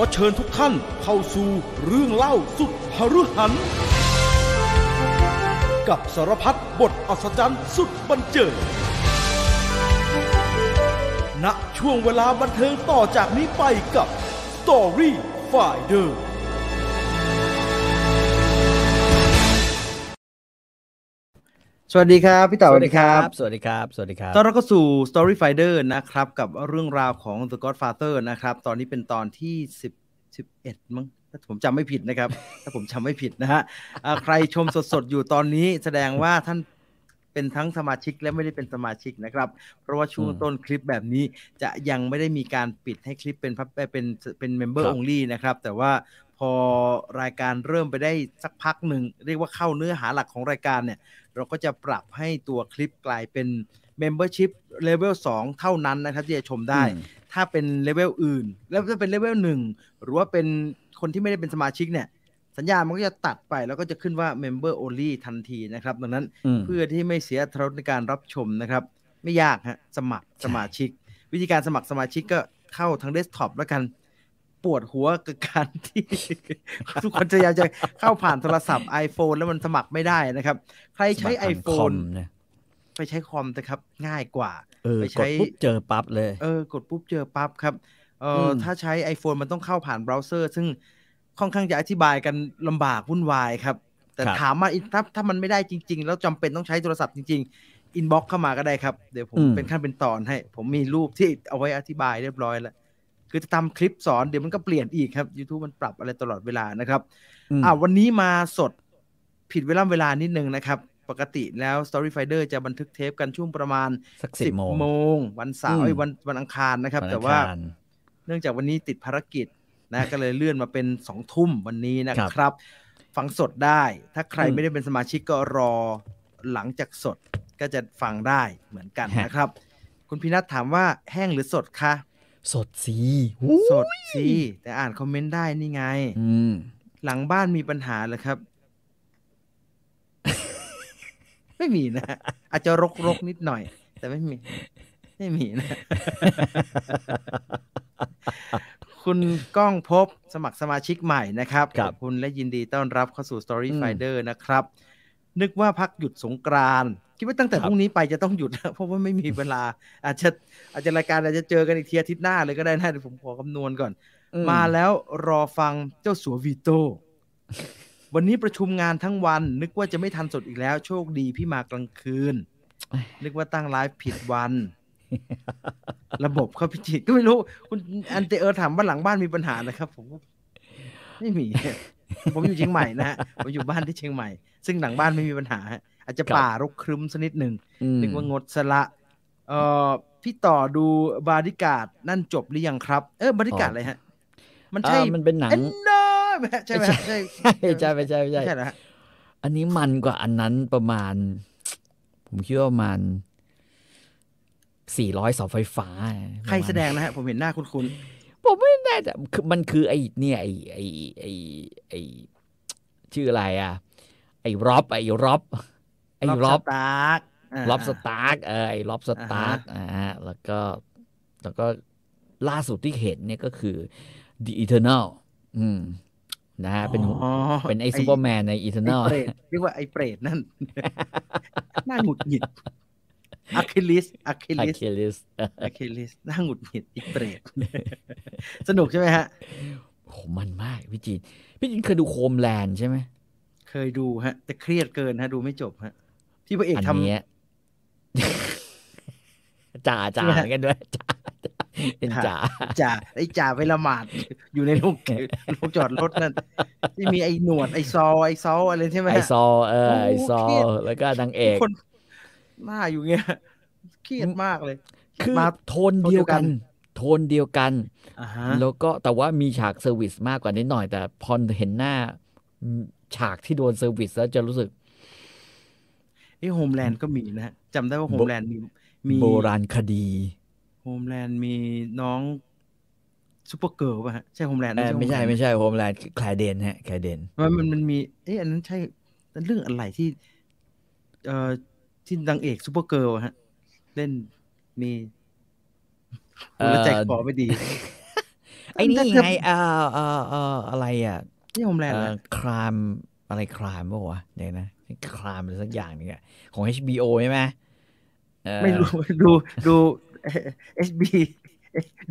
อเชิญทุกท่านเข้าสู่เรื่องเล่าสุดหฤหัน กับสารพัดบทอัศจรรย์สุดบันเจิดณช่วงเวลาบันเทิงต่อจากนี้ไปกับ Story Finder สวัสดีครับพี่ต่อสวัสดีครับ สวัสดีครับ สวัสดีครับ ตอนเราก็สู่ Story Finder นะครับ กับเรื่องราวของ The Godfather นะครับ ตอนนี้เป็นตอนที่10 11 มั้งถ้าผมจำไม่ผิดนะครับ ถ้าผมจำไม่ผิดนะฮะอ่าใครชมสดๆอยู่ตอนนี้แสดงว่าท่านเป็นทั้งสมาชิกและไม่ได้เป็นสมาชิกนะครับ เพราะว่าช่วงอืมต้นคลิปแบบนี้จะยังไม่ได้มีการปิดให้คลิปเป็นพับเป็นเป็นเมมเบอร์ครัอบงลี่นะครับ แต่ว่าพอรายการเริ่มไปได้สักพักหนึ่ง เรียกว่าเข้าเนื้อหาหลักของรายการเนี่ย เราก็จะปรับให้ตัวคลิปกลายเป็น Membership Level 2 เท่านั้นนะครับ ที่จะชมได้อืม ถ้าเป็นเลเวลอื่น แล้วถ้าเป็นเลเวลหนึ่งหรือว่าเป็นคนที่ไม่ได้เป็นสมาชิกเนี่ย สัญญาณมันก็จะตัดไปแล้วก็จะขึ้นว่า Member Only ทันทีนะครับ ดังนั้นอืมเพื่อที่ไม่เสียอรรถรสในการรับชมนะครับ ไม่ยากฮะสมัครสมาชิก วิธีการสมัครสมาชิกก็เข้าทางเดสก์ท็อปแล้วกันปวดหัวกับการที่ทุกคนจะอยากจะเข้าผ่านโทรศัพท์ iPhone แล้วมันสมัครไม่ได้นะครับ ใครใช้สมัครผ่านคอ iPhone มนะ ไปใช้คอมนะครับง่ายกว่าเออไปกใช้ดปุ๊บเจอปั๊บเลยเออกดปุ๊บเจอปั๊บครับเอออมถ้าใช้ iPhone มันต้องเข้าผ่านเบราว์เซอร์ ซึ่งค่อนข้างจะอธิบายกันลำบากวุ่นวายครับ แต่ถามมาอีกถ้าถ้ามันไม่ได้จริง ๆ แล้วจำเป็นต้องใช้โทรศัพท์จริง ๆ inbox เข้ามาก็ได้ครับ เดี๋ยวผมเป็นขั้นเป็นตอนให้ ผมมีรูปที่เอาไว้อธิบายเรียบร้อยแล้วคือจะทำคลิปสอนเดี๋ยวมันก็เปลี่ยนอีกครับ YouTube มันปรับอะไรตลอดเวลานะครับมอ่าวันนี้มาสดผิดเวลาเวลานิดนึงนะครับ ปกติแล้ว Story Finder จะบันทึกเทปกันช่วงประมาณสักสิบโมงโมงวันเสาร์อืมเอ้ยวันวันอังคารนะครับนแต่อังว่าครเนื่องจากวันนี้ติดภารกิจนะก็เลยเลื่อนมาเป็นสองทุ่มวันนี้นะคครับรับ ฟังสดได้ ถ้าใครอืมไม่ได้เป็นสมาชิกก็รอหลังจากสดก็จะฟังได้เหมือนกันฮะนะครับ คุณพีนัทถามว่าแห้งหรือสดคะสดสีสดสิแต่อ่านคอมเมนต์ได้นี่ไงอืมหลังบ้านมีปัญหาเหรอครับ ไม่มีนะ อาจจะรกรกๆนิดหน่อย แต่ไม่มี ไม่มีนะ คุณก้องพบสมัครสมาชิกใหม่นะครับครัขบอบคุณและยินดีต้อนรับเข้าสู่ Story อืม Finder นะครับ นึกว่าพักหยุดสงกรานต์คิดว่าตั้งแต่ครัพบรุ่งนี้ไปจะต้องหยุดแล้วเพราะว่าไม่มีเวลา อาจจะอาจจะรายการอาจจะเจอกันอีกทีอาทิตย์หน้าเลยก็ได้นะเดี๋ยวผมขอคำนวณก่อนอืมาแล้วรอฟังเจ้าสัววีโต้ วันนี้ประชุมงานทั้งวัน นึกว่าจะไม่ทันสดอีกแล้ว โชคดีพี่มากลางคืน นึกว่าตั้งไลฟ์ผิดวัน ระบบเขาพิจิตก็ไม่รู้ คุณอันเตเออร์ถามว่าหลังบ้านมีปัญหานะครับ ผมว่าไม่มี ผมอยู่เชียงใหม่นะฮะผมอยู่บ้านที่เชียงใหม่ ซึ่งหลังบ้านไม่มีปัญหาฮะอาจจะป่ารกครึ้มสักนิดหนึ่งอืมนึกว่างดสละเอ่อพี่ต่อดูบาริการ์ดนั่นจบหรือยังครับ เออบาริการ์ดอะไรฮะ มันใช่อ่ามันเป็นหนังเอ็นเนอร์ ไหมฮะใช่ไหมฮะใช่ไม่ใช่ไม่ใช่ไม่ใช่ไม่ใช่เหรอฮะอันนี้มันกว่าอันนั้นประมาณ ผมคิดว่าประมาณสี่ร้อยเสาไฟฟ้า ใครแสดงนะฮะ ผมเห็นหน้าคุณคุณผมไม่แน่ใจคือมันคือไอ้เนี่ยไอ้ไอ้ไอ้ไอ้ชื่ออะไรอะ ไอ้ร็อบไอ้ร็อบไอ้ร็อบสตาร์กร็อบสตาร์กเออไอ้ร็อบสตาร์กอ่าอ่าแล้วก็แล้วก็ล่าสุดที่เห็นเนี่ยก็คือ The Eternal อืม นะฮะเป็นเป็นไอ้ซูเปอร์แมนในไอ้ Eternal เปรตเรียกว่าไอ้เปรตนั่นหน้าหงุดหงิดอะคิลิสอะคิอะลิสเคลิสอะคิลิสหน้าหงุดหงิดไอ้เปรตสนุกใช่ไหมฮะโหมันมาก พี่จีนพี่จีนเคยดูโคมแลนด์ใช่ไหมเคยดูฮะ แต่เครียดเกินฮะ ดูไม่จบฮะ ที่พระเอกอันทำเนี้ยจ่าจ่าใช่ไหมฮะเหมือนกันด้วยจ่า เป็นจ่าจ่าไอ้จ่าไปละหมาดอยู่ในโรงโรงจอดรถนั่นที่มีไอ้หนวดไอ้ซอไอ้ซออะไรใช่ไหมไอฮะซอเออไอโอ้ซอเครียดแล้วก็นางเอกคนหน้าอยู่เงี้ยเครียดมากเลย คือมาโทนเดียวกัน โทนเดียวกันอ่าฮะแล้วก็แต่ว่ามีฉากเซอร์วิสมากกว่านิดหน่อย แต่พอเห็นหน้าอืมฉากที่โดนเซอร์วิสแล้วจะรู้สึกไอ้โฮมแลนด์ก็มีนะฮะจำได้ว่าโฮโบมแลนด์มีมีโบราณคดี โฮมแลนด์มีน้องซูเปอร์เกิร์ลป่ะฮะ ใช่โฮมแลนด์เออไม่ใช่ Homeland ไม่ใช่โฮมแลนด์แคลเดนฮะแคลเดนมันมันมันมีเอ๊ะอันนั้นใช่เรื่องอะไรที่ เอ่อที่นางเอกซูเปอร์เกิร์ลอะฮะ เล่นมีเอ่อแล้วใจคอไม่ดีไออ้นี่ไงเอ่อเอ่อเอ่ออะไรอะนี่โฮมแลนด์เอ่นะอครามอะไรครามป่าวะเดี๋ยวนะครามอะไรสักอย่างนึงอะของ HBO ใช่ไหมเอ่อไม่รู้ดูดู HB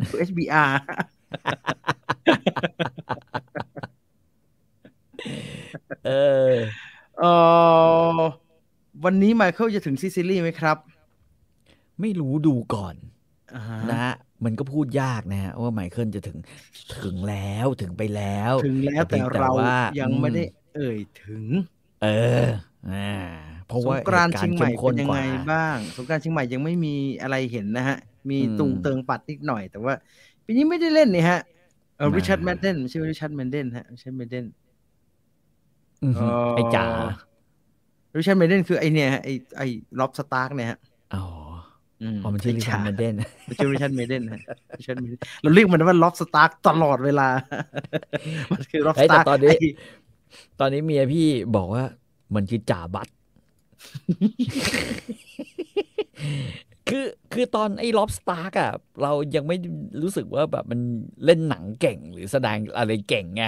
ดู HBR เออเออวันนี้ไมเคิลจะถึงซิซิลีไหมครับ ไม่รู้ดูก่อนอ่าฮะนะฮะมันก็พูดยากนะฮะว่าไมเคิลจะถึงถึงแล้วถึงไปแล้ว ถึงแล้วแต่พียเราว่ยังไม่ได้อืเอ่ยถึง เอออ่า เพราะสว่างกรานต์หตุเชียงใหม่ข้เป็นยังกไงว่าบ้าง สงกรานต์เชียงใหม่ยังไม่มีอะไรเห็นนะฮะ มีอืมตุงเติงปัดนิดหน่อย แต่ว่าปีนี้ไม่ได้เล่นนี่ฮะเออมาริชาร์ดแมนเดนไม่ใช่ริชาร์ดแมนเดนฮะริชาร์ดแมนเดนอือหือเอ่อไอ้จ๋าริชาร์ดแมนเดนคือไอเนี่ยฮะไอไอล็อบสตาร์กเนี่ยฮะอ๋ออืมอ๋อมันชื่อริชาร์ดแมนเดนไม่ใช่ริชาร์ดแมนเดนฮะ Richard Madden เราเรียกมันว่าล็อบสตาร์กตลอดเวลา มันคือร็อบสยแต่ตาร์ก เฮ้ย แต่ตอนนี้ ตอนนี้เมียพี่บอกว่ามันคือจ่าบัตร คือคือตอนไอ้ร็อบสตาร์กอะเรายังไม่รู้สึกว่าแบบมันเล่นหนังเก่งหรือแสดงอะไรเก่งไง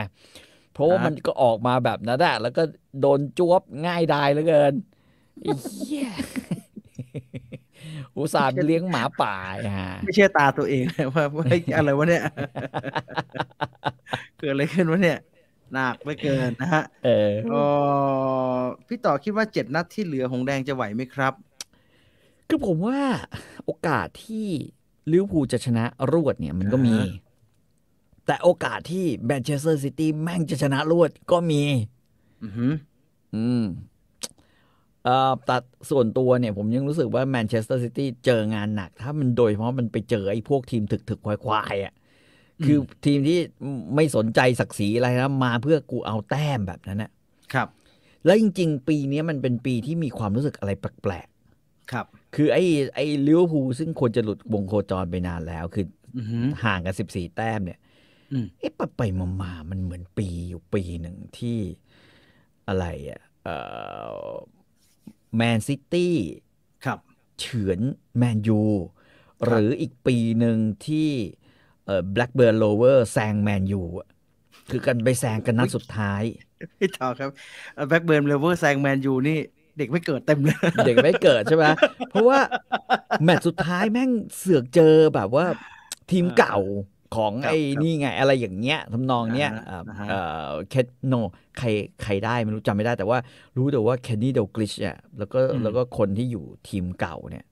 เพราะว่ามันก็ออกมาแบบนั้นอะแล้วก็โดนจ้วงง่ายดายเหลือเกินเย้อุตส่าห์เลี้ยงหมาป่าอะไม่เชื่อตาตัวเองว่าอะไรวะเนี่ย เกิดอะไรขึ้นวะเนี่ย หนักไม่เกินนะฮะเออเออพี่ต่อคิดว่าเจ็ดนัดที่เหลือหงส์แดงจะไหวไหมครับ คือผมว่าโอกาสที่ลิเวอร์พูลจะชนะรวดเนี่ยมันก็มีอ่าฮะแต่โอกาสที่แมนเชสเตอร์ซิตี้แม่งจะชนะรวดก็มี อือหืออืมเอ่อแต่ส่วนตัวเนี่ย ผมยังรู้สึกว่าแมนเชสเตอร์ซิตี้เจองานหนัก ถ้ามันโดยเฉพาะมันไปเจอไอ้พวกทีมถึกๆควายๆอะ คือทีมที่ไม่สนใจศักดิ์ศรีอะไรนะมาเพื่อกูเอาแต้มแบบนั้นนะครับ แล้วจริง ๆ ปีนี้มันเป็นปีที่มีความรู้สึกอะไรแปลก ๆ ครับคือไอ้ไอ้ลิเวอร์พูลซึ่งควรจะหลุดวงโคจรไปนานแล้วคืออือหือห่างกันสิบสี่แต้มเนี่ยอืมเอ๊ะไปไปมามามันเหมือนปีอยู่ปีหนึ่งที่อะไรอะเอ่อแมนซิตี้ครับ เฉือนแมนยู หรืออีกปีหนึ่งที่ เอ่อแบล็กเบิร์นโลเวอร์แซงแมนยูอะคือกันไปแซงกันนัดสุดท้ายพี่ต่อครับแบ็กเบิร์นเลเวอร์แซงแมนยูนี่เด็กไม่เกิดเต็มเลย เด็กไม่เกิดใช่ไหมเพราะว่าแมตช์สุดท้ายแม่งเสือกเจอแบบว่าทีมเก่าของครับไอ้ครับนี่ไง อะไรอย่างเงี้ยทำนองเนี้ยอ่าฮะเอ่ออ่าฮะเอ่อเคทโนใครใครได้ไม่รู้จำไม่ได้แต่ว่ารู้แต่ว่าเคนนี่เดลกลิชอะแล้วก็แล้วก็คนที่อยู่ทีมเก่าเนี่ยอือหือ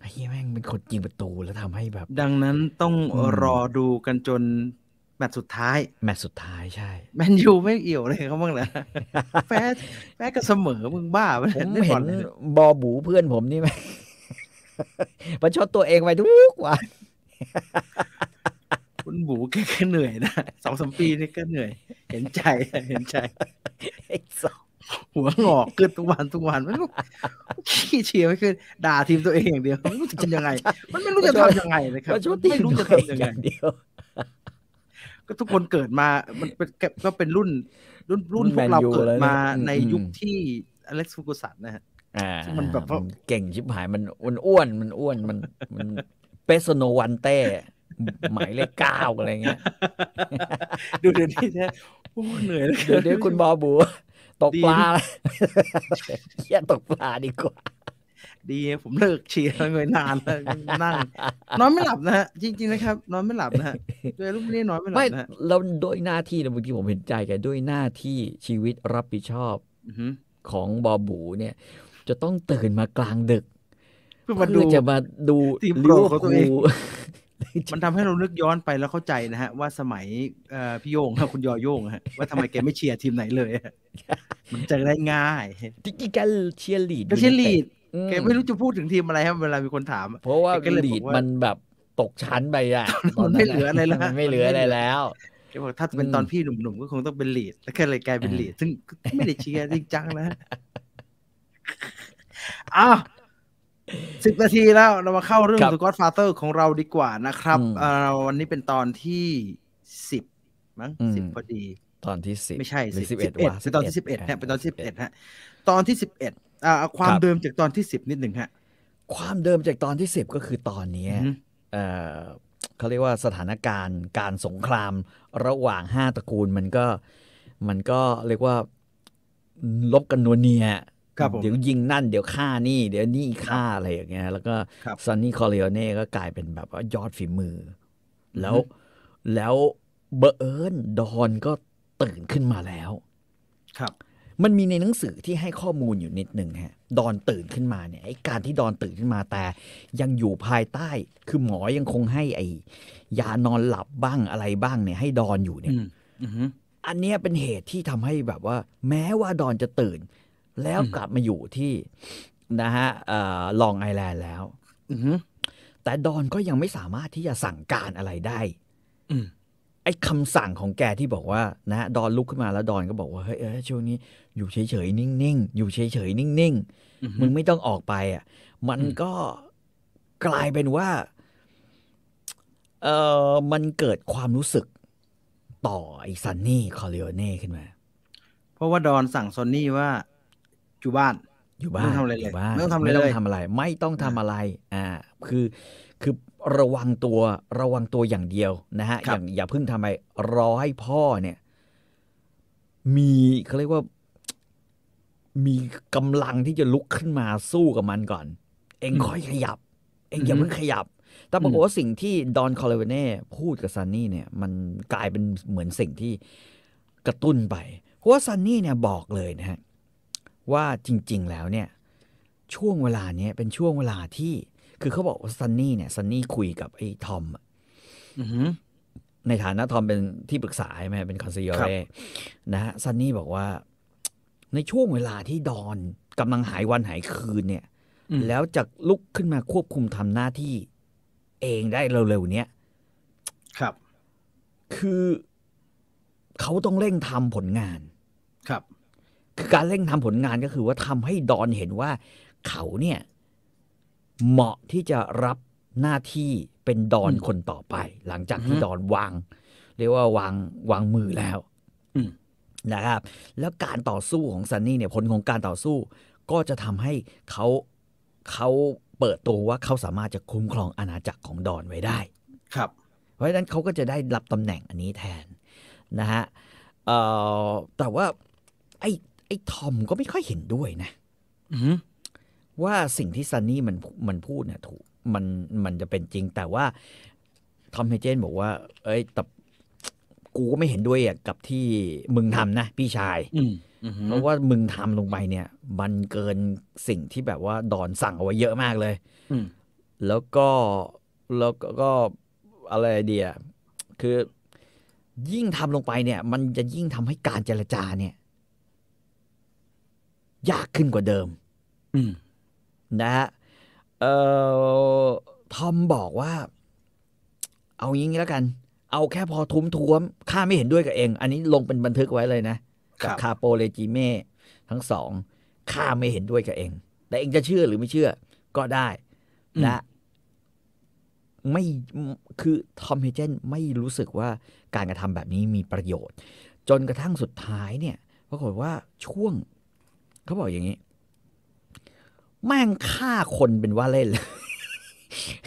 ไอ้เหี้ยแม่งเป็นคนยิงประตูแล้วทำให้แบบ ดังนั้นต้องอืมรอดูกันจนแมตช์สุดท้าย แมตช์สุดท้ายใช่แมแมนยูไม่เอี่ยวเลยเขาบ้างเหรอแพ้แพ้ก็เสมอมึงบ้าปะผมล่เห็บอนลลยบอบูเพื่อนผมนี่ไหมประชดตัวเองไปทุกวันคุณบูแกก็เหนื่อยนะสองสามปีนี่ก็เหนื่อย เห็นใจเห็นใจไอ้สอง หัวงอกขึ้นทุกวันทุกวันไม่รู้ขี้เชียร์ไม่ขึ้นด่าทีมตัวเองอย่างเดียวไม่รู้จะทำยังไง มันไม่รู้จะทำยังไงเลยครับประชดไม่รู้จะตัวเองทำยังอไงย่างเดียว ก็ทุกคนเกิดมา มันเป็นก็เป็นรุ่น รุ่นรุ่นรุ่นพวกเราแมนยูเกิดแล้วเนี่ยมาอืมในอืมยุคที่อเล็กซ์ฟูกุสันนะฮะอ่าซึ่งมันแบบว่าเก่งชิบหายมันอ้วนๆมันอ้วนมันมันเปโซโนวันเต้หมายเลขเก้าอะไรเงี้ย ดูเดี๋ยวนี้นะโอ้เหนื่อยเลยเดี๋ยวเดี๋ยวคุณบอบู ตกดีปลาเฮียตกปลาดีกว่า ดีผมเลิกเชียร์ไปนานแล้วนั่งนอนไม่หลับนะฮะจริง ๆนะครับ นอนไม่หลับนะฮะด้วยรูปนี้นอนไม่หลัไม่บนะฮะเราด้วยหน้าที่นะบางทีผมเห็นใจแกด้วยหน้าที่ชีวิตรับผิดชอบอือหือของบอบูเนี่ย จะต้องตื่นมากลางดึกเพื่อมาดูเพื่อจะมาดูทีมลิโปรเวอดของร์ตัวพูเองล มันทำให้เรานึกย้อนไปแล้วเข้าใจนะฮะ ว่าสมัยเอ่อพี่โย่งครับคุณย.โย่งฮะว่าทำไมแกไม่เชียร์ทีมไหนเลยฮะมันจะได้ง่ายจริงๆแกเชียร์ลีดส์ก็เชียร์ลีดส์อือแกไม่รู้จะพูดถึงทีมอะไรครับเวลามีคนถาม เพราะว่าแกก็เลยบอกว่าลีดส์มันแบบตกชั้นไปอะมันไม่เหลืออะไรแล้วมันไม่เหลืออะไรแล้วแกบอกถ้าเป็นตอนพี่หนุ่มๆก็คงต้องเป็นลีดส์แล้วก็เลยกลายเป็นลีดส์ซึ่งก็ไม่ได้เชียร์จริงจังนะฮะอ้าว สิบนาทีแล้วเรามาเข้าเรื่องครับสกอตฟาเตอร์ของเราดีกว่านะครับอืมเอ่อวันนี้เป็นตอนที่สิบมั้งอืมสิบพอดี ตอนที่สิบไม่ใช่หรือสิสิบบเอ็เอ็ดดเป็นตอนที่สิบเอ็ดฮะเป็นตอนที่สิบเอ็ดฮะตอนที่สิบเอ็ดอ่าเอาความครับเดิมจากตอนที่สิบนิดหนึ่งฮะ ความเดิมจากตอนที่สิบก็คือตอนเนี้ยอือฮึเอ่อเขาเรียกว่าสถานการณ์การสงครามระหว่างห้าตระกูลมันก็มันก็เรียกว่าลบกันนัวเนียครับผม เดี๋ยวยิงนั่นเดี๋ยวฆ่านี่ เดี๋ยวนี่ฆ่าอะไรอย่างเงี้ยแล้วก็ครับซันนี่คอร์เลโอเน่ก็กลายเป็นแบบว่ายอดฝีมืออแล้วแล้วเบอเอิญดอนก็ตื่นขึ้นมาแล้ว ครับ มันมีในหนังสือที่ให้ข้อมูลอยู่นิดหนึ่งฮะ ดอนตื่นขึ้นมาเนี่ยไอ้การที่ดอนตื่นขึ้นมาแต่ ยังอยู่ภายใต้ คือหมอยังคงให้ไอ้ยานอนหลับบ้างอะไรบ้างเนี่ยให้ดอนอยู่เนี่ยอืมอือฮึอันเนี้ยเป็นเหตุที่ทำให้แบบว่า แม้ว่าดอนจะตื่น แล้วอืมกลับมาอยู่ที่นะฮะลองไอแลนด์แล้วอือฮึแต่ดอนก็ยังไม่สามารถที่จะสั่งการอะไรได้อืมไอ้คำสั่งของแกที่บอกว่านะฮะดอนลุกขึ้นมาแล้วดอนก็บอกว่าเฮ้ยเอ้ยช่วงนี้อยู่เฉยๆนิ่งๆอยู่เฉยๆนิ่งอือฮึๆมึงไม่ต้องออกไปอะ มันอืมก็กลายเป็นว่าเออมันเกิดความรู้สึกต่อไอ้ซันนี่คอร์เลโอเน่ขึ้นมา เพราะว่าดอนสั่งซอนนี่ว่า อยู่บ้าน อยู่บ้านไม่ต้องทำอะไรเลยยู่บ้านไม่ต้องทำอะไรไม่ต้องเลยทำอะไร ไม่ต้องทำอะไร อ่า คือคือระวังตัวระวังตัวอย่างเดียวนะฮะคอรับย่างอย่าเพิ่งทำอะไรรอให้พ่อเนี่ย มีเขาเรียกว่า มีกำลังที่จะลุกขึ้นมาสู้กับมันก่อน เองค่อยขยับ เองอย่าเพิ่งขยับ แต่ปรากฏว่าสิ่งที่ดอนคอร์เลโอเน่พูดกับซันนี่เนี่ย มันกลายเป็นเหมือนสิ่งที่กระตุ้นไป เพราะว่าซันนี่เนี่ยบอกเลยนะฮะ ว่าจริง ๆ แล้วเนี่ยช่วงเวลาเนี้ยเป็นช่วงเวลาที่คือเขาบอกว่าซันนี่เนี่ยซันนี่คุยกับไอ้ทอมอะอือฮึในฐานะทอมเป็นที่ปรึกษาใช่ไหมเป็น consigliere ครับนะฮะซันนี่บอกว่า ในช่วงเวลาที่ดอนกำลังหายวันหายคืนเนี่ยอืมแล้วจะลุกขึ้นมาควบคุมทำหน้าที่เองได้เร็วๆเนี้ยครับ คือเขาต้องเร่งทำผลงานครับ คือการเร่งทำผลงานก็คือว่าทำให้ดอนเห็นว่าเขาเนี่ยเหมาะที่จะรับหน้าที่เป็นดอนอืมคนต่อไป หลังจากที่อือฮึดอนวาง เรียกว่าวางวางมือแล้วอืมนะครับ แล้วการต่อสู้ของซันนี่เนี่ยผลของการต่อสู้ ก็จะทำให้เขาเขาเปิดตัวว่าเขาสามารถจะคุ้มครองอาณาจักรของดอนไว้ได้ ครับ เพราะฉะนั้นเขาก็จะได้รับตำแหน่งอันนี้แทนนะฮะเอ่อแต่ว่าไอ้ไอ้ทอมก็ไม่ค่อยเห็นด้วยนะอือฮึว่าสิ่งที่ซันนี่มันมันพูดเนี่ยถูกมันมันจะเป็นจริง แต่ว่าทอมเฮเจนบอกว่า เอ้ยแต่กูก็ไม่เห็นด้วยอะกับที่มึงทำนะ พี่ชายอืมอือฮึเพราะว่ามึงทำลงไปเนี่ย มันเกินสิ่งที่แบบว่าดอนสั่งเอาไว้เยอะมากเลยอืมแล้วก็แล้วก็ก็อะไรเดียคือยิ่งทำลงไปเนี่ย มันจะยิ่งทำให้การเจรจาเนี่ย ยากขึ้นกว่าเดิมอืมนะฮะเอ่อทอมบอกว่า เอางี้แล้วกัน เอาแค่พอทุ้มท้วมข้าไม่เห็นด้วยกับเอง อันนี้ลงเป็นบันทึกไว้เลยนะครักับคาโปเลจิเม่ทั้งสองข้าไม่เห็นด้วยกับเอง แต่เองจะเชื่อหรือไม่เชื่อ ก็ได้ นะไม่คือทอมเฮเจนไม่รู้สึกว่าการกระทำแบบนี้มีประโยชน์ จนกระทั่งสุดท้ายเนี่ยปรากฏว่าช่วง เขาบอกอย่างนี้ แม่งฆ่าคนเป็นว่าเล่นเลย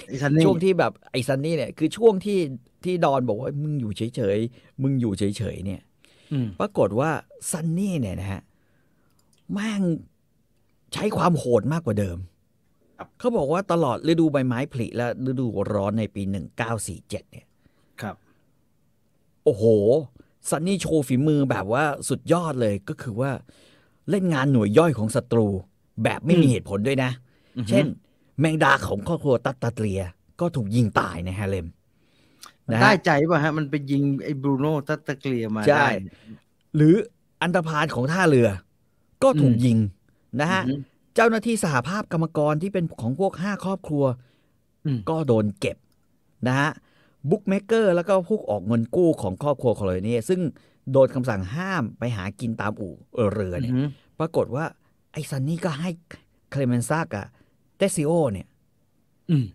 ไอ้ซันนี่ช่วงที่แบบไอ้ซันนี่เนี่ย คือช่วงที่ที่ดอนบอกว่ามึงอยู่เฉยๆมึงอยู่เฉยๆเนี่ยอืมปรากฏว่าซันนี่เนี่ยนะฮะแม่งใช้ความโหดมากกว่าเดิมครับเขาบอกว่าตลอดฤดูใบไม้ผลิและฤดูร้อนในปี1947เนี่ยครับ โอ้โหซันนี่โชว์ฝีมือแบบว่าสุดยอดเลยก็คือว่า เล่นงานหน่วยย่อยของศัตรู แบบไม่มีอืมเหตุผลด้วยนะอือฮึเช่น แมงดาของครอบครัวตัตตาเตลีย ก็ถูกยิงตายในฮาเลมมันนะได้ฮะใจป่ะฮะ มันไปยิงไอ้บรูโน่ตัตตะเกลียมาใช่ได้หรืออันตรพานของท่าเรือ ก็ถูกอืมยิงนะฮะอือฮึเจ้าหน้าที่สหภาพกรรมกรที่เป็นของพวกห้าครอบครัวอืมก็โดนเก็บนะฮะ bookmaker แล้วก็พวกออกเงินกู้ของครอบครัวคอร์เลโอเน่ซึ่ง โดนคำสั่งห้ามไปหากินตามอู่เรืออือเนี่ยอฮึปรากฏว่าไอ้ซันนี่ก็ให้เคลเมนซ่ากับเทสซิโอเนี่ยอืม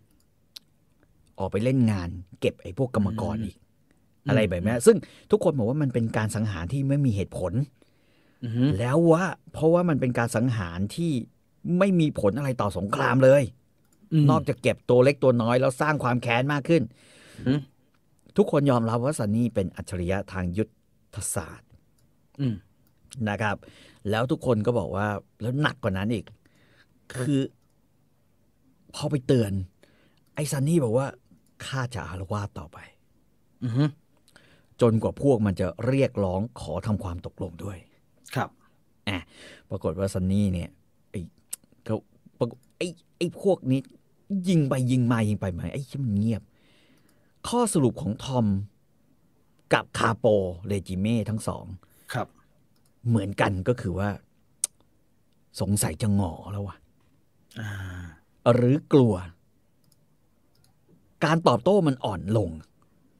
ออกไปเล่นงาน เก็บไอ้พวกกรรมกรอืมอีก อะไรแบบนี้ซึ่งทุกคนบอกว่ามันเป็นการสังหารที่ไม่มีเหตุผลอือฮึแล้วว่า เพราะว่ามันเป็นการสังหารที่ไม่มีผลอะไรต่อสงครามเลยมนอกจากเก็บตัวเล็กตัวน้อยแล้วสร้างความแค้นมากขึ้นอืมทุกคนยอมรับว่าซันนี่เป็นอัจฉริยะทางยุทธ ศาสตร์อืมนะครับ แล้วทุกคนก็บอกว่าแล้วหนักกว่านั้นอีก คือพอไปเตือน ไอ้ซันนี่บอกว่าข้าจะอารวาสต่อไปอือฮึจนกว่าพวกมันจะเรียกร้องขอทำความตกลงด้วย ครับอะปรากฏว่าซันนี่เนี่ยไอ้เขาปรากฏไอ้ไอ้พวกนี้ ยิงไปยิงมายิงไปมาไอ้ที่มันเงียบ ข้อสรุปของทอม กับคาโปเรจิเม่ทั้งสองครับ เหมือนกันก็คือว่า สงสัยจะหงอแล้ววะอ่าหรือกลัว การตอบโต้มันอ่อนลง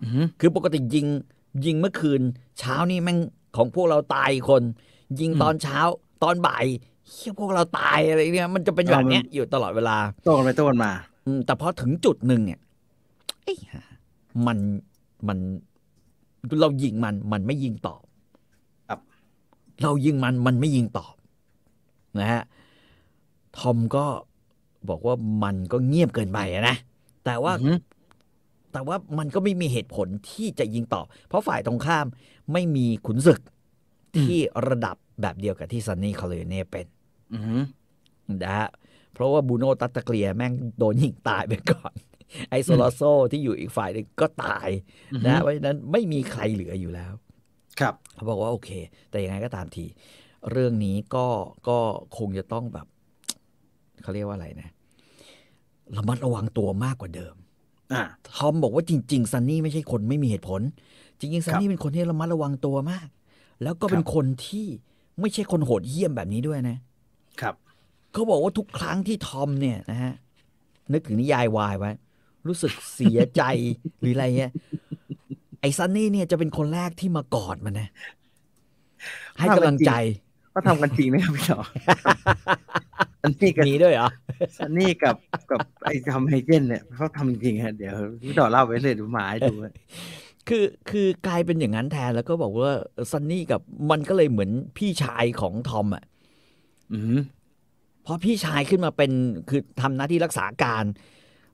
อือฮึคือปกติยิง ยิงเมื่อคืน เช้านี่แม่งของพวกเราตายคน ยิงตอนเช้า ตอนบ่ายเฮียพวกเราตายอะไรเนี่ยมันจะเป็นแบบเนี้ยอยู่ตลอดเวลาโต้กันไปโต้กันมา อืมแต่พอถึงจุดหนึ่งเนี่ยไอ้ห่ามันมัน เรายิงมันมันไม่ยิงตอบครับเรายิงมันมันไม่ยิงตอบนะฮะทอมก็บอกว่ามันก็เงียบเกินไปอะนะแต่ว่าอือฮึแต่ว่ามันก็ไม่มีเหตุผลที่จะยิงตอบ เพราะฝ่ายตรงข้ามไม่มีขุนศึกที่ระดับแบบเดียวกับที่ซันนี่คอร์เลโอเน่เป็นอือฮึนะฮะเพราะว่าบรูโนตัตตาเกลียแม่งโดนยิงตายไปก่อน ไอ้โซลอซโซที่อยู่อีกฝ่ายหนึ่งก็ตายอือฮึนะฮะเพราะฉะนั้นไม่มีใครเหลืออยู่แล้ว ครับเขาบอกว่าโอเค แต่ยังไงก็ตามที เรื่องนี้ก็ก็คงจะต้องแบบเขาเรียกว่าอะไรนะระมัดระวังตัวมากกว่าเดิมอ่าทอมบอกว่าจริง ๆ ซันนี่ไม่ใช่คนไม่มีเหตุผล จริง ๆ ซันนี่เป็นคนที่ระมัดระวังตัวมาก แล้วก็เป็นครับคนที่ไม่ใช่คนโหดเหี้ยมแบบนี้ด้วยนะ ครับเขาบอกว่าทุกครั้งที่ทอมเนี่ยนะฮะนึกถึงนิยายวายไว้ รู้สึกเสียใจหรืออะไรเงี้ยไอ้ซันนี่เนี่ยจะเป็นคนแรกที่มากอดมันนะ ให้กำลังใจก็ทำกันจริงไหมครับพี่ต่อซันนี่กับมีด้วยเหรอซันนี่กับกับไอ้ทำไฮเจนเนี่ยเขาทำจริงฮะเดี๋ยวพี่ต่อเล่าไปเลยดูหมาให้ดูฮะคือคือกลายเป็นอย่างนั้นแทนแล้วก็บอกว่าซันนี่กับมันก็เลยเหมือนพี่ชายของทอมอะอือฮึพอพี่ชายขึ้นมาเป็นคือทำหน้าที่รักษาการ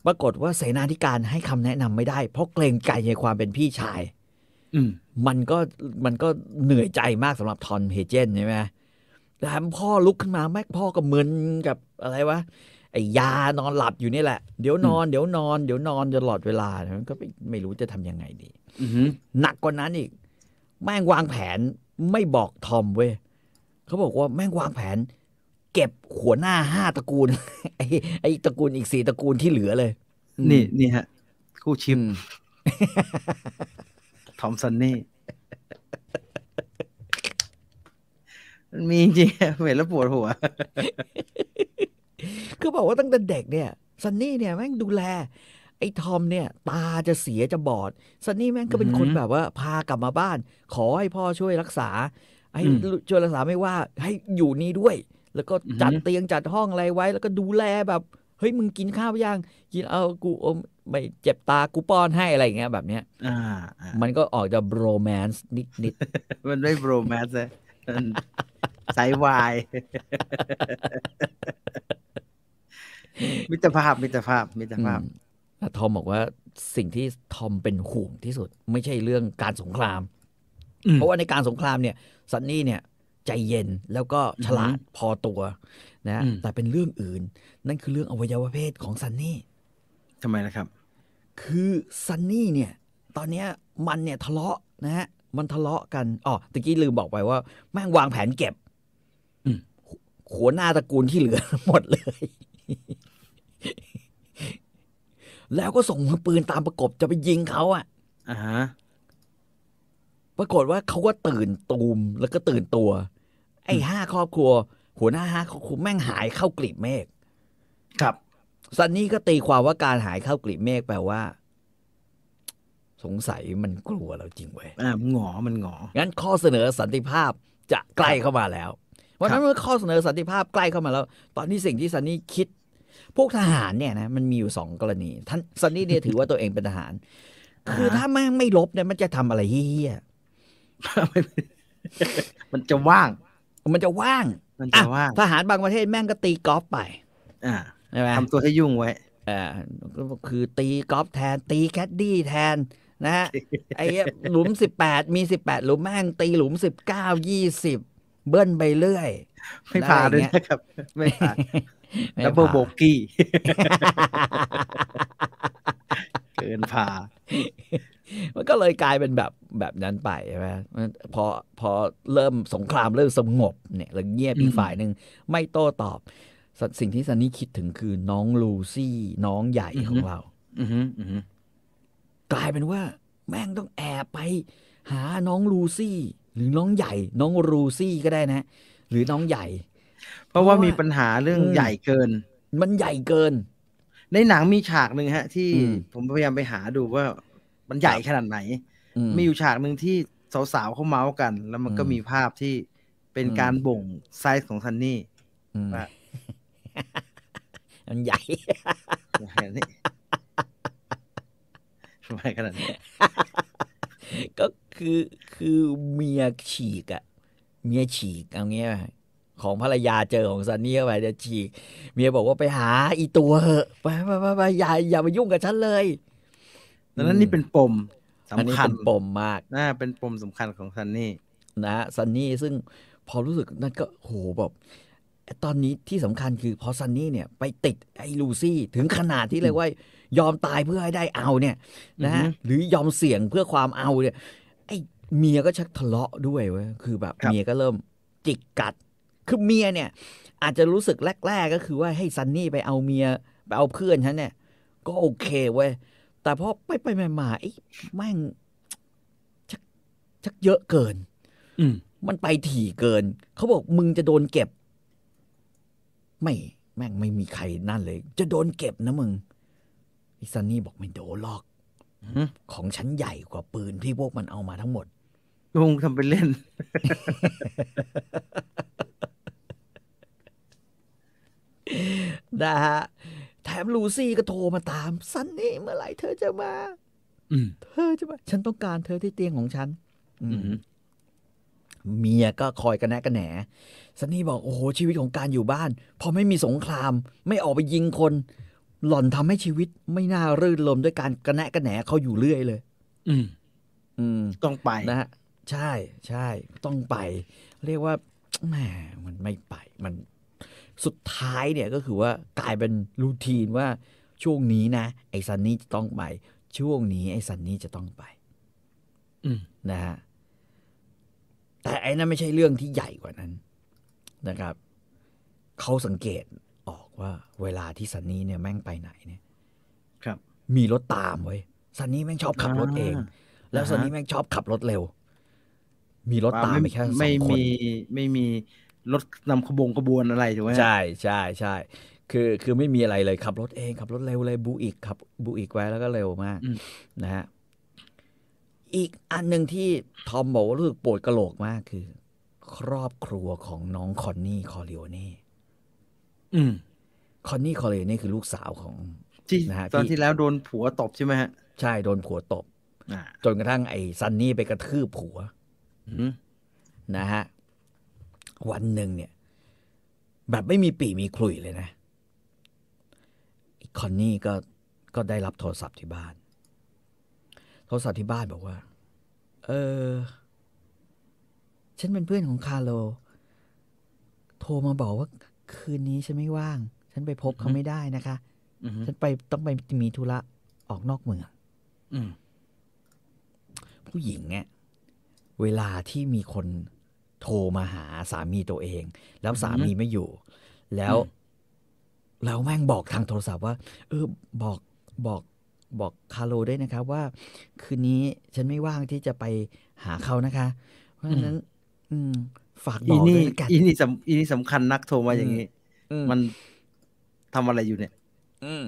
ปรากฏว่าเสนาธิการให้คำแนะนำไม่ได้ เพราะเกรงใจในความเป็นพี่ชาย อืมมันก็มันก็เหนื่อยใจมากสำหรับทอนเฮเจนใช่ไหมแต่พ่อลุกขึ้นมาแม่พ่อก็มึนกับอะไรวะไอ้ยานอนหลับอยู่นี่แหละ เดี๋ยวนอนเดี๋ยวนอนเดี๋ยวนอนตลอดเวลามันก็ไม่ไม่รู้จะทำยังไงดีอือฮึหนักกว่านั้นอีก แม่งวางแผนไม่บอกทอมเว้ยเขาบอกว่าแม่งวางแผน เก็บหัวหน้าห้าตระกูล ไอ้ไอ้ตระกูลอีกสี่ตระกูลที่เหลือเลย นี่นี่ฮะ คู่ชิอืมมทอมซันนี่มันมีจริงๆเห็นแล้วปวดหัว คือบอกว่าตั้งแต่เด็กเนี่ยซันนี่เนี่ยแม่งดูแล ไอ้ทอมเนี่ย ตาจะเสียจะบอดซันนี่แม่งก็เป็นอือหือคนแบบว่า พากลับมาบ้าน ขอให้พ่อช่วยรักษา ให้อืมช่วยรักษาไม่ว่า ให้อยู่นี่ด้วย แล้วก็จัดอือหือเตียงจัดห้องอะไรไว้ แล้วก็ดูแลแบบเฮ้ยมึงกินข้าวยังกินเอากูเอาไม่เจ็บตากูป้อนให้อะไรอย่างเงี้ยแบบเนี้ยอ่าอ่ามันก็ออกจะโรแมนซ์นิดนิดมันไม่โบรแมสเลยมันสายวายมิตรภาพมิตรภาพมิตรๆภาพอืมแล้วทอมบอกว่าสิ่งที่ทอมเป็นห่วงที่สุด ไม่ใช่เรื่องการสงครามอืมเพราะว่าในการสงครามเนี่ยซันนี่เนี่ย ใจเย็นแล้วก็ฉลาดพอตัวนะอืมแต่เป็นเรื่องอื่น นั่นคือเรื่องอวัยวะเพศของซันนี่ทำไมนะครับ คือซันนี่เนี่ย ตอนเนี้ยมันเนี่ยทะเลาะนะฮะมันทะเลาะกันอ๋อตะกี้ลืมบอกไปว่า แม่งวางแผนเก็บอืมหัวหน้าตระกูลที่เหลือหมดเลย แล้วก็ส่งมือปืนตามประกบจะไปยิงเขาอะอ่าฮะปรากฏว่าเขาก็ตื่นตูมแล้วก็ตื่นตัว ไอ้ห้าครอบครัว หัวหน้าห้าครอบครัวแม่งหายเข้ากลีบเมฆครับซันนี่ก็ตีความว่าการหายเข้ากลีบเมฆแปลว่า สงสัยมันกลัวเราจริงเว้ยอ่ามันหงอมันหงองั้นข้อเสนอสันติภาพจะใกล้เข้ามาแล้ววันนั้นเมื่อข้อเสนอสันติภาพใกล้เข้ามาแล้ว ตอนนี้สิ่งที่ซันนี่คิด พวกทหารเนี่ยนะมันมีอยู่สองกรณีท่านซันนี่เนี่ยถือว่าตัวเองเป็นทหาร คือถ้าแม่งไม่รบเนี่ยมันจะทำอะไรเหี้ยมันจะว่างๆ มันจะว่าง มันอะจะว่างทหารบางประเทศแม่งก็ตีกอล์ฟไป อ่าใช่ไหมทำตัวให้ยุ่งไว้อ่าก็คือตีกอล์ฟแทน ตีแคดดี้แทนนะฮะไอ้เหี้ยหลุมสิบแปดมีสิบแปดหลุมแม่งตีหลุมสิบเก้ายี่สิบเบิ้ลไปเรื่อย ไม่ผ่านด้วยนะครับ ไม่ผ่าน double bogey เกินผ่า มันก็เลยกลายเป็นแบบแบบนั้นไปใช่ไหมพอพอเริ่มสงครามเริ่มสงบเนี่ยแล้วเงียบอีอืกมฝ่ายหนึ่งไม่โต้ตอบสสิ่งที่ซันนี่คิดถึงคือน้องลูซี่ น้องใหญ่ของเราอือหืออือหือกลายเป็นว่า แม่งต้องแอบไป หาน้องลูซี่ หรือน้องใหญ่ น้องรูซี่ก็ได้นะ หรือน้องใหญ่ เพราะว่าเพราะว่ามีมีปัญหาเรื่องอืมใหญ่เกิน มันใหญ่เกิน ในหนังมีฉากหนึ่งฮะ ที่อืมผมพยายามไปหาดูว่า มันใหญ่ขนาดไหนอืมีอยู่ฉากหนึ่งที่สาวๆเขาเมาส์กัน แล้วมันก็อืมมีภาพที่เป็นอืมการบ่งไซส์ของซันนี่อืมว่ามันใหญ่อย่างนี้ทำไมขนาดนี้ก็คือคือเมียฉีกอะเมียฉีกเอางี้ป่ะของภรรยาเจอของซันนี่เข้าไปจะฉีก เมียบอกว่าไปหาอีตัวเหอะไปไปไปไปอย่าอย่ามายุ่งกับฉันเลย ดังนั้นนี่เป็นปมอันนี้สำคัญเป็นปมมากน่าเป็นปมสำคัญของซันนี่นะฮะซันนี่ซึ่งพอรู้สึกนั่นก็โหแบบตอนนี้ที่สำคัญคือพอซันนี่เนี่ยไปติดไอ้ลูซี่ถึงขนาดที่เลยว่ายอมตายเพื่อให้ได้เอาเนี่ยนะฮะอือฮึหรือยอมเสี่ยงเพื่อความเอาเนี่ยไอ้เมียก็ชักทะเลาะด้วยเว้ยคือแบบครับเมียก็เริ่มจิกกัด คือเมียเนี่ย อาจจะรู้สึกแรก ๆ ก็คือว่าให้ซันนี่ไปเอาเมียไปเอาเพื่อนฉันเนี่ย ก็โอเคเว้ย แต่พอไปไปๆมาๆไอ้แม่งชักชักเยอะเกิน อืมมันไปถี่เกิน เขาบอกมึงจะโดนเก็บ ไม่แม่งไม่มีใครนั่นเลย จะโดนเก็บนะมึงไอ้ซันนี่บอกไม่โดนหรอกอือหือของฉันใหญ่กว่าปืนที่พวกมันเอามาทั้งหมดคงทำเป็นเล่น นะฮะ แถมลูซี่ก็โทรมาตาม ซันนี่เมื่อไหร่เธอจะมาอืมเธอจะมาฉันต้องการเธอที่เตียงของฉันอืมอือหือเมียก็คอยกันแนะกันแหนซันนี่บอกโอ้โหชีวิตของการอยู่บ้าน พอไม่มีสงคราม ไม่ออกไปยิงคน หล่อนทำให้ชีวิตไม่น่ารื่นรมด้วยการกระแนะกระแหนเขาอยู่เรื่อยเลย อืม อืม ต้องไปนะฮะใช่ใช่ต้องไป เรียกว่าแหมมันไม่ไปมัน สุดท้ายเนี่ยก็คือว่ากลายเป็นรูทีนว่าช่วงนี้นะ ไอ้ซันนี่จะต้องไป ช่วงนี้ไอ้ซันนี่จะต้องไปอืมนะฮะแต่ไอ้นั่นไม่ใช่เรื่องที่ใหญ่กว่านั้นนะครับเขาสังเกตออกว่า เวลาที่ซันนี่เนี่ยแม่งไปไหนเนี่ย ครับ มีรถตามเว้ยซันนี่แม่งชอบขับรถเอง แล้วซันนี่แม่งชอบขับรถเร็ว มีรถตามไปแค่สองคนไม่มีไม่มี รถนำขบวงขบวนอะไรถูกไหมฮะใช่ใช่ใช่คือคือไม่มีอะไรเลยขับรถเองขับรถเร็วเลยบูอีกขับบูอีกไว้แล้วก็เร็วมากอืมนะฮะอีกอันหนึ่งที่ทอมบอกว่ารู้สึกปวดกระโหลกมากคือ ครอบครัวของน้องคอนนี่คอร์เลโอเน่อืมคอนนี่คอร์เลโอเน่คือลูกสาวของที่นะฮะตอนที่ที่แล้วโดนผัวตบใช่ไหมฮะ ใช่โดนผัวตบอ่าจนกระทั่งไอ้ซันนี่ไปกระทืบผัวอืมนะฮะ วันหนึ่งเนี่ย แบบไม่มีปี่มีขลุ่ยเลยนะไอ้คอนนี่ก็ก็ได้รับโทรศัพท์ที่บ้าน โทรศัพท์ที่บ้านบอกว่า เออ ฉันเป็นเพื่อนของคาร์โล โทรมาบอกว่าคืนนี้ฉันไม่ว่าง ฉันไปพบเขาไม่ได้นะคะอืมฉันไปต้องไปมีธุระออกนอกเมืองอืมผู้หญิงเนี่ยเวลาที่มีคน โทรมาหาสามีตัวเอง แล้วสามีไม่อยู่ แล้วอืมแล้วแม่งบอกทางโทรศัพท์ว่า เออบอกบอกบอกคาร์โลด้วยนะครับว่า คืนนี้ฉันไม่ว่างที่จะไปหาเขานะคะ เพราะฉะนั้น อืม ฝากบอีอกด้นี่วยละกันอีนี่สำอีนี่สำคัญนักโทรมาอย่างนี้อืมมันทำอะไรอยู่เนี่ย อืม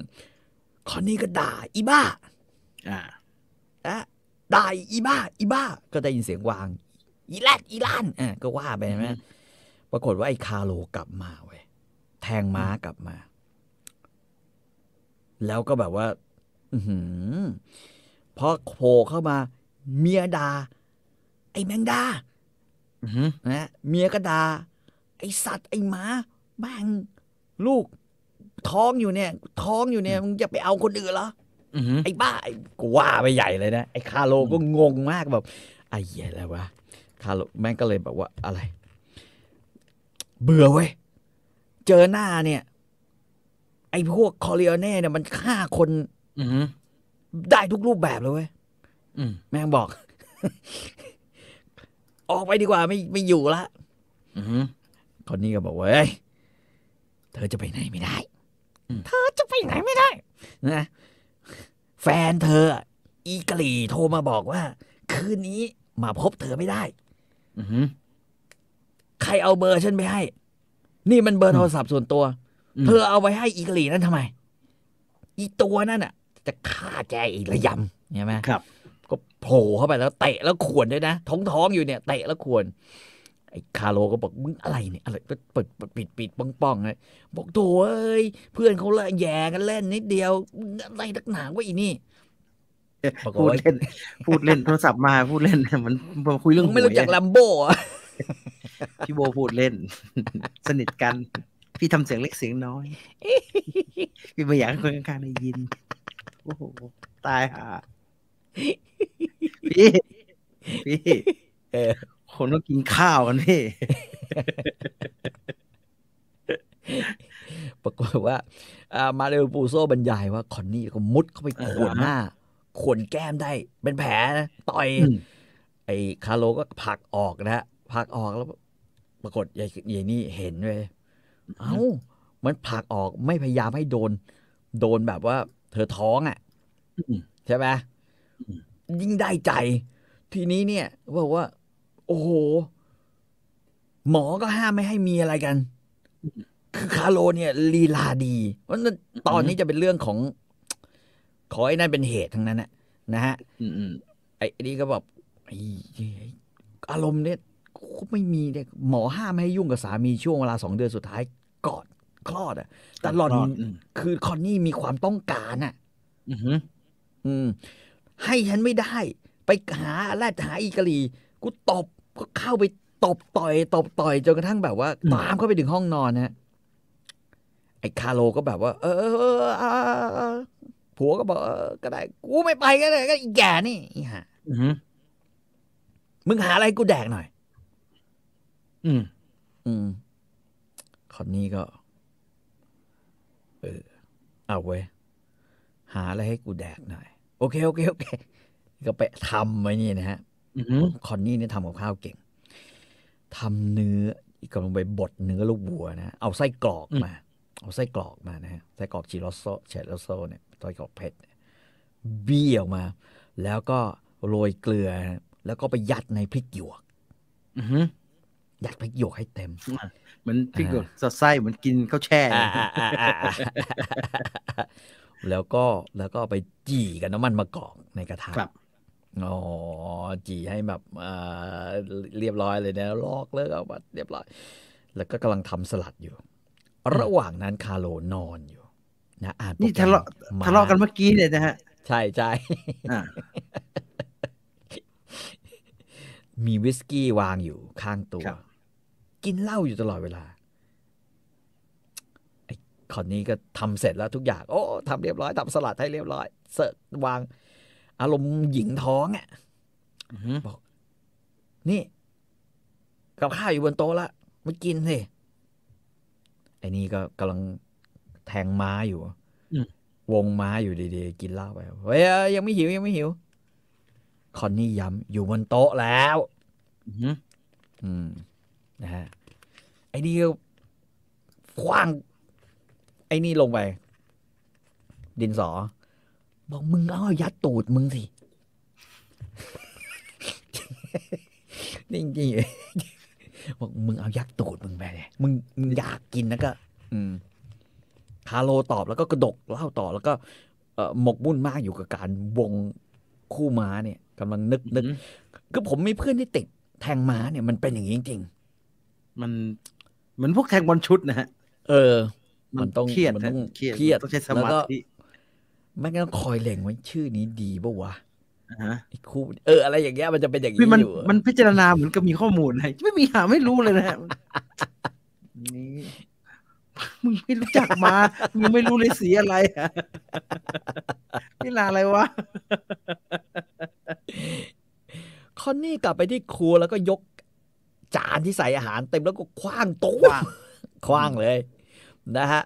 คอนนี่ก็ด่า อีบ้า อ่าอะได้อีบ้า อีบ้า ก็ได้ยินเสียงวาง อีแลดอีล้านอะก็ว่าไปใช่ไหมอืมปรากฏว่าไอ้คาโลกลับมาเว้ยแทงม้ากลับมา แล้วก็แบบว่า อือหือพอโผล่เข้ามา เมียดา ไอ้แมงดาอือหือนะเมียก็ดา ไอ้สัตว์ไอ้หมาแม่งลูก ท้องอยู่เนี่ย ท้องอยู่เนี่ยมึงจะไปเอาคนอื่นเหรออือหือไอ้บ้าไอ้กูว่าไปใหญ่เลยนะไอ้คาร์โลก็งงมากแบบไอ้เหี้ยอะไรวะ คาร์โลแม่งก็เลยแบบว่าอะไร เบื่อเว้ย เจอหน้าเนี่ย ไอ้พวกคอร์เลโอเน่เนี่ยมันฆ่าคนอือหือได้ทุกรูปแบบเลยเว้ยอืมแม่งบอก ออกไปดีกว่าไม่ไม่อยู่ละอือหือคนนี้ก็บอกว่าเฮ้ยเธอจะไปไหนไม่ได้อืมเธอจะไปไหนไม่ได้ นะ แฟนเธออะอีกลีโทรมาบอกว่า คืนนี้มาพบเธอไม่ได้อือหือ ใครเอาเบอร์ฉันไปให้ นี่มันเบอร์อืมโทรศัพท์ส่วนตัวอืมเธอเอาไปให้อีกลีนั่นทำไม อีตัวนั่นอะ จะฆ่าแกอีกระยำใช่ไหมครับ ก็โผล่เข้าไปแล้วเตะแล้วขวนด้วยนะ ท้องท้องๆอยู่เนี่ยเตะแล้วขวนไอ้คาโลก็บอกมึงอะไรเนี่ยอะไรก็เปิดปิดปิดปิดป้องป้องๆเลยบอกโถเอ้ยเพื่อนเขาละแย่กันเล่นนิดเดียวมึงอะไรนักหนาวะอีนี่บอก พูดว่าเล่น พูดเล่นโทรศัพท์มาพูดเล่นมันมาคุยเรื่องมึงไม่รู้จักหวยลัมโบ้อะพี่โบพูดเล่น สนิทกัน พี่ทำเสียงเล็กเสียงน้อย พี่ไม่อยากให้คนข้างๆได้ยิน โอ้โห ตายห่าพี่ พี่เออคนต้องกินข้าวกันพี่ปรากฏว่าอ่ามาเรลปูโซบรรยายว่าคอนนี่ก็มุดเข้าไปขวนหน้า ขวนแก้มได้เป็นแผลนะต่อยอืมไอ้คาร์โลก็ผลักออกนะฮะผลักออกแล้ว ปรากฏยายยายนี่เห็นเลยเอ้ามันผลักออกไม่พยายามให้โดน โดนแบบว่า เธอท้องอะอืมใช่ไหมอืมยิ่งได้ใจ ทีนี้เนี่ยบอกว่า โอ้โห หมอก็ห้ามไม่ให้มีอะไรกัน คือคาร์โลเนี่ยลีลาดีเพราะฉะนั้นตอนนี้จะเป็นเรื่องของ ขอไอ้นั่นเป็นเหตุทั้งนั้นนะนะฮะอืมอืมไอ้นี่ก็แบบไอ้ไอ้อารมณ์เนี่ยก็ไม่มีเนี่ยหมอห้ามไม่ให้ยุ่งกับสามีช่วงเวลาสองเดือนสุดท้ายก่อนคลอดอะแต่หล่อนอืมคือคอนนี่มีความต้องการอะอือหืออืมให้ฉันไม่ได้ ไปหาแรดหาอีกะลีกูตบก็เข้าไปตบต่อยตบต่อยจนกระทั่งแบบว่าอืมตามเข้าไปถึงห้องนอนนะฮะไอ้คาโลก็แบบว่า เออ เออเออเออเออผัวก็บอกเออก็ได้ กูไม่ไปก็ได้ก็อีแก่นี่อีห่าอือหือมึงหาอะไรให้กูแดกหน่อย อืม อืมคนนี้ก็ เออ เอาเว้ย หาอะไรให้กูแดกหน่อย โอเค โอเค โอเค ก็ไปทำไว้นี่นะฮะอือหือคอนนี่เนี่ยทำกับข้าวเก่งทำเนื้อกำลังไปบดเนื้อลูกวัวนะ เอาไส้กรอกมา เอาไส้กรอกมานะฮะไส้กรอกชิโรโซเชโรโซเนี่ยไส้กรอกเผ็ดเนี่ยบี้ออกมา แล้วก็โรยเกลือนะแล้วก็ไปยัดในพริกหยวกอือหือยัดพริกหยวกให้เต็มเหมือนพี่อ่ากดสอดไส้เหมือนกินข้าวแช่อ่าอ่าอ่าอ่าอ่าแล้วก็แล้วก็ไปจี่กับน้ำมันมะกอกในกระทะครับอ๋อจี่ให้แบบเอ่อเรียบร้อยเลยนะลอกเลิกเอามาเรียบร้อย แล้วก็กำลังทำสลัดอยู่ ระหว่างนั้นคาร์โลนอนอยู่ นะอ่านโปรนี่แกรมทะเลาะมทะเลาะกันเมื่อกี้เนี่ยนะฮะ ใช่ใช่อ่ามีวิสกี้วางอยู่ข้างตัวครับกินเหล้าอยู่ตลอดเวลาไอ้คอนนี้ก็ทำเสร็จแล้วทุกอย่าง โอ้ทำเรียบร้อยทำสลัดให้เรียบร้อย เสิร์ฟวาง อารมณ์หญิงท้องอะอือหือนี่ กับข้าวอยู่บนโต๊ะละมากินสิ ไอ้นี่ก็กำลังแทงม้าอยู่วงม้าอยู่ดีๆ กินเหล้าไปเฮ้ยเอ้ยยังไม่หิวยังไม่หิว คอนนี่ย้ำอยู่บนโต๊ะแล้วอือหืออืมนะฮะไอ้นี่ก็คว้าง ไอ้นี่ลงไป ดินสอ บอกมึงเอายัดตูดมึงสินี่จริงๆ บอกมึงเอายัดตูดมึงไปเลยมึงมึงอยากกินนะก็ อืมคาโลตอบแล้วก็กระดกเล่าต่อแล้วก็เอ่อหมกมุ่นมากอยู่กับการวงคู่ม้าเนี่ยกำลังนึกนึกอืมคือผมมีเพื่อนที่ติดแทงม้าเนี่ยมันเป็นอย่างนี้จริงมันเหมือนพวกแทงบอลชุดนะฮะ ๆเออ มันต้องเครียดมันต้องฮะเครียดเครียดต้องใช้สแล้วมาก็ ธิไม่งั้นคอยเล็งไว้ชื่อนี้ดีปะวะ อ่าฮะไอ้คู่เอออะไรอย่างเงี้ยมันจะเป็นอย่างพี่นี้มันอยู่มันพิจารณาเหมือนกับมีข้อมูลให้ไม่มีหาไม่รู้เลยนะฮะนี่มึงไม่รู้จักมา มึงไม่รู้เลยสีอะไรอะนี่ลาอะไรวะ คอนนี่กลับไปที่ครัวแล้วก็ยกจานที่ใส่อาหารเต็มแล้วก็คว้างโต๊ะขว้างคว้างเลย นะฮะ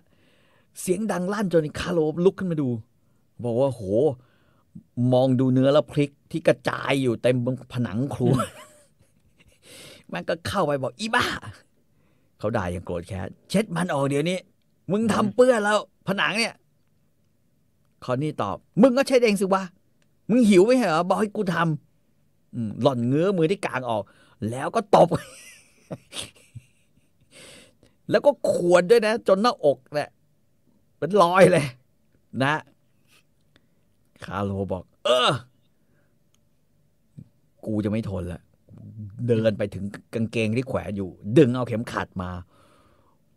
เสียงดังลั่นจนคาร์โลลุกขึ้นมาดู บอกว่าโห มองดูเนื้อแล้วพริกที่กระจายอยู่เต็มบนผนังครัว มันก็เข้าไปบอกอีบ้า เขาด่าอย่างโกรธแค้นเช็ดมันออกเดี๋ยวนี้ มึงทำเปื้อนแล้ว ผนังเนี่ยคอนนี่ตอบ มึงก็เช็ดเองสิวะ มึงหิวไหมเหรอ บอกให้กูทำอืมหล่อนเงื้อมือที่กลางออก แล้วก็ตบ แล้วก็ขวนด้วยนะ จนหน้าอกเนี่ยเป็นรอยเลย นะ คาร์โลบอก เออ กูจะไม่ทนละเดินไปถึงกางเกงที่แขวนอยู่ ดึงเอาเข็มขัดมา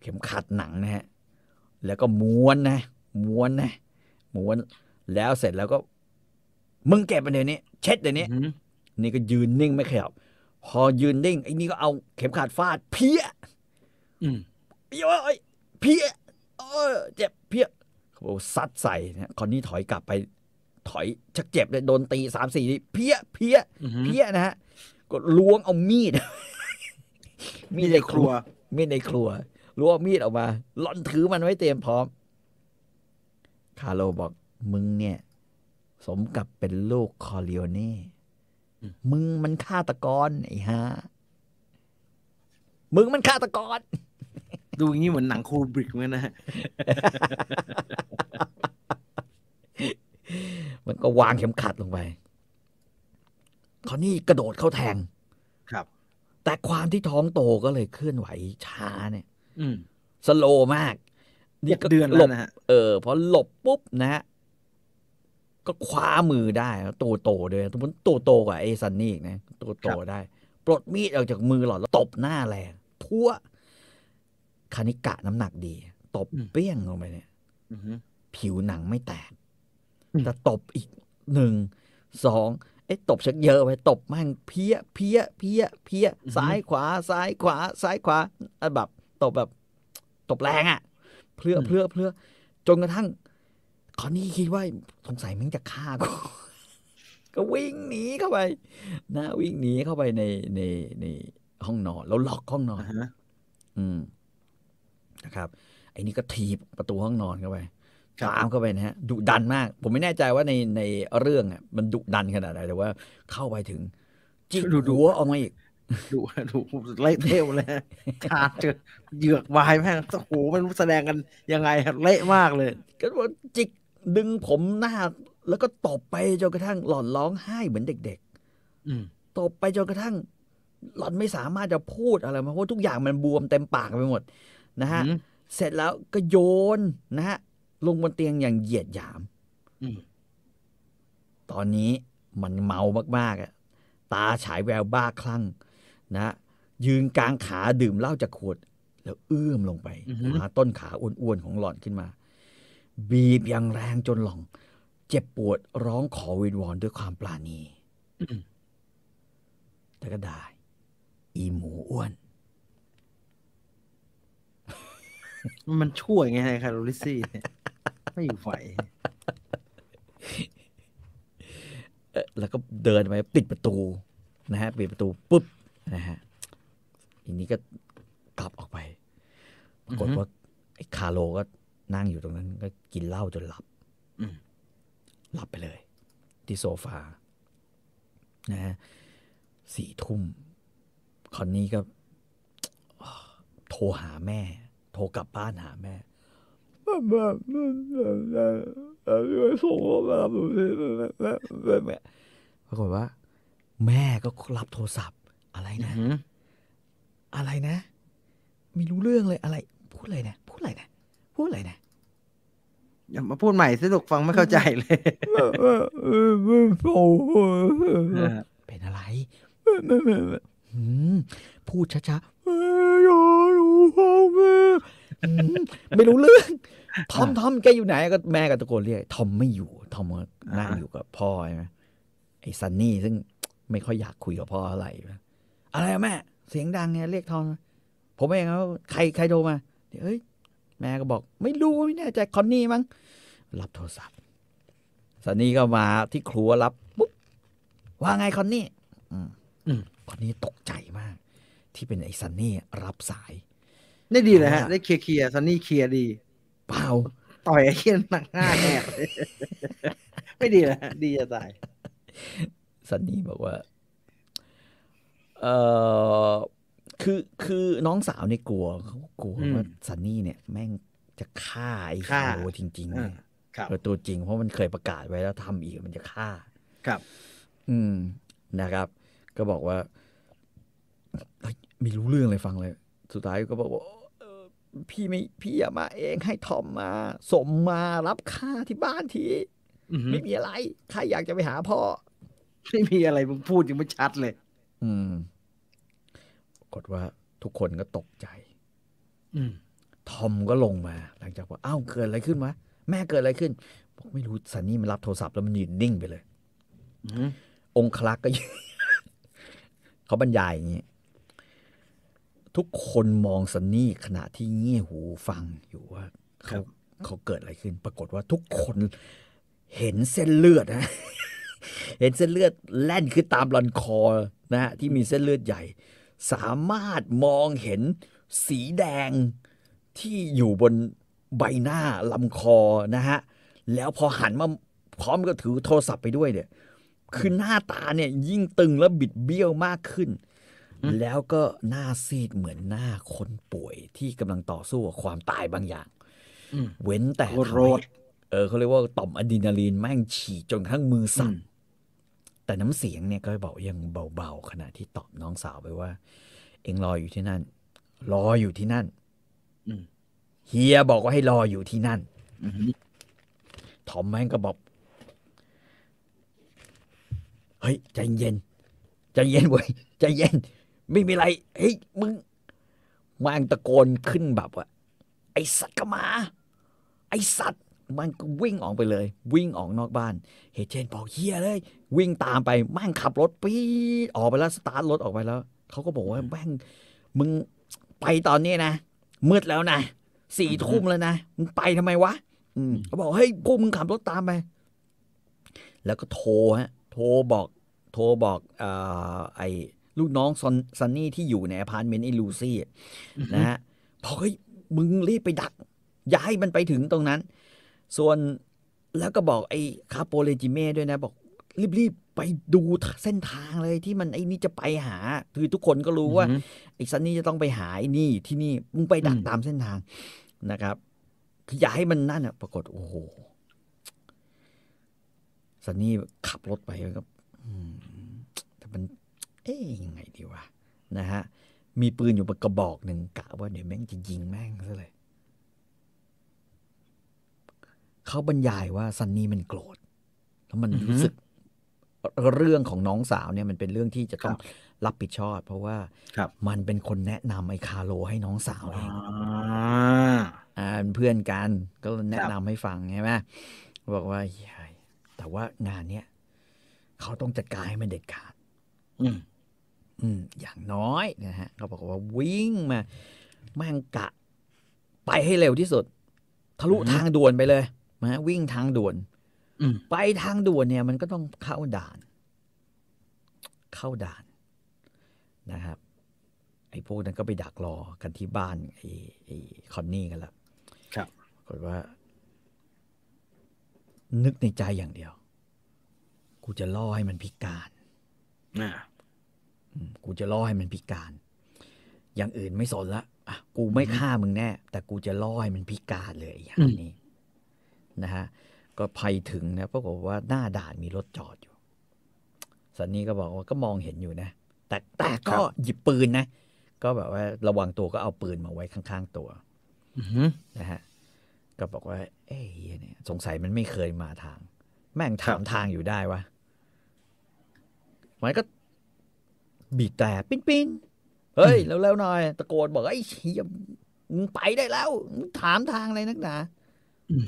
เข็มขัดหนังนะฮะ แล้วก็ม้วนนะ ม้วนนะม้วน แล้วเสร็จแล้วก็ มึงเก็บมันเดี๋ยวนี้ เช็ดเดี๋ยวนี้อืมนี่ก็ยืนนิ่งไม่ขยับ พอยืนนิ่งไอ้นี่ก็เอาเข็มขัดฟาด เพี้ยอืมเอ้ยเอ้ยเพี้ยเออเจ็บเพี้ยเขาบอกซัดใส่นะคอนนี่ถอยกลับไป ถอยชักเจ็บเลยโดนตีสามสี่ทีเพี้ยเพี้ยอืมเพี้ยนะฮะก็ล้วงเอามีด มีในครัว มีดในครัวล้วงเอามีดออกมาหล่อนถือมันไว้เตรียมพร้อม คาร์โลบอกมึงเนี่ย สมกับเป็นลูกคอริโอเน่อืมมึงมันฆาตกรไอ้ฮะมึงมันฆาตกร ดูอย่างนี้เหมือนหนังคูบริกเหมือนกันนะฮะ มันก็วางเข็มขัดลงไปคราวนี้กระโดดเข้าแทงครับ แต่ความที่ท้องโตก็เลยเคลื่อนไหวช้าเนี่ย อืมสโลว์มากหกเดือนหแล้ลวบนะฮะเออพอหลบปุ๊บนะฮะก็คว้ามือได้แล้วตัวโตด้วยตัวตัวโตกว่าไอ้ซันนี่อีกนะตัวโตได้ ปลดมีดออกจากมือหลอดแล้วตบหน้าแรงพัวคานิกะน้ำหนักดี ตบเปี้ยงลงไปเนี่ยอือฮึผิวหนังไม่แตกอืม แต่ตบอีกหนึ่งสองไอ้ตบชักเยอะไปตบแม่งเพี้ยเพี้ยเพี้ยเพี้ยซ้ายขวาซ้ายขวาซ้ายขวาอะแบบตบแบบตบแรงอะ เพลือเพลือเพลือจนกระทั่งคอนนี่คิดว่าสงสัยแม่งจะฆ่ากูก็วิ่งหนีเข้าไปนะวิ่งหนีเข้าไปในในในห้องนอนแล้วล็อกห้องนอนอ่าฮะอืมนะครับไอ้นี่ก็ถีบประตูห้องนอนเข้าไปครับ ตามเข้าไปนะฮะดุดันมาก ผมไม่แน่ใจว่าในในเรื่องอะมันดุดันขนาดไหนแต่ว่าเข้าไปถึงจิกดูดูหัวออกมาอีกดูดูเละเทะหมดเลยฮะทานเจอเหยือกวายแม่งโอ้โหไม่รู้แสดงกันยังไงครับเละมากเลย ก็ว่าจิกดึงผมหน้า แล้วก็ตบไปจนกระทั่งหล่อนร้องไห้เหมือนเด็กอืมๆตบไปจนกระทั่ง หล่อนไม่สามารถจะพูดอะไรมาเพราะทุกอย่างมันบวมเต็มปากไปหมด นะฮะอืมเสร็จแล้วก็โยนนะฮะ ลงบนเตียงอย่างเหยียดหยามอืมตอนนี้มันเมามากๆอะตาฉายแววบ้าคลั่ง นะ ยืนกลางขาดื่มเหล้าจากขวด แล้วเอื้อมลงไปอือฮึหาต้นขาอ้วนๆของหล่อนขึ้นมา บีบอย่างแรงจนหล่อง เจ็บปวดร้องขอวิงวอนด้วยความปราณีอืมแต่ก็ได้อีหมูอ้วนมันช่วยไงไคาโรลิซี่เนี่ย ไม่อยู่ไหวเอ่อแล้วก็เดินไปปิดประตูนะฮะปิดประตูปุ๊บนะฮะอันนี้ก็กลับออกไปปรากฏอือฮึว่าไอ้คาโลก็นั่งอยู่ตรงนั้น ก็กินเหล้าจนหลับอืมหลับไปเลย ที่โซฟานะฮะสี่ทุ่มคอนนี้ก็โทรหาแม่ โทรกลับบ้านหาแม่ ปรากฏว่า แม่ก็รับโทรศัพท์อะไรนะ อะไรนะไม่รู้เรื่องเลยอะไร พูดอะไรนะพูดอะไรนะพูดอะไรนะอย่ามาพูดใหม่สิลูกฟังไม่เข้าใจเลยเป็นอะไรพูดช้าๆหืม ไม่รู้เรื่องทอมทอมแกอยู่ไหนก็แม่ก็ตะโกนเรียกทอมไม่อยู่ทอมก็นั่งอ่าอยู่กับพ่อใช่ไหมไอ้ซันนี่ซึ่งไม่ค่อยอยากคุยกับพ่ออะไรนะอะไรอะแม่ เสียงดังเนี่ยเรียกทอมผมเองครับใครใครโทรมาเดี๋ยวเอ้ยแม่ก็บอก ไม่รู้ไม่แน่ใจคอนนี่มั้งรับโทรศัพท์ซันนี่ก็มาที่ครัวรับปุ๊บว่าไงคอนนี่อืมอืมคอนนี่ตกใจมาก ที่เป็นไอ้ซันนี่รับสาย ได้ดีเลยฮะอ่าได้เคลียร์เคลียร์ซันนี่เคลียร์ดี เปล่า ต่อยไอ้เหี้ยหนักหน้าแน่ไม่ดีเลยฮะดีจะตายซันนี่บอกว่า เออคือคือน้องสาวเนี่ยกลัวเขากลัวอืมว่าซันนี่เนี่ย แม่งจะฆ่าไอ้ฆ่าคาโรจริงๆอ่าเนี่ยครับเออตัวจริงเพราะมันเคยประกาศไว้แล้วทำอีกมันจะฆ่า ครับ อืมนะครับ ก็บอกว่าเฮ้ยไม่รู้เรื่องเลยฟังเลย สุดท้ายก็บอกว่าเออพี่ไม่พี่อย่ามาเองให้ทอมมา สมมารับค่าที่บ้านทีอือหือไม่มีอะไรใครอยากจะไปหาพ่อ ไม่มีอะไรมึงพูดยังไม่ชัดเลย อืมปรากฏว่าทุกคนก็ตกใจ อืมทอมก็ลงมา หลังจากว่าอ้าวเกิดอะไรขึ้นวะแม่เกิดอะไรขึ้นบอกไม่รู้ซันนี่มันรับโทรศัพท์แล้วมันยืนนิ่งไปเลยอือหือองคลักษ์ก็ยืนเขาบรรยายอย่างนี้ ทุกคนมองซันนี่ขณะที่เงี่ยหูฟังอยู่ว่าเขาเขาเกิดอะไรขึ้น ปรากฏว่าทุกคนเห็นเส้นเลือดนะเห็นเส้นเลือดแล่นขึ้นตามลำคอนะฮะที่มีเส้นเลือดใหญ่ สามารถมองเห็นสีแดงที่อยู่บนใบหน้าลำคอนะฮะแล้วพอหันมาพร้อมกับถือโทรศัพท์ไปด้วยเนี่ย คือหน้าตาเนี่ยยิ่งตึงและบิดเบี้ยวมากขึ้น แล้วก็หน้าซีดเหมือนหน้าคนป่วยที่กำลังต่อสู้กับความตายบางอย่างอืมเว้นแต่โคตรทำโรให้ดเออเขาเรียกว่าต่อมอะดรีนาลีนแม่งฉีดจนกระทั่งมือสั่นอืมแต่น้ำเสียงเนี่ยก็บอกยังเบาๆขณะที่ตอบน้องสาวไปว่า เอ็งรออยู่ที่นั่น รออยู่ที่นั่นอืมเฮียบอกว่าให้รออยู่ที่นั่นอือหือทอมแม่งก็บอกเฮ้ยใจเย็นใจเย็นเว้ยใจเย็น ไม่มีไรเฮ้ยมึงม่งตะโกนขึ้นแบบว่าไอ้สัตว์ก็มา ไอ้สัตว์มันก็วิ่งออกไปเลย วิ่งออกนอกบ้าน เฮเกนบอกเหี้ยเลย วิ่งตามไปแม่งขับรถปี๊ดออกไปแล้วสตาร์ทรถออกไปแล้วเขาก็บอกว่าแม่งมึงไปตอนนี้นะมืดแล้วนะสี่ทุ่มแล้วนะมึงไปทำไมวะอืมเขาบอกเฮ้ยพวกมึงขับรถตามไปแล้วก็โทรฮะ โทรบอก โทรบอกอ่อไอ้ ลูกน้องซอนซันนี่ที่อยู่ในอพาร์ตเมนต์ไอ้ลูซี่อะนะฮะบอกเฮ้ยมึงรีบไปดัก อย่าให้มันไปถึงตรงนั้น ส่วนแล้วก็บอกไอ้คาโปเลจิเม่ด้วยนะ บอกรีบๆไปดูเส้นทางเลยที่มันไอ้นี่จะไปหา คือทุกคนก็รู้ว่าอือหือไอ้ซันนี่จะต้องไปหาไอ้นี่ที่นี่มึงไปดักอืมตามเส้นทางนะครับคืออย่าให้มันนั่นอะ ปรากฏโอ้โหซันนี่ขับรถไปแล้วก็อืมแต่มัน เอ๊ยยังไงดีวะนะฮะมีปืนอยู่กระบอกหนึ่งกะว่าเดี๋ยวแม่งจะยิงแม่งซะเลยเขาบรรยายว่าซันนี่มันโกรธแล้วมันอือฮึรู้สึกเรื่องของน้องสาวเนี่ยมันเป็นเรื่องที่จะต้องครับรับผิดชอบ เพราะว่าครับมันเป็นคนแนะนำไอ้คาโลให้น้องสาวเออ่งาอ่าเป็นเพื่อนกันก็แนะครับนำให้ฟังใช่ไหมบอกว่าเฮ้ยแต่ว่างานเนี้ยเขาต้องจัดการให้มันเด็ดขาด อืมอืมอย่างน้อยนะฮะเขาบอกว่าวิ่งมาแม่งกะ ไปให้เร็วที่สุด ทะลุอือฮึทางด่วนไปเลยนะฮะวิ่งทางด่วนอืมไปทางด่วนเนี่ย มันก็ต้องเข้าด่าน เข้าด่านนะครับไอ้พวกนั้นก็ไปดักรอกันที่บ้านไอ้ไอ้คอนนี่กันละครับปรากฏว่า นึกในใจอย่างเดียว กูจะล่อให้มันพิการอ่าอืม กูจะล่อให้มันพิการ อย่างอื่นไม่สนละอะกูไม่ฆ่ามึงแน่ แต่กูจะล่อให้มันพิการเลยอย่างนี้นะฮะก็ภัยถึงนะปรากฏว่าหน้าด่านมีรถจอดอยู่ สันนี่ก็บอกว่าก็มองเห็นอยู่นะ แต่แต่ก็หยิบปืนนะ ก็แบบว่าระวังตัวก็เอาปืนมาไว้ข้างๆตัวอือหือนะฮะก็บอกว่า เอ้ยเหี้ยเนี่ยสงสัยมันไม่เคยมาทาง แม่งถามทางอยู่ได้วะมันก็ บีบแต่ปิ้นปิ้นเฮ้ยเร็วๆหน่อย ตะโกนบอกไอ้เฮียมึงไปได้แล้วมึงถามทางอะไรนักหนาอืม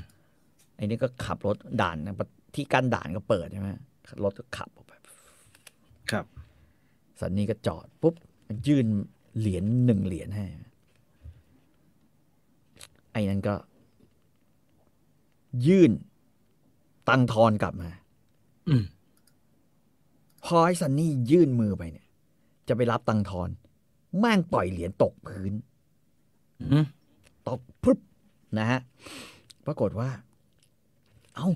ไอ้นี่ก็ขับรถด่านนะที่กั้นด่านก็เปิดใช่ไหมรถก็ขับออกไป ครับ สันนี่ก็จอดปุ๊บยื่นเหรียญหนึ่งเหรียญให้ ไออ้นั้นก็ ยื่น ตังทอนกลับมาอืมพอไอ้ซันนี่ยื่นมือไปเนี่ย จะไปรับตังทอน แม่งปล่อยเหรียญตกพื้นอืมตกพรึบนะฮะ ปรากฏว่า เอา้า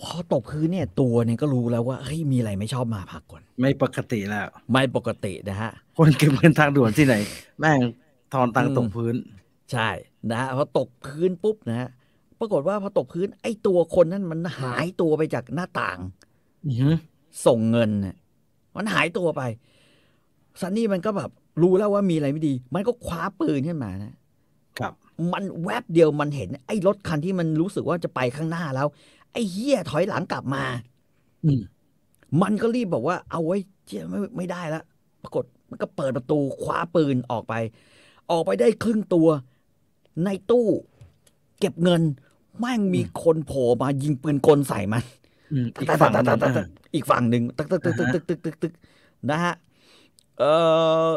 พอตกพื้นเนี่ย ตัวเนี่ยก็รู้แล้วว่าเฮ้ยมีอะไรไม่ชอบมาพักก่อน ไม่ปกติแล้ว ไม่ปกตินะฮะ คนเก็บเงินทางด่วนที่ไหน แม่งทอนตังค์ตกพื้น ใช่นะฮะพอตกพื้นปุ๊บนะฮะปรากฏว่าพอตกพื้น ไอ้ตัวคนนั้นมันหายตัวไปจากหน้าต่างอือหือ ส่งเงินน่ะมันหายตัวไปซันนี่มันก็แบบรู้แล้วว่ามีอะไรไม่ดี มันก็คว้าปืนขึ้นมานะ ครับ มันแวบเดียวมันเห็น ไอ้รถคันที่มันรู้สึกว่าจะไปข้างหน้าแล้ว ไอ้เหี้ยถอยหลังกลับมา อืมมันก็รีบบอกว่า เอาไว้เชี่ยไม่ไม่ได้แล้วปรากฏมันก็เปิดประตูคว้าปืนออกไป ออกไปได้ครึ่งตัว ในตู้ เก็บเงินแม่งมีคนโผล่มายิงปืนกลใส่มัน อืมอีกฝั่งหนึงตึกตึกตึกตึกอีกฝั่งหนึ่งตึกตึกตึกตึกตึกตึกตึกตึกนะฮะเอ่อ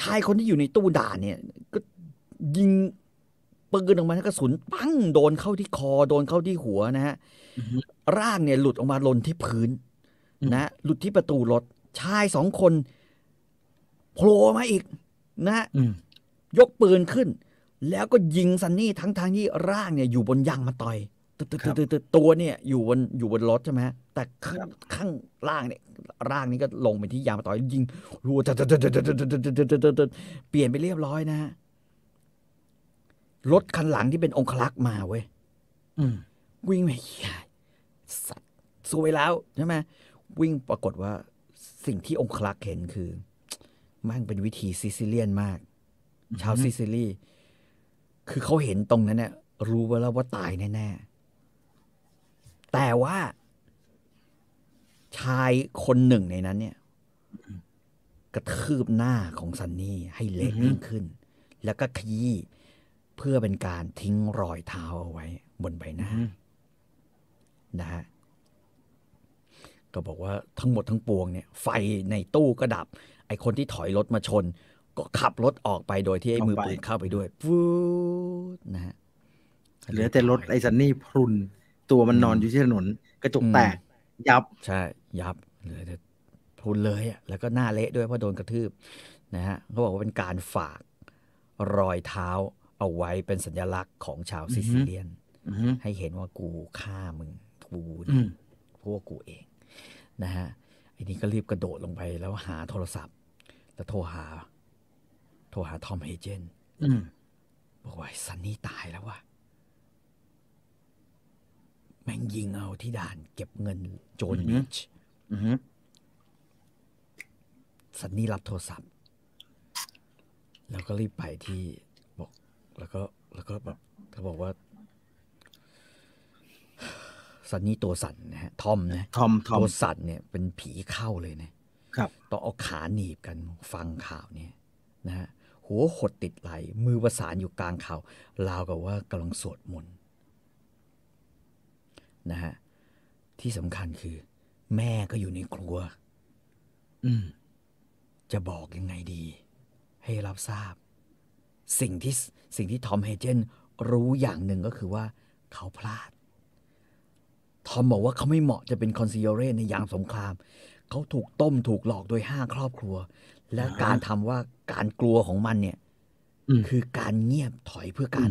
ชายคนที่อยู่ในตู้ด่านเนี่ย ก็ยิงปืนออกมากระสุนปังโดนเข้าที่คอโดนเข้าที่หัวนะฮะอือฮึร่างเนี่ยหลุดออกมาหล่นที่พื้นอืมนะหลุดที่ประตูรถชายสองคนโผล่มาอีก นะฮะอืมยกปืนขึ้น แล้วก็ยิงซันนี่ทั้งทางๆที่ร่างเนี่ยอยู่บนยางมาต่อย ตึ๊ดตึ๊ดตึ๊ดตึ๊ดตึ๊ดตัวเนี่ยอยู่บนอยู่บนรถใช่ไหมฮะแต่ข้างข้างล่างเนี่ยร่างนี้ก็ลงไปที่ยางมาต่อยยิงรัวตึ๊ดตึ๊ดตึ๊ดตึ๊ดตึ๊ดตึ๊ดตึ๊ดตึ๊ดตึ๊ดตึ๊ดเปลี่ยนไปเรียบร้อยนะฮะรถคันหลังที่เป็นองคลักษ์มาเว้ยอืมวิ่งไปเหี้ยสัตว์สวยแล้วใช่ไหมวิ่งปรากฏว่าสิ่งที่องคลักษ์เห็นคือแม่งเป็นวิธีซิซิเลียนมาก ชาวซิซิลีคือเขาเห็นตรงนั้นเนี่ยรู้ไว้แล้วว่าตายแน่ๆ แต่ว่า ชายคนหนึ่งในนั้นเนี่ย กระทืบหน้าของซันนี่ให้เละยิ่งขึ้น แล้วก็ขยี้เพื่อเป็นการทิ้งรอยเท้าเอาไว้ บนใบหน้าอืมนะฮะก็บอกว่าทั้งหมดทั้งปวงเนี่ย ไฟในตู้ก็ดับ ไอคนที่ถอยรถมาชน ก็ขับรถออกไปโดยที่ไอ้มือปืนเข้าไปด้วยฟูดนะฮะเหลือแต่รถไอ้ซันนี่พรุน ตัวมันนอนอยู่ที่ถนน กระจกแตก ยับ ใช่ ยับเหลือแต่พรุนเลยอะแล้วก็หน้าเละด้วยเพราะโดนกระทืบนะฮะเขาบอกว่าเป็นการฝากรอยเท้าเอาไว้เป็นสัญลักษณ์ของชาวซิซิเลียนอือหือให้เห็นว่ากูฆ่ามึงกูอืเนี่ยมพวกกูเองนะฮะไอ้นี่ก็รีบกระโดดลงไปแล้วหาโทรศัพท์ แล้วโทรหา โทรหาทอมเฮเจนอืมบอกว่าไอ้ซันนี่ตายแล้วว่ะแม่งยิงเอาที่ด่านเก็บเงินโจนบีชอือหือซันนี่รับโทรศัพท์ แล้วก็รีบไปที่บอก แล้วก็แล้วก็แบบเขาบอกว่าซันนี่ตัวสั่นนะฮะทอมนะทอมทอมตัวสั่นเนี่ยเป็นผีเข้าเลยนะครับต้องเอาขาหนีบกันฟังข่าวเนี่ยนะฮะหัวหดติดไหลมือประสานอยู่กลางข่าวราวกับว่ากำลังสวดมนต์ นะฮะที่สำคัญคือ แม่ก็อยู่ในครัว อืม จะบอกยังไงดี ให้รับทราบ สิ่งที่สิ่งที่ทอมเฮเจนรู้อย่างหนึ่งก็คือว่าเขาพลาด ทอมบอกว่าเขาไม่เหมาะจะเป็นคอนซิโอเรในยามสงคราม เขาถูกต้มถูกหลอกโดยห้าครอบครัว และการทำว่าการกลัวของมันเนี่ยอืมคือการเงียบถอยเพื่อการ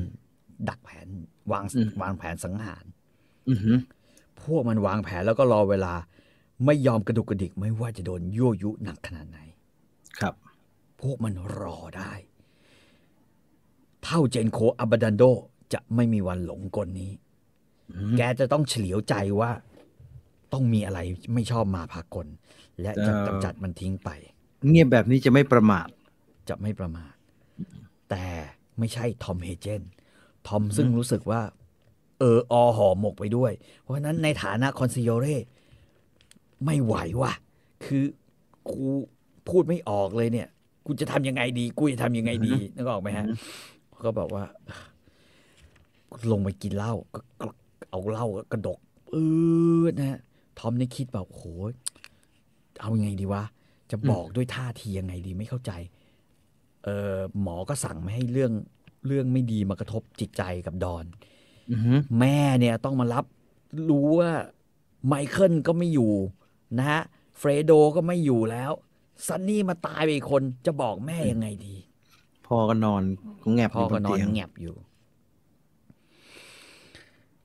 ดักแผนวางอืมวางแผนสังหาร อือหือพวกมันวางแผนแล้วก็รอเวลา ไม่ยอมกระดุกกระดิกไม่ว่าจะโดนยั่วยุหนักขนาดไหน ครับ พวกมันรอได้ เท่าเจนโคอับดันโดจะไม่มีวันหลงกลนี้อืมแกจะต้องเฉลียวใจว่า ต้องมีอะไรไม่ชอบมาพากล และจะเอ่อกำจัดมันทิ้งไป เงียบแบบนี้จะไม่ประมาท จะไม่ประมาท แต่ไม่ใช่ทอมเฮเจนทอมซึ่งรู้สึกว่า เอออห่อหมกไปด้วย เพราะฉะนั้นในฐานะคอนซิโอเร่ไม่ไหวว่ะ คือกูพูดไม่ออกเลยเนี่ย กูจะทำยังไงดี กูจะทำยังไงดีนึกออกไหมฮะก็บอกว่า ลงไปกินเหล้าก็ก็เอาเหล้ากระดกเออนะฮะทอมนี่คิดแบบโอ้โหเอายังไงดีวะ จะบอกด้วยท่าทียังไงดีไม่เข้าใจ เออหมอก็สั่งไม่ให้เรื่องเรื่องไม่ดีมากระทบจิตใจกับดอนอือหือ แม่เนี่ยต้องมารับรู้ว่าไมเคิลก็ไม่อยู่นะฮะเฟรโดก็ไม่อยู่แล้วซันนี่มาตายไปอีกคนจะบอกแม่ยังไงดีพ่อก็นอนก็แงบพ่อก็นอนยู่บเตียงแงบอยู่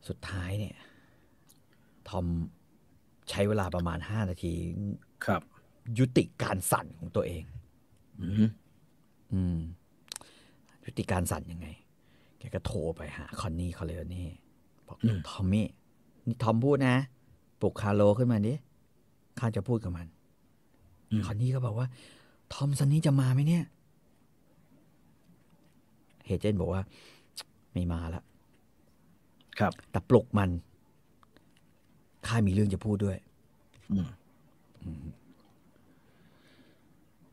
สุดท้ายเนี่ย ทอมใช้เวลาประมาณห้านาที ครับ ยุติการสั่นของตัวเอง อือหืออืมยุติการสั่นยังไงแกก็โทรไปหาคอนนี่คอเลโอนี่บอกทอมมี่นี่ทอมพูดนะปลุกคาร์โลขึ้นมาดิข้าจะพูดกับมันคอนนี่ก็บอกว่า ทอมซันนี่จะมาไหมเนี่ยเฮเจนบอกว่า ไม่มาละครับ แต่ปลุกมันข้ามีเรื่องจะพูดด้วยอืมอืม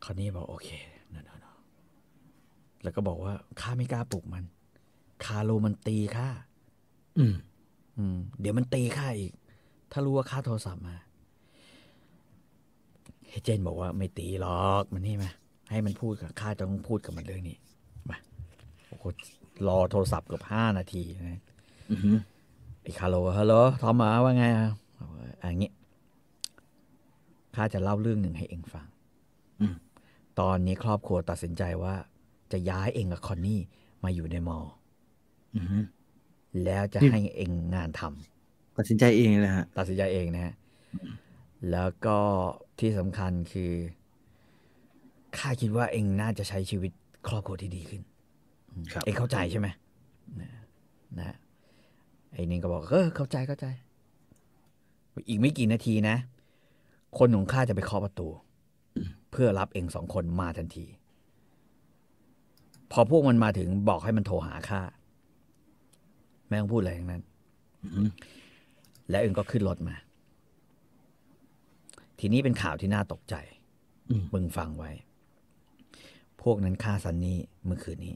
คอนนี่บอกโอเคนั่นๆแล้วก็บอกว่าข้าไม่กล้าปลุกมัน คาโลมันตีข้าอืม อืม เดี๋ยวมันตีข้าอีก ถ้ารู้ว่าข้าโทรศัพท์มาเฮเจนบอกว่าไม่ตีหรอกมันนี่มาให้มันพูดกับข้าจะต้องพูดกับมันเรื่องนี้มาโอ้โหรอโทรศัพท์เกือบห้านาทีนะอือหือไอ้คาร์โลฮัลโหลทอมมาว่าไงอะบอกว่าอันนี้ข้าจะเล่าเรื่องหนึ่งให้เองฟังอืมตอนนี้ครอบครัวตัดสินใจว่า จะย้ายเองกับคอนนี่มาอยู่ในมออือหือ แล้วจะนี่ให้เองงานทำตัดสินใจเองเลยฮะตัดสินใจเองนะฮะแล้วก็ที่สำคัญคือข้าคิดว่าเองน่าจะใช้ชีวิตครอบครัวที่ดีขึ้นครับเองเข้าใจใช่ไหมนะนะไอ้นี่ก็บอกเออเข้าใจเข้าใจ อีกไม่กี่นาทีนะ คนของข้าจะไปเคาะประตู เพื่อรับเองสองคนมาทันที พอพวกมันมาถึงบอกให้มันโทรหาข้า ไม่ต้องพูดอะไรทั้งนั้นอือหือแล้วเองก็ขึ้นรถมา ทีนี้เป็นข่าวที่น่าตกใจอืมมึงฟังไว้ พวกนั้นฆ่าซันนี่เมื่อคืนนี้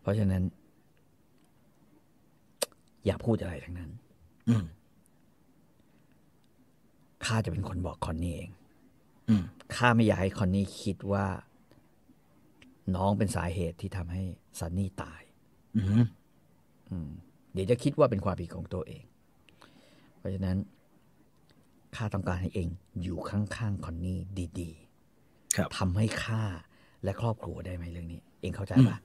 เพราะฉะนั้น อย่าพูดอะไรทั้งนั้นอืมข้าจะเป็นคนบอกคอนนี่เองอืมข้าไม่อยากให้คอนนี่คิดว่า น้องเป็นสาเหตุที่ทำให้ซันนี่ตายอือหืออืม เดี๋ยวจะคิดว่าเป็นความผิดของตัวเอง เพราะฉะนั้นข้าต้องการให้เองอยู่ข้างๆคอนนี่ดีครับๆทำให้ข้าและครอบครัวได้ไหมเรื่องนี้ เองเข้าใจปะ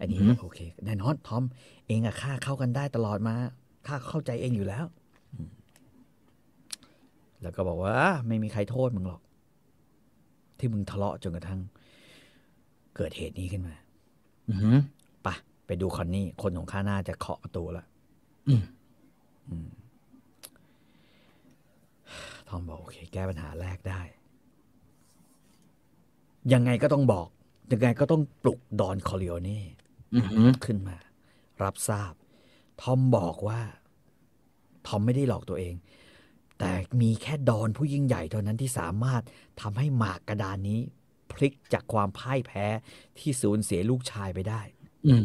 อันนี้อืมโอเคแน่นอนทอม เองกับข้าเข้ากันได้ตลอดมาข้าเข้าใจเองอยู่แล้วอืมแล้วก็บอกว่า ไม่มีใครโทษมึงหรอก ที่มึงทะเลาะจนกระทั่ง เกิดเหตุนี้ขึ้นมาอือหือ ไปะไปดูคอนนี่ คนของข้าน่าจะเคาะประตูแล้วอืมทอมบอกโอเค แก้ปัญหาแรกได้ ยังไงก็ต้องบอก ยังไงก็ต้องปลุกดอนคอริโอเน่อือหือขึ้นมา รับทราบ ทอมบอกว่า ทอมไม่ได้หลอกตัวเอง แต่มีแค่ดอนผู้ยิ่งใหญ่เท่านั้นที่สามารถทำให้หมากกระดานนี้ พลิกจากความพ่ายแพ้ที่สูญเสียลูกชายไปได้ อืม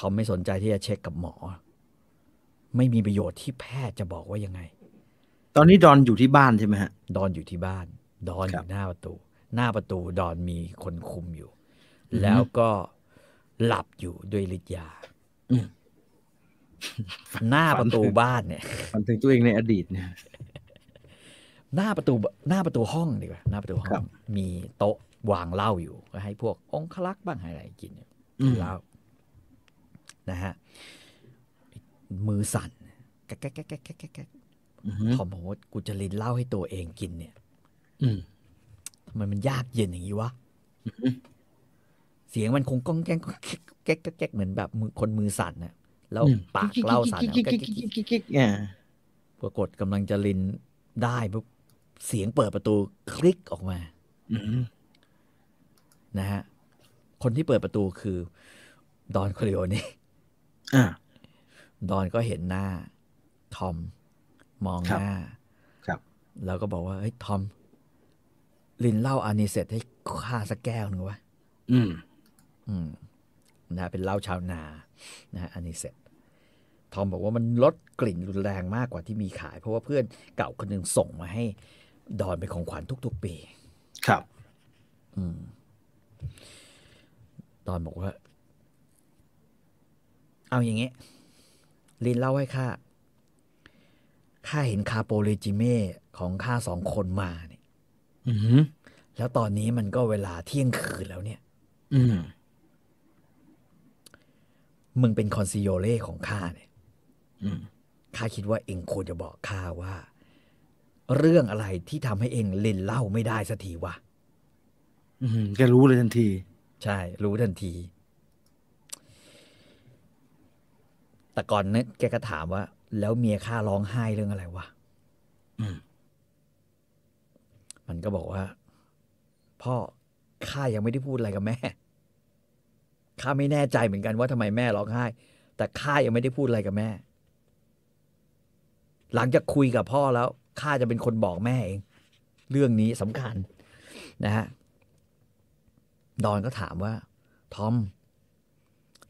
ทอมไม่สนใจที่จะเช็คกับหมอ ไม่มีประโยชน์ที่แพทย์จะบอกว่ายังไง ตอนนี้ดอนอยู่ที่บ้านใช่ไหมฮะ ดอนอยู่ที่บ้าน ดอนอครับยู่หน้าประตู หน้าประตูดอนมีคนคุมอยู่ แล้วก็หลับอยู่ด้วยฤทธิ์ยาอืมหน้าประตูบ้านเนี่ยมันถึงตัวเองในอดีตเนี่ย หน้าประตูหน้าประตูห้องดีกว่าหน้าประตูห้ครัองบมีโต๊ะวางเหล้าอยู่ก็ให้พวกองคลักษ์บ้างให้อะไรกินอืมเหล้า นะฮะมือสั่นแก๊กแก๊กแก๊กแก๊กแก๊กแก๊กแก๊กอือหือทอมบอกว่ากูจะลินเหล้าให้ตัวเองกินเนี่ยอืมทำไมมันยากเย็นอย่างนี้วะอือหือเสียงมันคงก้องแก๊กแก๊กแก๊กแก๊กเหมือนแบบมือคนมือสั่นน่ะแล้วอืมปากเหล้าสั่นอะกิ๊กแก๊กกิ๊กกิ๊กกิ๊กกิ๊กกิ๊กอ่าปรากฏกำลังจะรินได้ปุ๊บเสียงเปิดประตูคลิกออกมาอืมนะฮะคนที่เปิดประตูคือ ดอนคอร์เลโอเน่อ่า ดอนก็เห็นหน้า ทอม มองครับหน้า ครับ แล้วก็บอกว่าเฮ้ยทอม รินเหล้า anisette ให้ข้าสักแก้วหนึ่งวะอืม อืมนะเป็นเหล้าชาวนา นะฮะอันนี้เสร็จทอมบอกว่ามันลดกลิ่นรุนแรงมากกว่าที่มีขาย เพราะว่าเพื่อนเก่าคนหนึ่งส่งมาให้ ดอนเป็นของขวัญทุกๆปี ครับดอนบอกว่า เอาอย่างเงี้ยลินเล่าให้ข้า ข้าเห็นคาโปเรจิเม่ของข้าสองคนมาเนี่ยอืมแล้วตอนนี้มันก็เวลาเที่ยงคืนแล้วเนี่ย อืมมึงเป็นคอนซิโยเล่ของข้าเนี่ยอืมข้าคิดว่าเองควรจะบอกข้าว่า เรื่องอะไรที่ทำให้เองเล่นเหล่าไม่ได้สักทีวะอืมแกรู้เลยทันที ใช่ รู้ทันที แต่ก่อนเนี่ยแกก็ถามว่า แล้วเมียข้าร้องไห้เรื่องอะไรวะอืมมันก็บอกว่า พ่อข้ายังไม่ได้พูดอะไรกับแม่ข้าไม่แน่ใจเหมือนกันว่าทำไมแม่ร้องไห้ แต่ข้ายังไม่ได้พูดอะไรกับแม่ หลังจากคุยกับพ่อแล้วข้าจะเป็นคนบอกแม่เอง เรื่องนี้สำคัญ นะฮะดอนก็ถามว่า ทอม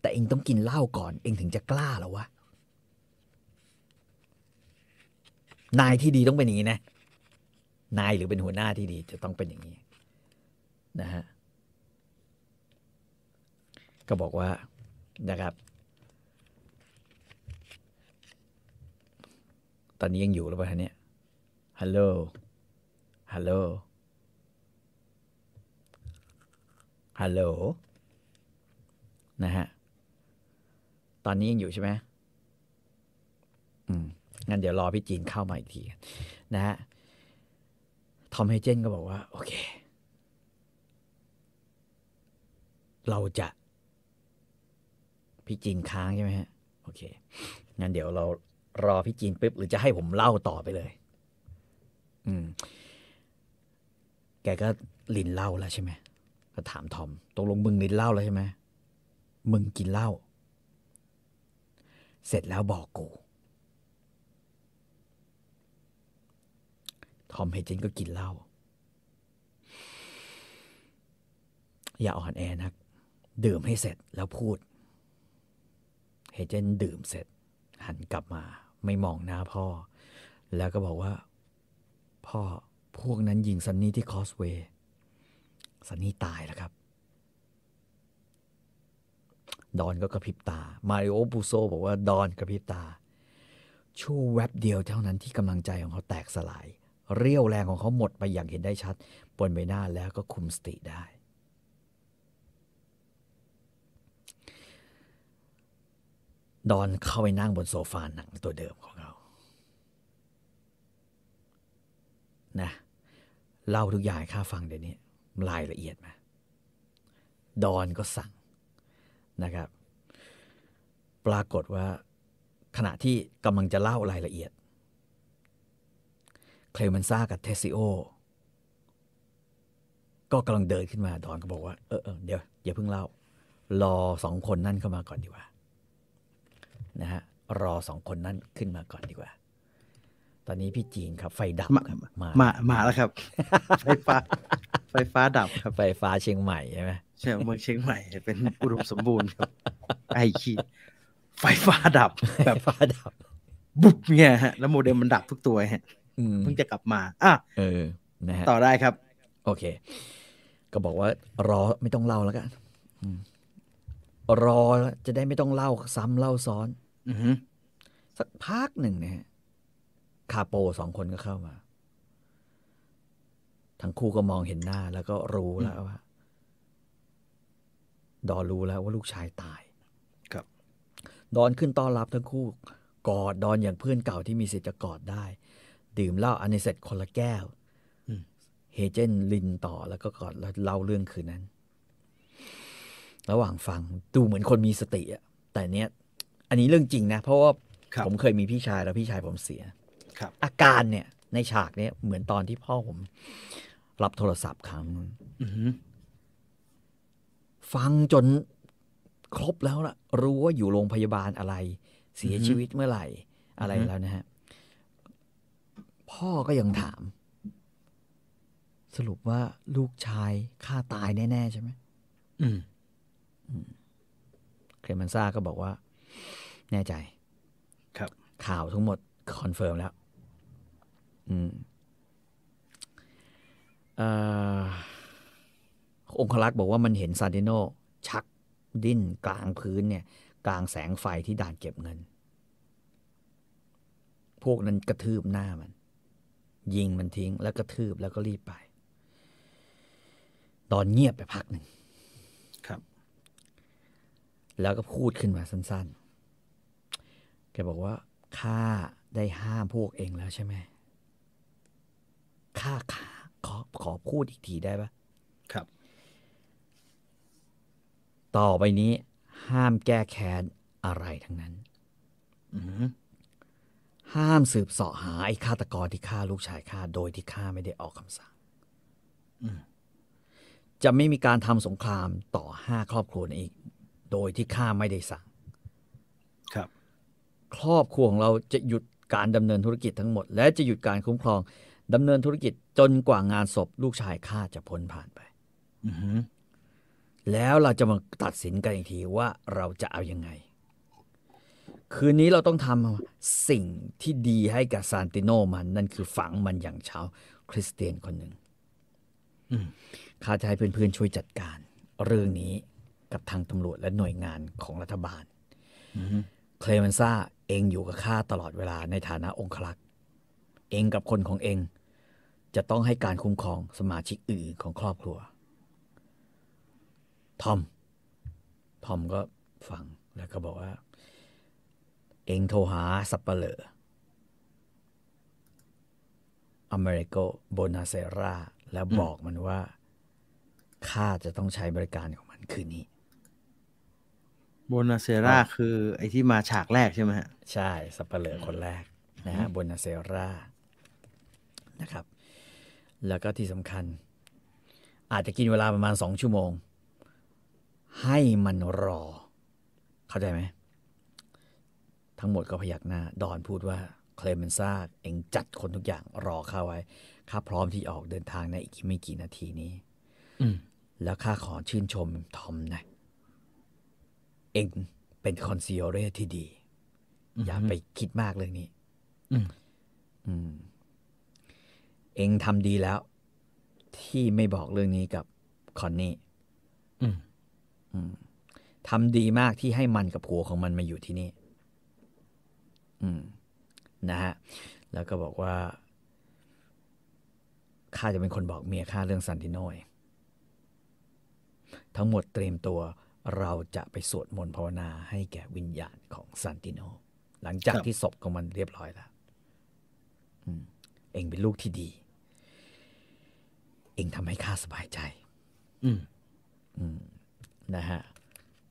แต่เองต้องกินเหล้าก่อน เองถึงจะกล้าหรอวะ นายที่ดีต้องเป็นอย่างนี้นะ นายหรือเป็นหัวหน้าที่ดีจะต้องเป็นอย่างนี้ นะฮะ ก็บอกว่านะครับ ตอนนี้ยังอยู่หรือเปล่าเนี่ยฮัลโหล ฮัลโหล ฮัลโหล นะฮะ ตอนนี้ยังอยู่ใช่ไหมอืมงั้นเดี๋ยวรอพี่จีนเข้ามาอีกที นะฮะทอมเฮเจนก็บอกว่า โอเค เราจะ พี่จีนค้างใช่ไหมฮะ โอเค งั้นเดี๋ยวเรารอพี่จีนปุ๊บ หรือจะให้ผมเล่าต่อไปเลย อืม แกก็ลินเหล้าแล้วใช่ไหมก็ถามทอมตกลงมึงลินเหล้าแล้วใช่ไหมมึงกินเหล้า เสร็จแล้วบอกกู ทอมเฮเจนก็กินเหล้า อย่าอ่อนแอนัก ดื่มให้เสร็จแล้วพูด เฮเจนดื่มเสร็จ หันกลับมา ไม่มองหน้าพ่อ แล้วก็บอกว่า พ่อพวกนั้นยิงซันนี่ที่ causeway ซันนี่ตายแล้วครับ ดอนก็กระพริบตา มาริโอพูโซบอกว่าดอนกระพริบตา ชั่วแวบเดียวเท่านั้นที่กำลังใจของเขาแตกสลาย เรี่ยวแรงของเขาหมดไปอย่างเห็นได้ชัด บนใบหน้าแล้วก็คุมสติได้ ดอนเข้าไปนั่งบนโซฟาหนังตัวเดิมของเขานะเล่าทุกอย่างให้ข้าฟังเดี๋ยวนี้รายละเอียดมา ดอนก็สั่ง นะครับ ปรากฏว่าขณะที่กำลังจะเล่ารายละเอียด เคลมันซ่ากับเทสซิโอ ก็กำลังเดินขึ้นมาดอนก็บอกว่า เออเออเดี๋ยวอย่าเพิ่งเล่า รอสองคนนั่นเข้ามาก่อนดีกว่า นะฮะ รอสองคนนั่นขึ้นมาก่อนดีกว่า ตอนนี้พี่จีนครับ ไฟดับมาครับมามาแล้วครับ ไฟฟ้า ไฟฟ้าดับครับ ไฟฟ้าเชียงใหม่ใช่ไหมใช่เมืองเชียงใหม่เป็นอุดมสมบูรณ์ครับ ไอ้ขี้ไฟฟ้าดับไฟแบบฟ้าดับ บุ๊บเนี่ยฮะ แล้วโมเด็มมันดับทุกตัวฮะอืมเพิ่งจะกลับมา อะเออนะฮะต่อได้ครับ โอเค ก็บอกว่ารอไม่ต้องเล่าแล้วกันอืมรอแล้วจะได้ไม่ต้องเล่าซ้ำเล่าซ้อนอือหือสักพักหนึ่งเนี่ยคาโปสองคนก็เข้ามา ทั้งคู่ก็มองเห็นหน้าแล้วก็รู้แล้วว่า ดอนรู้แล้วว่าลูกชายตาย ครับ ดอนขึ้นต้อนรับทั้งคู่ กอดดอนอย่างเพื่อนเก่าที่มีสิทธิ์จะกอดได้ ดื่มเหล้าอันนี้เสร็จคนละแก้วอืมเฮเจนลินต่อแล้วก็กอดแล้วเล่าเรื่องคืนนั้น ระหว่างฟังดูเหมือนคนมีสติอะแต่เนี้ยอันนี้เรื่องจริงนะ เพราะว่าครับผมเคยมีพี่ชายแล้วพี่ชายผมเสีย ครับ อาการเนี่ยในฉากเนี้ยเหมือนตอนที่พ่อผม รับโทรศัพท์ครั้งนึงอือหือฟังจนครบแล้วล่ะ รู้ว่าอยู่โรงพยาบาลอะไร เสียชีวิตเมื่อไหร่ อะไรแล้วนะฮะ พ่อก็ยังถาม สรุปว่าลูกชายฆ่าตายแน่ ๆ ใช่ไหมอืมเคลมันซ่าก็บอกว่า แน่ใจ ครับ ข่าวทั้งหมด confirm แล้ว อืมเอ่อองครักษ์บอกว่ามันเห็นซานติโนชักดิ้นกลางพื้นเนี่ย กลางแสงไฟที่ด่านเก็บเงิน พวกนั้นกระทืบหน้ามัน ยิงมันทิ้งแล้วกระทืบแล้วก็รีบไป ตอนเงียบไปพักหนึ่งครับ แล้วก็พูดขึ้นมาสั้น ๆ แกบอกว่าข้าได้ห้ามพวกเองแล้วใช่ไหมข้าข้าข อขอพูดอีกทีได้ปะครับ ต่อไปนี้ห้ามแก้แค้นอะไรทั้งนั้นอืมห้ามสืบเสาะหาไอ้ฆาตกรที่ฆ่าลูกชายข้าโดยที่ข้าไม่ได้ออกคำสั่งจะไม่มีการทำสงครามต่อห้าครอบครัวนี้อีกโดยที่ข้าไม่ได้สั่ง ครับ ครอบครัวของเราจะหยุดการดำเนินธุรกิจทั้งหมด และจะหยุดการคุ้มครอง ดำเนินธุรกิจจนกว่างานศพลูกชายข้าจะพ้นผ่านไปอืมแล้วเราจะมาตัดสินกันอีกทีว่าเราจะเอายังไง คืนนี้เราต้องทำสิ่งที่ดีให้กับซานติโนมัน นั่นคือฝังมันอย่างชาวคริสเตียนคนหนึ่งอืมข้าจะให้เพื่อนๆช่วยจัดการ เรื่องนี้กับทางตำรวจและหน่วยงานของรัฐบาลอืมเคลเมนซ่าเองอยู่กับข้าตลอดเวลาในฐานะองคลักษ์ เองกับคนของเอง จะต้องให้การคุ้มครองสมาชิกอื่นของครอบครัว ทอม ทอมก็ฟังแล้วก็บอกว่า เองโทรหาสับเปลออเมริโกโบนาเซราแล้วบอกมันว่าข้าจะต้องใช้บริการของมันคืนนี้ โบนาเซราคือไอ้ที่มาฉากแรกใช่ไหมฮะ ใช่สับเปลือคนแรกนะฮะบนนาเซรานะครับ แล้วก็ที่สำคัญ อาจจะกินเวลาประมาณสองชั่วโมง ให้มันรอ เข้าใจไหม ทั้งหมดก็พยักหน้า ดอนพูดว่าเคลเมนซ่าเองจัดคนทุกอย่างรอข้าไว้ ข้าพร้อมที่ออกเดินทางในอีกไม่กี่นาทีนี้อืมแล้วข้าขอชื่นชมทอมนะ เอ็งเป็น consigliere ที่ดี อย่าไปคิดมากเรื่องนี้ อืมอืม เอ็งทำดีแล้ว ที่ไม่บอกเรื่องนี้กับคอนนี่อืมทำดีมากที่ให้มันกับผัวของมันมาอยู่ที่นี่อืมนะฮะ แล้วก็บอกว่าข้าจะเป็นคนบอกเมียข้าเรื่องซันติโนเองทั้งหมดเตรียมตัวเราจะไปสวดมนต์ภาวนาให้แก่วิญญาณของซันติโน หลังจากครับที่ศพของมันเรียบร้อยแล้วอืมเองเป็นลูกที่ดีเองทำให้ข้าสบายใจอืม นะฮะ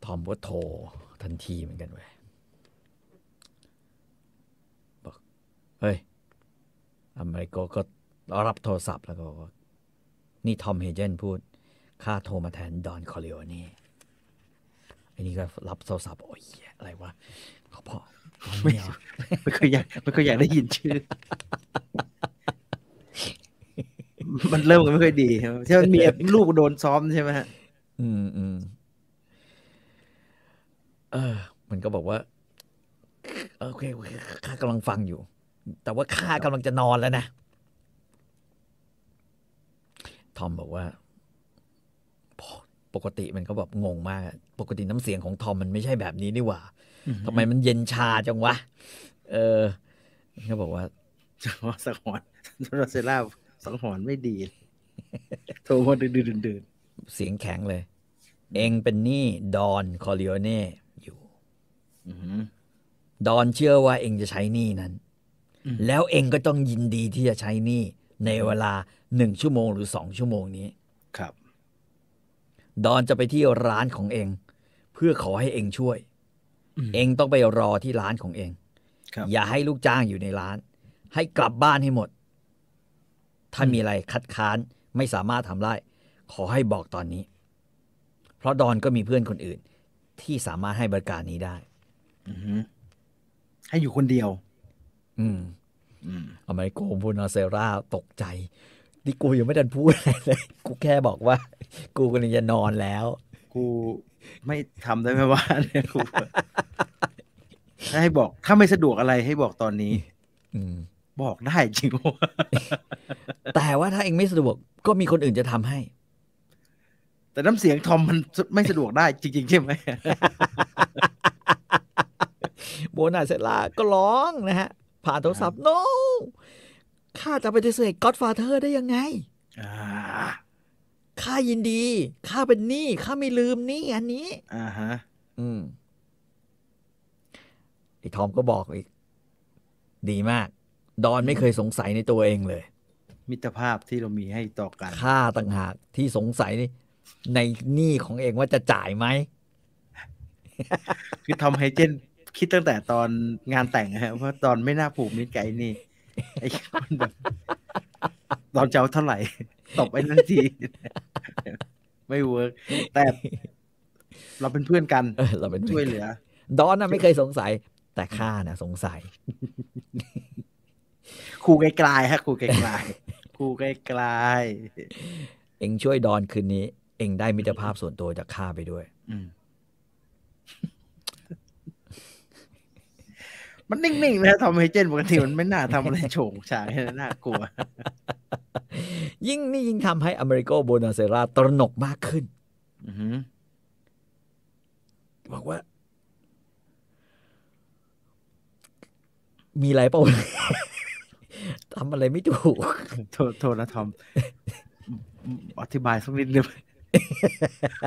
ทอมก็โทรทันทีเหมือนกันเว้ยบอก เฮ้ย อเมริกาก็รับโทรศัพท์แล้วก็บอกว่านี่ทอมเฮเจนพูด ข้าโทรมาแทนดอนคอริโอนี่ไอ้นี่ก็รับโทรศัพท์ โอ้ยเหี้ยอะไรวะเขาพอไม่เอาไม่เคยอยากไม่เคยอยากได้ยินชื่อ มันเริ่มกันไม่ค่อยดีครับที่มันมีลูกโดนซ้อมใช่ไหมฮะ อืมอืมเออ มันก็บอกว่าเออโอเคโอเคข้ากำลังฟังอยู่ แต่ว่าข้ากำลังจะนอนแล้วนะ ทอมบอกว่าพอปกติมันก็แบบงงมากอะปกติน้ำเสียงของทอมมันไม่ใช่แบบนี้นี่หว่าทำไมมันเย็นชาจังวะ เออก็บอกว่าจังหวะสังหรณ์โดนเซล่า สังหรณ์ไม่ดี โทรมาดื้อๆดื่นเสียงแข็งเลย เองเป็นหนี้ดอนคอริโอเน่อยู่ๆอืมดอนเชื่อว่าเองจะใช้หนี้นั้นอืมแล้วเองก็ต้องยินดีที่จะใช้หนี้ในเวลาหนึ่งชั่วโมงหรือสองชั่วโมงนี้ ครับ ดอนจะไปที่ร้านของเอง เพื่อขอให้เองช่วยอืมเองต้องไปรอที่ร้านของเองครับอย่าให้ลูกจ้างอยู่ในร้าน ให้กลับบ้านให้หมด ถ้ามีอะไรคัดค้านไม่สามารถทำได้ ขอให้บอกตอนนี้ เพราะดอนก็มีเพื่อนคนอื่น ที่สามารถให้บริการนี้ได้อืมให้อยู่คนเดียว อืมอืมอเมริโกพูนาเซราตกใจ นี่กูยังไม่ทันพูดอะไรเลย กูแค่บอกว่า กูกำลังจะนอนแล้ว กูไม่ทำได้ไหมว่าเนี่ยกูถ้าให้บอกถ้าไม่สะดวกอะไรให้บอกตอนนี้ อืม บอกได้จริงวะแต่ว่าถ้าเองไม่สะดวกก็มีคนอื่นจะทำให้ แต่น้ำเสียงทอมมันไม่สะดวกได้จริงๆใช่ไหมโบนาเซลาก็ร้องนะฮะ ผ่านโทรศัพท์ no ข้าจะไปฏิเสธก็อดฟาเธอร์ได้ยังไงอ่าข้ายินดี ข้าเป็นหนี้ ข้าไม่ลืมหนี้อันนี้ อ่าฮะ อืมไอ้ทอมก็บอกอีก ดีมาก ดอนไม่เคยสงสัยในตัวเองเลย มิตรภาพที่เรามีให้ต่อกันข้าต่างหากที่สงสัยในหนี้ของเองว่าจะจ่ายไหมคือทอมไฮเจนคิดตั้งแต่ตอนงานแต่งอะฮะว่าตอนไม่น่าผูกมิตรไกบไอ้นี่ไอ้คนแบบตอนเจ้าเท่าไหร่ตบไอ้นั่นที ไม่เวิร์กแต่เราเป็นเพื่อนกันเออเราเป็นช่วยเหลือ ดอนน่ะไม่เคยสงสัย แต่ข้าน่ะสงสัย ครูไกลๆฮะครูไกลๆครูไกลเองช่วยดอนคืนนี้ เองได้มิตรภาพส่วนตัวจากข้าไปด้วยๆอืมมันนิ่งๆนะทอมไฮเจนปกติมันไม่น่าทำอะไรโฉงฉางให้น่ากลัว ยิ่งนี่ยิ่งทำให้อเมริโกโบนาเซราตระหนกมากขึ้นอือหือบอกว่า มีอะไรเปล่า ทำอะไรไม่ถูก โทษโทษนะทอม อธิบายสักนิดนึง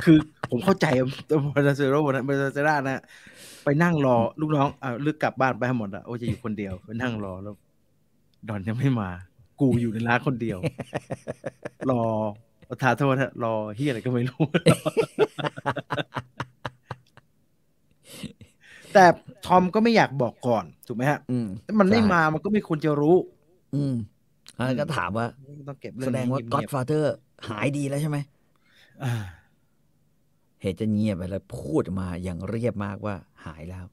คือผมเข้าใจตัวบอลเซโร่นะบอลเซร่านะ ไปนั่งรอลูกน้องอ่าลึกกลับบ้านไปให้หมดอะโอ้จะอยู่คนเดียวไปนั่งรอแล้ว ดอนยังไม่มา กูอยู่ในร้านคนเดียว รอประทานโทษฮะรอเฮียอะไรก็ไม่รู้ แต่ทอมก็ไม่อยากบอกก่อน ถูกไหมฮะอืมถ้ามันไม่ใช่มามันก็ไม่ควรจะรู้ อืมอันนั้นก็ถามว่าต้องเก็บเรื่แสองดงนี้ว่าเงียบๆ Godfather หายดีแล้วใช่ไหมอ่าเหตุจะเงียบไปแล้วพูดออกมาอย่างเรียบมากว่าหายแล้ว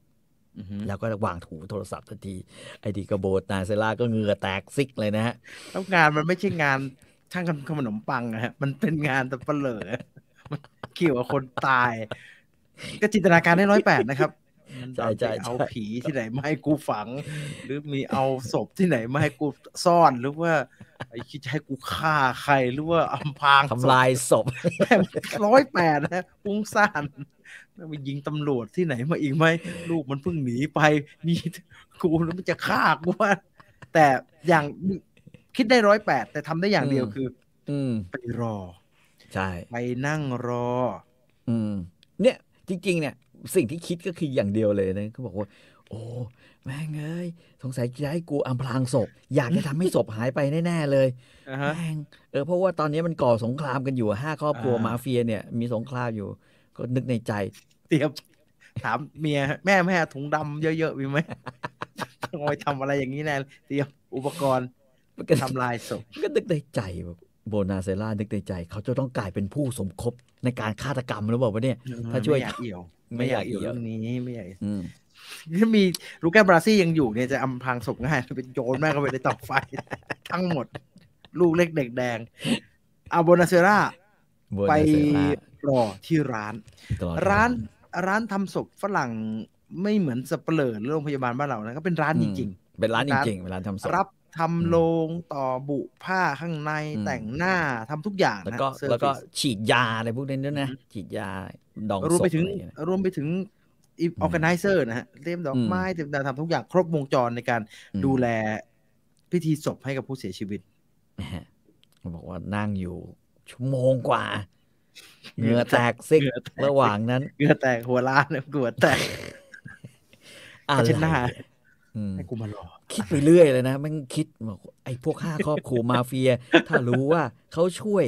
อือฮึแล้วก็วางถูโทรศัพท์ทันที ไอดีกระโบดนาเซล่าก็เหงื่อแตกซิกเลยนะฮะแล้วงานมันไม่ใช่งานช่างทำขนมปังอะฮะ มันเป็นงานตะเปลอมันเกี่ยวกับคนตาย ก็จินตนาการได้ร้อยแปดนะครับ มันใช่ใช่เอาใช่ผีที่ไหนมาให้กูฝัง หรือมีเอาศพที่ไหนมาให้กูซ่อนหรือว่าไอ้คิดจะให้กูฆ่าใครหรือว่าอำพรางศพทำลายศพร้อยแปดนะปุ้งซ่านแล้วไปยิงตำรวจที่ไหนมาอีกไหมลูกมันเพิ่งหนีไปมีกูแล้วมันจะฆ่ากูว่า แต่อย่างคิดได้ร้อยแปดแต่ทำได้อย่างเดียวอืมคือ อืมไปรอ ใช่ ไปนั่งรอ อืม เนี่ย จริง ๆ เนี่ย สิ่งที่คิดก็คืออย่างเดียวเลยนะเขาบอกว่า โอ้แม่งเอ้ยสงสัยจะให้กูอำพรางศพ อยากจะทำให้ศพหายไปแน่ๆเลยอ่าฮะแม่งเออเพราะว่าตอนนี้มันก่อสงครามกันอยู่ห้าครอบครัวอ่ามมาเฟียเนี่ย มีสงครามอยู่ ก็นึกในใจ เตรียมถามเมียแม่แม่ถุงดำเยอะๆมีไหมต้องไปทำอะไรอย่างนี้แน่เตรียมอุปกรณ์มันก็ทำลายศพก็นึกในใจแบบโบนาเซล่านึกในใจ เขาจะต้องกลายเป็นผู้สมคบในการฆาตกรรมหรือเปล่าวะเนี่ย ถ้าช่วยไม่อยากเอี่ยว ไม่ไม่อยากกอายเอี่เอี่ยยววเรื่องนี้ไม่อยากอืมถ้ามีลูก้าบราซี่ยังอยู่เนี่ยจะอำพรางศพง่ายเป็นโยนแม่งเข้าไปในเตาไฟ ทั้งหมด ลูกเล็กเด็กแดงอาโบนาเซราโบไปนาเซล่ารอที่ร้านตลอดร้านร้านทำศพฝรั่งไม่เหมือนสเปเหร่อหรือโรงพยาบาลบ้านเรานะก็เป็นร้านจริงเป็นร้านจร้านริงๆเป็นร้านทำศพๆรับ ทำโลงต่อบุผ้าข้างในอืมแต่งหน้าทำทุกอย่างแล้วนะก็เซอร์แล้วก็วิสฉีดยาอะไรพวกนี้ด้วยนะ ฉีดยาดองรวมศไปพถึงอะไรอย่างเงี้ยรวมไปถึงออแกไนเซอร์นะฮะเตรียมดอกอืมไม้เตรียมดาวทำทุกอย่างครบวงจรในการอืมดูแลพิธีศพให้กับผู้เสียชีวิตนะฮะเขาบอกว่านั่งอยู่ชั่วโมงกว่าเหงื่อแตกซิกเหงื่อแตกระหว่างนั้นเกลือแตกหัวล้านเนี่ยหัวแตกอะไรเช็ดหน้าอืม ให้กูมารอคิดไปเรื่อยเลยนะแมันคิดบอกไอ้พวกห้าครอบครัวมาเฟีย ถ้ารู้ว่าเขาช่วย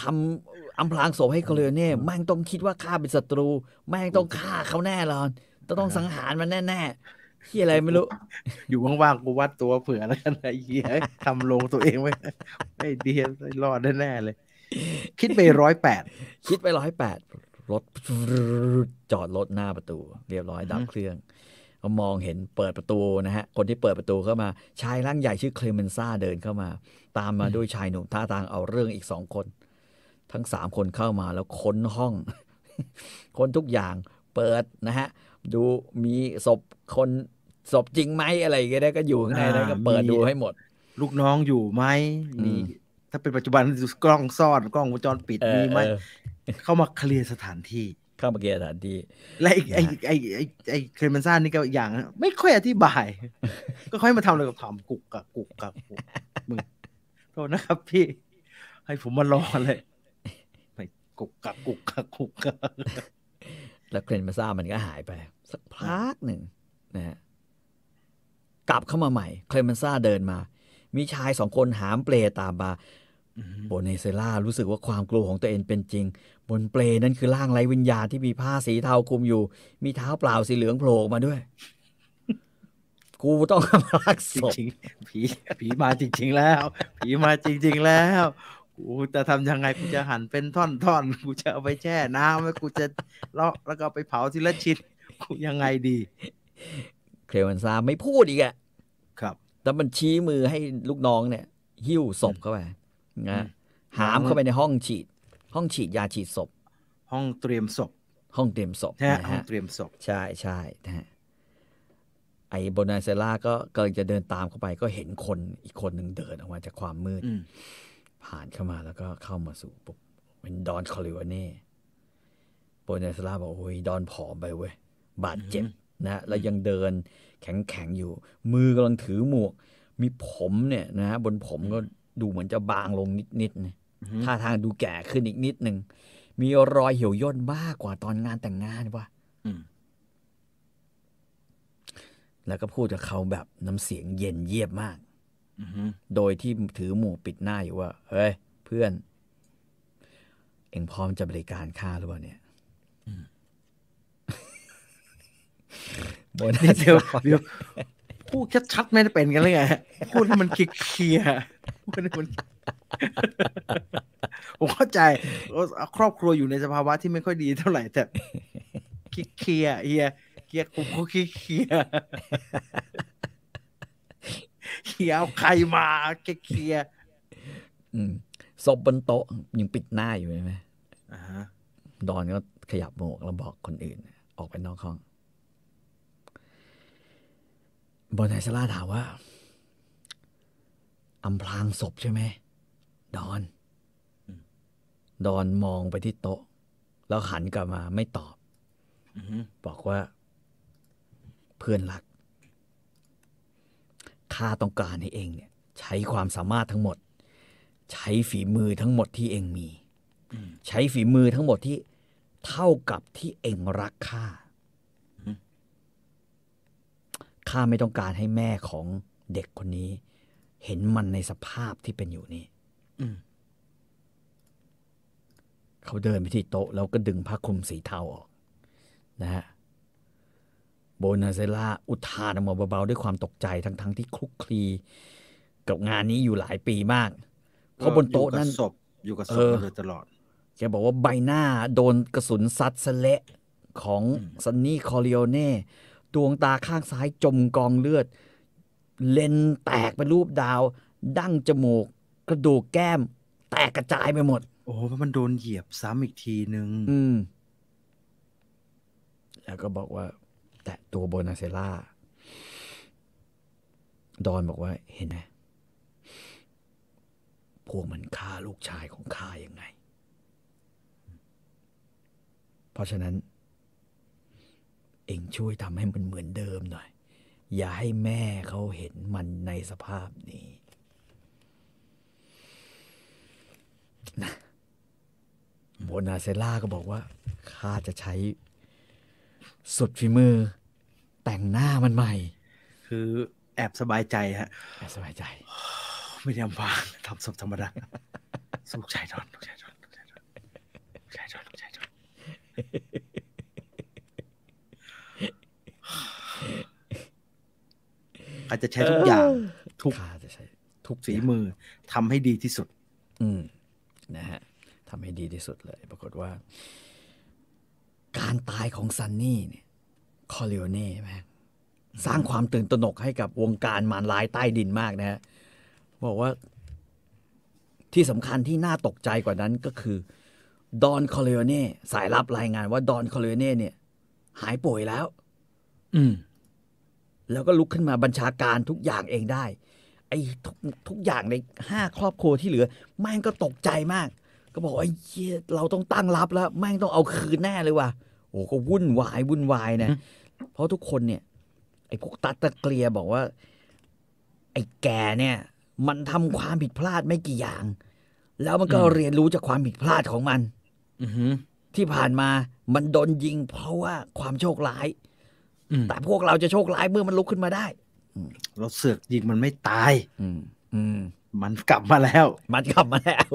ทำอำพรางศพให้คอเลโอเน่แม่งต้องคิดว่าข้าเป็นศัตรู แม่งต้องฆ่าเขาแน่นอนต้องต้องสังหารมันแน่ๆที่อะไรไม่รู้ อยู่ว่างๆกูวัดตัวเผื่อแล้วกันไอ้เหี้ยทำลงตัวเองไว้ไอ้เดียไม่รอดแน่ๆเลย คิดไปร้อยแปดคิดไปร้อยแปดรถจอดรถหน้าประตู เรียบร้อยดับเครื่อง ก็มองเห็นเปิดประตูนะฮะ คนที่เปิดประตูเข้ามา ชายร่างใหญ่ชื่อเคลเมนซ่าเดินเข้ามา ตามมาด้วยชายหนุ่มท่าทางเอาเรื่องอีกสองคน ทั้งสามคนเข้ามาแล้วค้นห้อง ค้นทุกอย่างเปิดนะฮะ ดูมีศพคนศพจริงไหมอะไรอย่างเงี้ยนะก็อยู่ข้างในแล้วก็เปิดดูให้หมด ลูกน้องอยู่ไหมอืมมีถ้าเป็นปัจจุบันกล้องซ่อนกล้องวงจรปิดเออมีไหมเออเข้ามาเคลียร์สถานที่ เข้ามาเกียร์สถานที่และไอ้ไอ้ไอ้ไอ้ไอ้เคลเมนซ่านี่ก็อย่างนะไม่ค่อยอธิบาย ก็ค่อยมาทำอะไรกับทำกุกกับกุกกับกุกมึงโทษนะครับ พี่ ให้ผมมารอเลยไม่กุกกับกุกกับกุกกับแล้วเครนมาซ่ามันก็หายไป สักพักหนึ่งนะฮะกลับเข้ามาใหม่ เคลเมนซ่าเดินมา มีชายสองคนหามเปลตามมา โบเนเซล่ารู้สึกว่าความกลัวของตัวเองเป็นจริง บนเปลนั้นคือร่างไร้วิญญาณที่มีผ้าสีเทาคลุมอยู่ มีเท้าเปล่าสีเหลืองโผล่ออกมาด้วย กูต้องมารักจศพริงๆผีผีมาจริง ๆ แล้ว ผีมาจริง ๆ แล้วกูจะทำยังไงกูจะหั่นเป็นท่อนๆกูจะเอาไปแช่น้ำแล้วกูจะเลาะแล้วก็เอาไปเผาทีละชิ้นกูยังไงดี เคลเมนซ่าไม่พูดอีกอะครับ แล้วมันชี้มือให้ลูกน้องเนี่ย หิ้วศพเข้าไปอื นะมหามเข้าไปในห้องฉีด ห้องฉีดยาฉีดศพ ห้องเตรียมศพ ห้องเตรียมศพใช่ไหมนะห้องฮะเตรียมศพใช่ใช่นะฮะไอ้โบนาเซล่าก็กำลังจะเดินตามเข้าไป ก็เห็นคนอีกคนหนึ่งเดินออกมาจากความมืดอืมผ่านเข้ามาแล้วก็เข้ามาสู่ปุ๊บเป็นดอนคอริวาเน่โบนาเซล่าบอกโอ้ยดอนผอมไปเว้ยบาดเจ็บนะแล้วยังเดินแข็งแข็งๆอยู่ มือกำลังถือหมวก มีผมเนี่ยนะฮะบนผมก็ ดูเหมือนจะบางลงนิดๆนะอือฮึท่าทางดูแก่ขึ้นอีกนิดหนึ่ง มีรอยเหี่ยวย่นมากกว่าตอนงานแต่งงานว่ะอืมแล้วก็พูดกับเขาแบบน้ำเสียงเย็นเยียบมากอือฮึโดยที่ถือหมวกปิดหน้าอยู่ว่า เฮ้ย เพื่อน เอ็งพร้อมจะบริการข้าหรือเปล่าเนี่ยโบนันี่สเดี๋ยวเดี๋ยว พูดชัดๆไม่ได้เป็นกันเลยไงพูดให้มันเคลียร์ๆพูดให้มันผมเข้าใจว่าครอบครัวอยู่ในสภาวะที่ไม่ค่อยดีเท่าไหร่แต่เคลียร์ๆเฮียเคลียร์ผมก็เคลียร์ๆเฮียเอาใครมาเคลียร์อืมศพบนโต๊ะยังปิดหน้าอยู่ใช่ไหมๆอ่าฮะดอนก็ขยับหมวกแล้วบอกคนอื่น ออกไปนอกห้อง โบนัสลาถามว่าอำพรางศพใช่ไหม ดอน ดอนมองไปที่โต๊ะ แล้วหันกลับมาไม่ตอบอือฮึบอกว่า เพื่อนรักข้าต้องการให้เองเนี่ย ใช้ความสามารถทั้งหมด ใช้ฝีมือทั้งหมดที่เองมีอืมใช้ฝีมือทั้งหมดที่เท่ากับที่เองรักข้า อืม ข้าไม่ต้องการให้แม่ของเด็กคนนี้ เห็นมันในสภาพที่เป็นอยู่นี่อืมเขาเดินไปที่โต๊ะแล้วก็ดึงผ้าคลุมสีเทาออก นะฮะโบนาเซล่าอุทานออกมาเบาๆด้วยความตกใจทั้งๆที่คลุกคลีกับงานนี้อยู่หลายปีมาก เพราะบนโต๊ะนั้นอยู่กับศพอยู่กับศเอพอมาโดยตลอดแกบอกว่าใบหน้าโดนกระสุนซัดสะเละของซันนี่คอริโอเน่ ดวงตาข้างซ้ายจมกองเลือด เลนส์แตกเป็นรูปดาว ดั้งจมูก กระดูกแก้ม แตกกระจายไปหมด โอ้เพราะมันโดนเหยียบซ้ำอีกทีนึง อืม แล้วก็บอกว่า แต่ตัวโบนาเซล่า ดอนบอกว่าเห็นไหมพวกมันฆ่าลูกชายของข้ายังไง เพราะฉะนั้นเองช่วยทำให้มันเหมือนเดิมหน่อย อย่าให้แม่เขาเห็นมันในสภาพนี้นะโบนาเซล่าก็บอกว่าข้าจะใช้สุดฝีมือ แต่งหน้ามันใหม่ คือแอบสบายใจฮะให้สบายใจ ไม่ได้อำพรางทำศพธรรมดาลูกชายดอนลูกชายดอนลูกชายดอนลูกชายดอนลูกชายดอน อาจจะใช้ทุกอย่างทุกข้าจะใช้ทุกฝีอย่างมือทำให้ดีที่สุด อืมนะฮะทำให้ดีที่สุดเลย ปรากฏว่า การตายของซันนี่เนี่ยคอริโอเน่แม่งสร้างความตื่นตระหนกให้กับวงการมารลายใต้ดินมากนะฮะบอกว่าที่สำคัญที่น่าตกใจกว่านั้นก็คือ ดอนคอริโอเน่สายลับรายงานว่าดอนคอริโอเน่เนี่ย หายป่วยแล้ว อืม แล้วก็ลุกขึ้นมาบัญชาการทุกอย่างเองได้ไออ้ทุกทุกอย่างในห้าครอบครัวที่เหลือ แม่งก็ตกใจมาก ก็บอกไอ้เหี้ยเราต้องตั้งรับแล้ว แม่งต้องเอาคืนแน่เลยว่ะโอ้ก็วุ่นวายวุ่นวายนะ เพราะทุกคนเนี่ย ไอ้พวกตัดตะเกลียบอกว่า ไอ้แกเนี่ย มันทำความผิดพลาดไม่กี่อย่าง แล้วมันก็อืมเรียนรู้จากความผิดพลาดของมัน อือหือที่ผ่านมามันโดนยิงเพราะว่าความโชคร้ายอืม แต่พวกเราจะโชคร้ายเมื่อมันลุกขึ้นมาได้เราเสือกยิงมันไม่ตายอืมอืมมันกลับมาแล้ว มันกลับมาแล้ว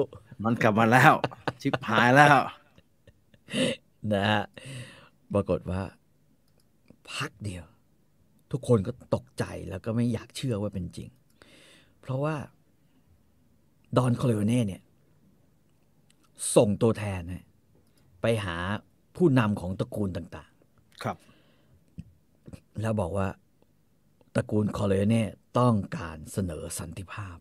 มันกลับมาแล้ว ชิบหายแล้ว นะฮะปรากฏว่า พักเดียว ทุกคนก็ตกใจแล้วก็ไม่อยากเชื่อว่าเป็นจริง เพราะว่า ดอนคอเลโอเน่เนี่ย ส่งตัวแทนนะไปหาผู้นำของตระกูลต่างครับๆ แล้วบอกว่าตระกูลคอเลโอเน่ต้องการเสนอสันติภาพ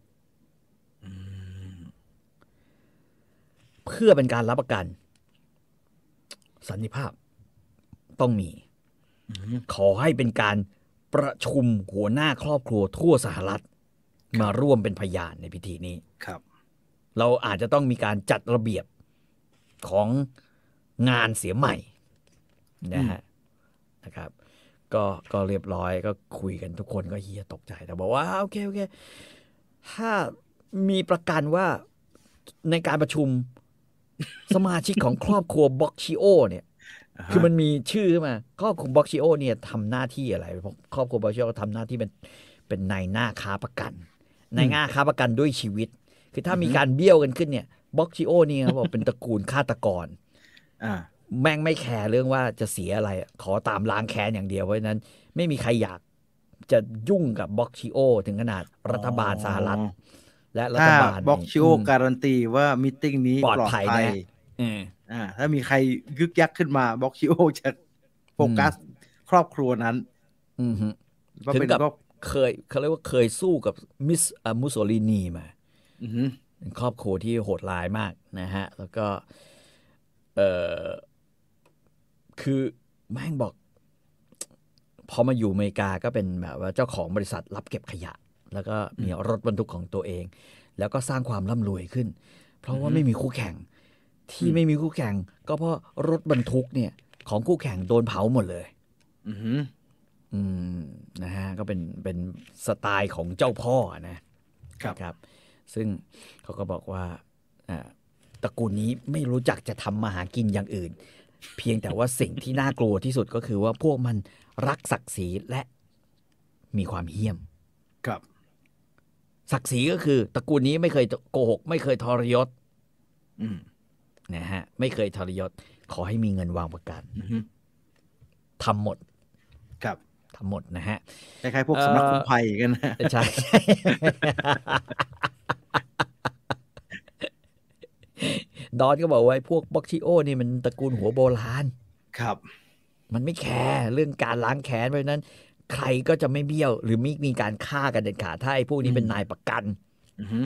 เพื่อเป็นการรับประกัน สันติภาพต้องมี ขอให้เป็นการประชุมหัวหน้าครอบครัวทั่วสหรัฐ มาร่วมเป็นพยานในพิธีนี้ครับ เราอาจจะต้องมีการจัดระเบียบของงานเสียใหม่นะฮะนะครับ ก็ก็เรียบร้อยก็คุยกันทุกคนก็เฮียตกใจแต่บอกว่าโอเคโอเคถ้ามีประกันว่าในการประชุมสมาชิกของครอบครัวบ็อกชิโอเนี่ย คือมันมีชื่อขึ้นมาครอบครัวบ็อกชิโอเนี่ยทำหน้าที่อะไรเพราะครอบครัวบ็อกชิโอทำหน้าที่เป็นเป็นนายหน้าค้าประกันนายหน้าค้าประกันด้วยชีวิต คือถ้ามีการเบี้ยวกันขึ้นเนี่ยบ็อกชิโอเนี่ยเขาบอกเป็นตระกูลฆาตกร อ่า แม่งไม่แคร์เรื่องว่าจะเสียอะไร ขอตามล้างแค้นอย่างเดียวเพราะฉะนั้น ไม่มีใครอยากจะยุ่งกับบ็อกชิโอ ถึงขนาดรัฐบาลสหรัฐ และรัฐบาล ถ้าบ็อกชิโออืมการันตีว่า meeting นี้ปลอดภัยแน่อืมอ่าถ้ามีใครยึกยักขึ้นมาบ็อกชิโอจะโฟกัสครอบครัวนั้น อืมฮึว่าถึงเป็นกับครอบเคยเขาเรียกว่าเคยสู้กับมิสอ่ามุสโสลินีมาอือหือเป็นครอบครัวที่โหดร้ายมากนะฮะ แล้วก็ เออ คือแม่งบอก พอมาอยู่อเมริกาก็เป็นแบบว่าเจ้าของบริษัทรับเก็บขยะ แล้วก็มีรถบรรทุกของตัวเอง แล้วก็สร้างความร่ำรวยขึ้น เพราะว่าไม่มีคู่แข่ง ที่ไม่มีคู่แข่ง ก็เพราะรถบรรทุกเนี่ย ของคู่แข่งโดนเผาหมดเลยอือหืออืมนะฮะก็เป็นเป็นสไตล์ของเจ้าพ่อนะครับครับ ซึ่งเขาก็บอกว่าอ่าตระกูลนี้ไม่รู้จักจะทำมาหากินอย่างอื่น เพียงแต่ว่าสิ่งที่น่ากลัวที่สุดก็คือว่าพวกมันรักศักดิ์ศรีและมีความเหี้ยม ครับ ศักดิ์ศรีก็คือตระกูลนี้ไม่เคยโกหก ไม่เคยทรยศอืมนะฮะ ไม่เคยทรยศ ขอให้มีเงินวางประกันอือหือทำหมด ครับทำหมดนะฮะคล้ายๆพวกสำนักคุ้มภัยกันนะใช่ ดอนก็บอกว่าไอ้พวกบ็อกชิโอนี่มันตระกูลหัวโบราณ ครับ มันไม่แคร์เรื่องการล้างแค้นเพราะฉะนั้น ใครก็จะไม่เบี้ยว หรือไม่มีการฆ่ากันเด็ดขาดถ้าไอ้พวกนี้เป็นนายประกันอือหือ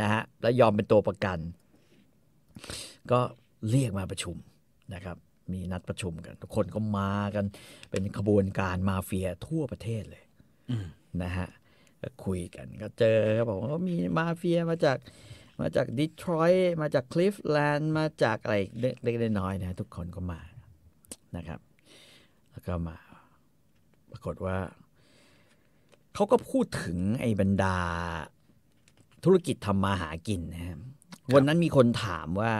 นะฮะแล้วยอมเป็นตัวประกัน ก็เรียกมาประชุมนะครับ มีนัดประชุมกัน ทุกคนก็มากัน เป็นขบวนการมาเฟียทั่วประเทศเลยอืมนะฮะก็คุยกันก็เจอก็บอกว่ามีมาเฟียมาจาก มาจากดีทรอยต์มาจากคลิฟแลนด์มาจากอะไรเล็กๆน้อยๆนะทุกคนก็มานะครับ แล้วก็มาปรากฏว่า เขาก็พูดถึงไอ้บรรดา ธุรกิจทำมาหากินนะครับวันนั้นมีคนถามว่า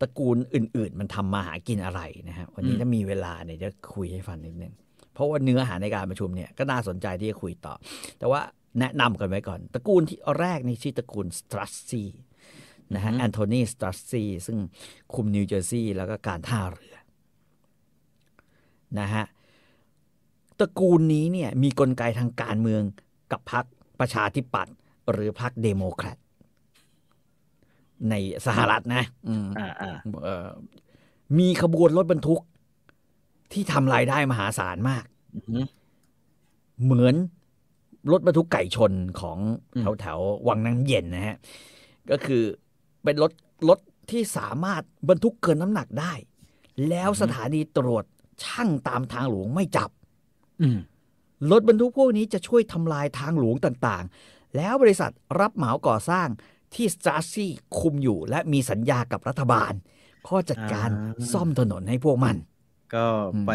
ตระกูลอื่น ๆ มันทำมาหากินอะไรนะฮะวันนี้ถ้ามีเวลาเนี่ยจะคุยให้ฟังนิดนึงเพราะว่าเนื้อหาในการประชุมเนี่ยก็น่าสนใจที่จะคุยต่อ แต่ว่าแนะนำกันไว้ก่อน ตระกูลที่แรกนี่ชื่อตระกูลสตรัสซี นะฮะแอนโทนีสตรัสซีซึ่งคุมนิวเจอร์ซีย์แล้วก็การท่าเรือนะฮะตระกูลนี้เนี่ยมีกลไกทางการเมืองกับพรรคประชาธิปัตย์หรือพรรคเดโมแครตในสหรัฐนะอืมอ่าอ่าเอ่อมีขบวนรถบรรทุกที่ทำรายได้มหาศาลมากอือหือเหมือนรถบรรทุกไก่ชนของอืมแถวแถวๆวังน้ำเย็นนะฮะ ก็คือ เป็นรถรถที่สามารถบรรทุกเกินน้ำหนักได้ แล้วสถานีตรวจช่างตามทางหลวงไม่จับอืมรถบรรทุกพวกนี้จะช่วยทำลายทางหลวงต่างแล้วบริษัทรับเหมาก่อสร้างที่สตาร์ซี่คุมอยู่ และมีสัญญากับรัฐบาล ข้อจัดการอ่าซ่อมถนนให้พวกมัน ก็อืมไป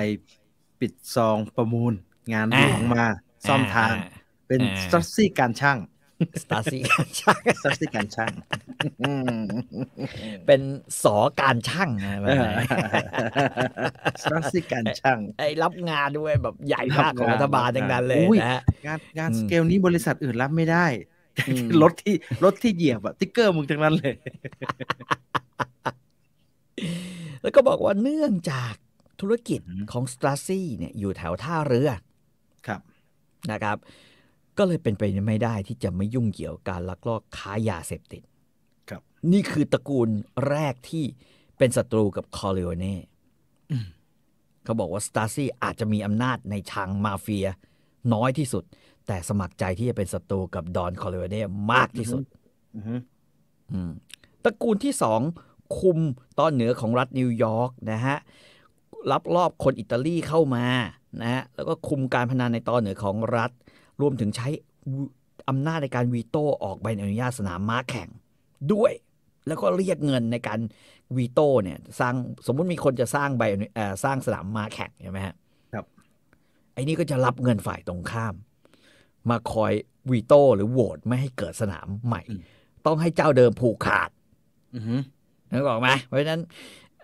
ปิดซองประมูลงานหลวงอ่ามมา ซ่อมทาง เป็นอ่าสตัสซี่การช่าง สตาร์ซี่การช่างสตัสซี่การช่างอืมเป็นสอการช่างนะแบบไหนสตัสซี่การช่างไอ้รับงานด้วยแบบใหญ่มากของรับงานรัฐบาลทั้งนั้นเลยอุ้ยนะฮะงานงานอืมสเกลนี้บริษัทอื่นรับไม่ได้อืมรถที่รถที่เหยียบอะติ๊กเกอร์มึงทั้งนั้นเลย แล้วก็บอกว่าเนื่องจากธุรกิจอืมของสตาร์ซี่เนี่ยอยู่แถวท่าเรือครับนะครับ ก็เลยเป็นไปไม่ได้ที่จะไม่ยุ่งเกี่ยวกับการลักลอบค้ายาเสพติดครับ นี่คือตระกูลแรกที่เป็นศัตรูกับคอร์เลโอเน่อืมเขาบอกว่าสตาร์ซี่อาจจะมีอำนาจในทางมาเฟีย น้อยที่สุด แต่สมัครใจที่จะเป็นศัตรูกับดอนคอร์เลโอเน่มากที่สุดอือฮึอืมตระกูลที่สองคุมตอนเหนือของรัฐนิวยอร์กนะฮะรับรอบคนอิตาลีเข้ามานะฮะแล้วก็คุมการพนันในตอนเหนือของรัฐ รวมถึงใช้อำนาจในการวีโต้ออกใบอนุญาตสนามม้าแข่งด้วย แล้วก็เรียกเงินในการวีโต้เนี่ยสร้างสมมุติมีคนจะสร้างใบอนุเอ่อสร้างสนามม้าแข่งใช่ไหมฮะครับไอ้นี่ก็จะรับเงินฝ่ายตรงข้าม มาคอยวีโต้หรือโหวตไม่ให้เกิดสนามใหม่ ต้องให้เจ้าเดิมผูกขาดอือฮึนึกออกไหมเพราะฉะนั้น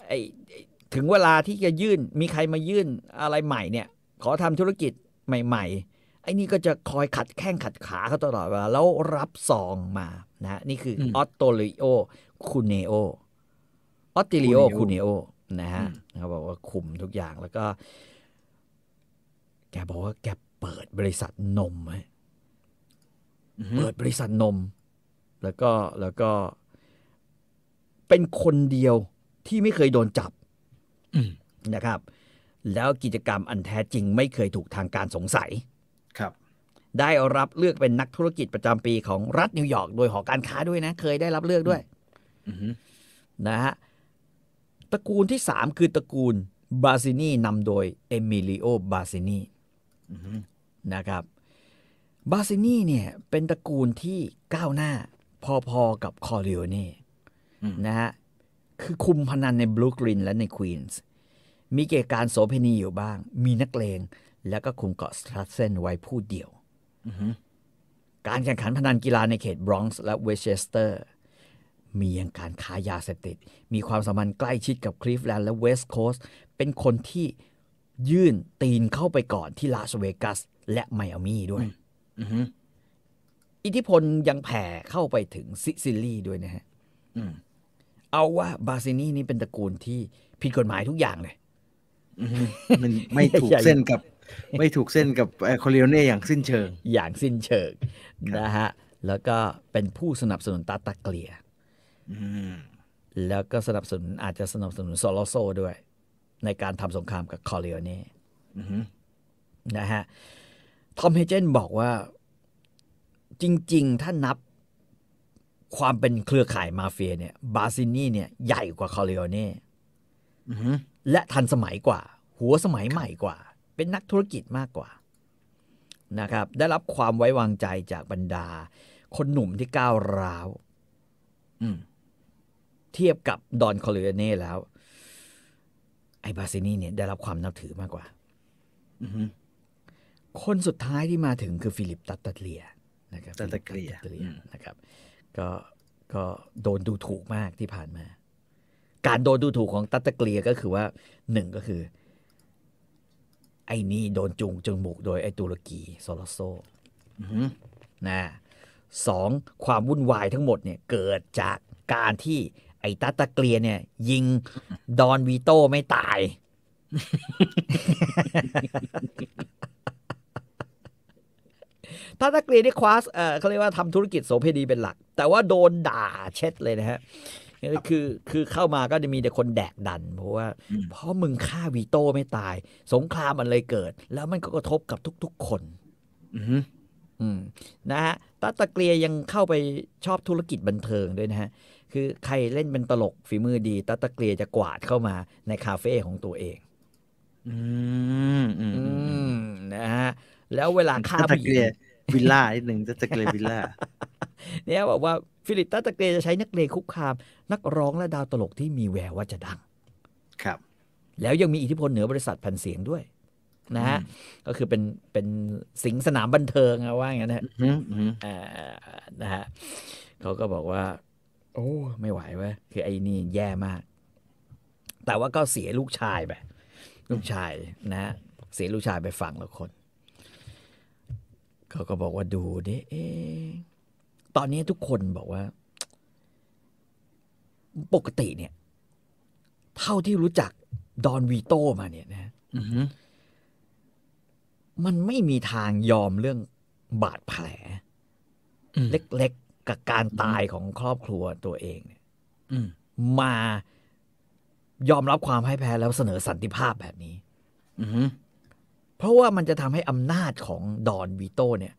ไอ้ไอ้ถึงเวลาที่จะยื่นมีใครมายื่นอะไรใหม่เนี่ย ขอทำธุรกิจใหม่ ๆ ไอ้นี่ก็จะคอยขัดแข้งขัดขาเขาตลอดเวลาแล้วรับซองมานะนี่คือออตโตลิโอคูเนโอออตติลิโอคูเนโอนะฮะเขาบอกว่าคุมทุกอย่างแล้วก็ แกบอกว่าแกเปิดบริษัทนมไว้อือฮึเปิดบริษัทนม แล้วก็แล้วก็ เป็นคนเดียวที่ไม่เคยโดนจับอืมนะครับ แล้วกิจกรรมอันแท้จริงไม่เคยถูกทางการสงสัยครับ ได้รับเลือกเป็นนักธุรกิจประจำปีของรัฐนิวยอร์กโดยหอการค้าด้วยนะ เคยได้รับเลือกด้วยอือฮึนะฮะตระกูลที่สามคือตระกูลบาซินีนำโดยเอมิลิโอบาซินีอือฮึนะครับบาซินีเนี่ยเป็นตระกูลที่ก้าวหน้าพอๆกับคอริโอเน่นะฮะคือคุมพนันในบรูคลินและในควีนส์มีกิจการโสเภณีอยู่บ้าง มีนักเลง แล้วก็คุมเกาะสตรัสเซนไว้ผู้เดียวอือฮึ การแข่งขันพนันกีฬาในเขตบรอนซ์และเวสเชสเตอร์ มียังการค้ายาเสพติด มีความสัมพันธ์ใกล้ชิดกับคลีฟแลนด์และเวสต์โคสต์เป็นคนที่ยื่นตีนเข้าไปก่อนที่ลาสเวกัส และไมอามีด้วยอือฮึอิทธิพลยังแผ่เข้าไปถึงซิซิลีด้วยนะฮะอืมเอาว่าบาซินีนี่เป็นตระกูลที่ผิดกฎหมายทุกอย่างเลยอือฮึมันไม่ถูกใหญ่เส้นกับ ไม่ถูกเส้นกับคอริโอเน่อย่างสิ้นเชิง อย่างสิ้นเชิงครับนะฮะ แล้วก็เป็นผู้สนับสนุนตาตาเกลียอืมแล้วก็สนับสนุนอาจจะสนับสนุนโซโลโซด้วย ในการทำสงครามกับคอริโอเน่อือฮึนะฮะ ทอมเฮเจนบอกว่า จริง ๆ ถ้านับความเป็นเครือข่ายมาเฟียเนี่ย บาซินี่เนี่ยใหญ่กว่าคอริโอเน่อือฮึและทันสมัยกว่า หัวสมัยใหม่กว่า เป็นนักธุรกิจมากกว่านะครับ ได้รับความไว้วางใจจากบรรดา คนหนุ่มที่ก้าวร้าวอืมเทียบกับดอนคอริโอเน่แล้ว ไอ้บาซินี่เนี่ยได้รับความนับถือมากกว่าอือฮึคนสุดท้ายที่มาถึงคือฟิลิปตัตตาเกลียนะครับตัตตาเกลียฟิลิปตัตตาเกลียอืมนะครับ ก็ก็โดนดูถูกมากที่ผ่านมา การโดนดูถูกของตัตตาเกลียก็คือว่าหนึ่งก็คือ ไอ้นี่โดนจูงจมูกโดยไอ้ตุรกีโซโลโซนะสองความวุ่นวายทั้งหมดเนี่ยเกิดจากการที่ไอ้ตัตตาเกลียเนี่ย ยิงดอนวีโต้ไม่ตายตัตตาเกลียได้คว้าเออเขาเรียกว่าทำธุรกิจโสเภณีเป็นหลัก แต่ว่าโดนด่าเช็ดเลยนะฮะ คือคือเข้ามาก็จะมีแต่คนแดกดัน เพราะว่า เพราะมึงฆ่าวีโต้ไม่ตาย สงครามมันเลยเกิด แล้วมันก็กระทบกับทุกๆคน อือฮึอืมนะฮะตัตตะเกลียยังเข้าไปชอบธุรกิจบันเทิงด้วยนะฮะ คือใครเล่นเป็นตลกฝีมือดีตัตตะเกลียจะกวาดเข้ามาในคาเฟ่ของตัวเอง อืมอืมอือืมมนะฮะแล้วเวลาฆ่าตัตตะผู้หเกญิลียงวิลล่านิดหนึ่งจะตะเกรวิลล่า เนี่ยบอกว่าฟิลิปตาตะเกรจะใช้นักเลงคุกคาม นักร้องและดาวตลกที่มีแววว่าจะดัง ครับ แล้วยังมีอิทธิพลเหนือบริษัทแผ่นเสียงด้วยนะฮะก็คือเป็นเป็นสิงสนามบันเทิงอะว่าอย่างนั้นนะอืมอืมอ่านะฮะเขาก็บอกว่า โอ้ไม่ไหวเว้ยคือไอ้นี่แย่มาก แต่ว่าก็เสียลูกชายไปลูกชายนะฮะเสียลูกชายไปฝั่งละคน เขาก็บอกว่าดูดิเอะ ตอนนี้ทุกคนบอกว่า ปกติเนี่ย เท่าที่รู้จักดอนวีโต้มาเนี่ยนะอืมมันไม่มีทางยอมเรื่องบาดแผลอืมเล็กๆกับการตายของครอบครัวตัวเองเนี่ยอืมมายอมรับความพ่ายแพ้แล้วเสนอสันติภาพแบบนี้อืมเพราะว่ามันจะทำให้อำนาจของดอนวีโต้เนี่ย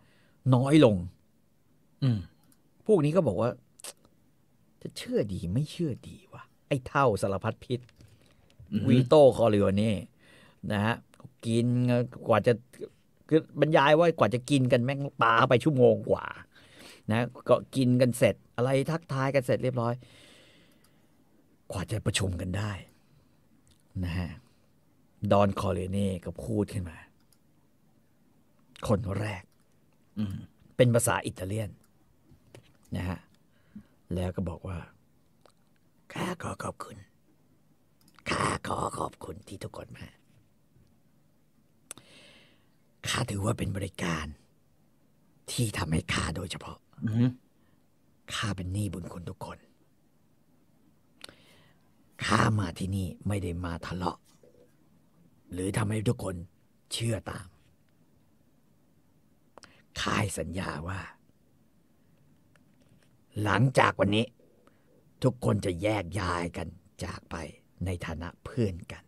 น้อยลงอืมพ วกนี้ก็บอกว่า จะเชื่อดีไม่เชื่อดีวะไอ้เท่าสารพัดพิษ วีโต้คอริโอเน่นะฮะกินกว่าจะคือบรรยายว่ากว่าจะกินกันแม่งปาไปชั่วโมงกว่า นะ ก็กินกันเสร็จ อะไรทักทายกันเสร็จเรียบร้อย กว่าจะประชุมกันได้ นะฮะดอนคอริโอเน่ก็พูดขึ้นมา คนแรกอืมเป็นภาษาอิตาเลียน นะฮะ แล้วก็บอกว่า ข้าขอขอบคุณ ข้าขอขอบคุณที่ทุกคนมา ข้าถือว่าเป็นบริการ ที่ทำให้ข้าโดยเฉพาะอืมข้าเป็นหนี้บุญคุณทุกคน ข้ามาที่นี่ไม่ได้มาทะเลาะ หรือทำให้ทุกคนเชื่อตามข้าให้สัญญาว่า หลังจากวันนี้ ทุกคนจะแยกย้ายกันจากไปในฐานะเพื่อนกัน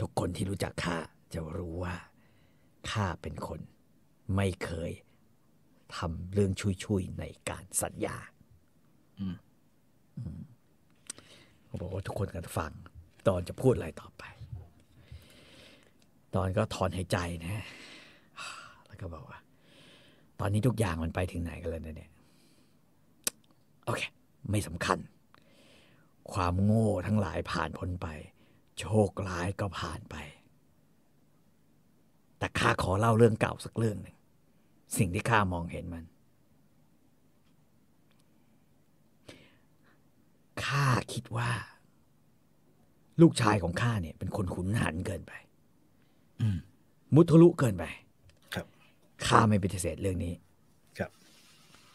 ทุกคนที่รู้จักข้าจะรู้ว่าข้าเป็นคนไม่เคยทำเรื่องชุยๆในการสัญญาอืมเขาบอกว่าทุกคนกันฟัง ตอนจะพูดอะไรต่อไป ตอนก็ถอนหายใจนะ แล้วก็บอกว่า ตอนนี้ทุกอย่างมันไปถึงไหนกันแล้วนะเนี่ยโอเค ไม่สำคัญ ความโง่ทั้งหลายผ่านพ้นไป โชคร้ายก็ผ่านไป แต่ข้าขอเล่าเรื่องเก่าสักเรื่องหนึ่ง สิ่งที่ข้ามองเห็นมันข้าคิดว่า ลูกชายของข้าเนี่ย เป็นคนขุนหันเกินไปอืมมุทะลุเกินไปครับ ข้าไม่ปฏิเสธเรื่องนี้ครับ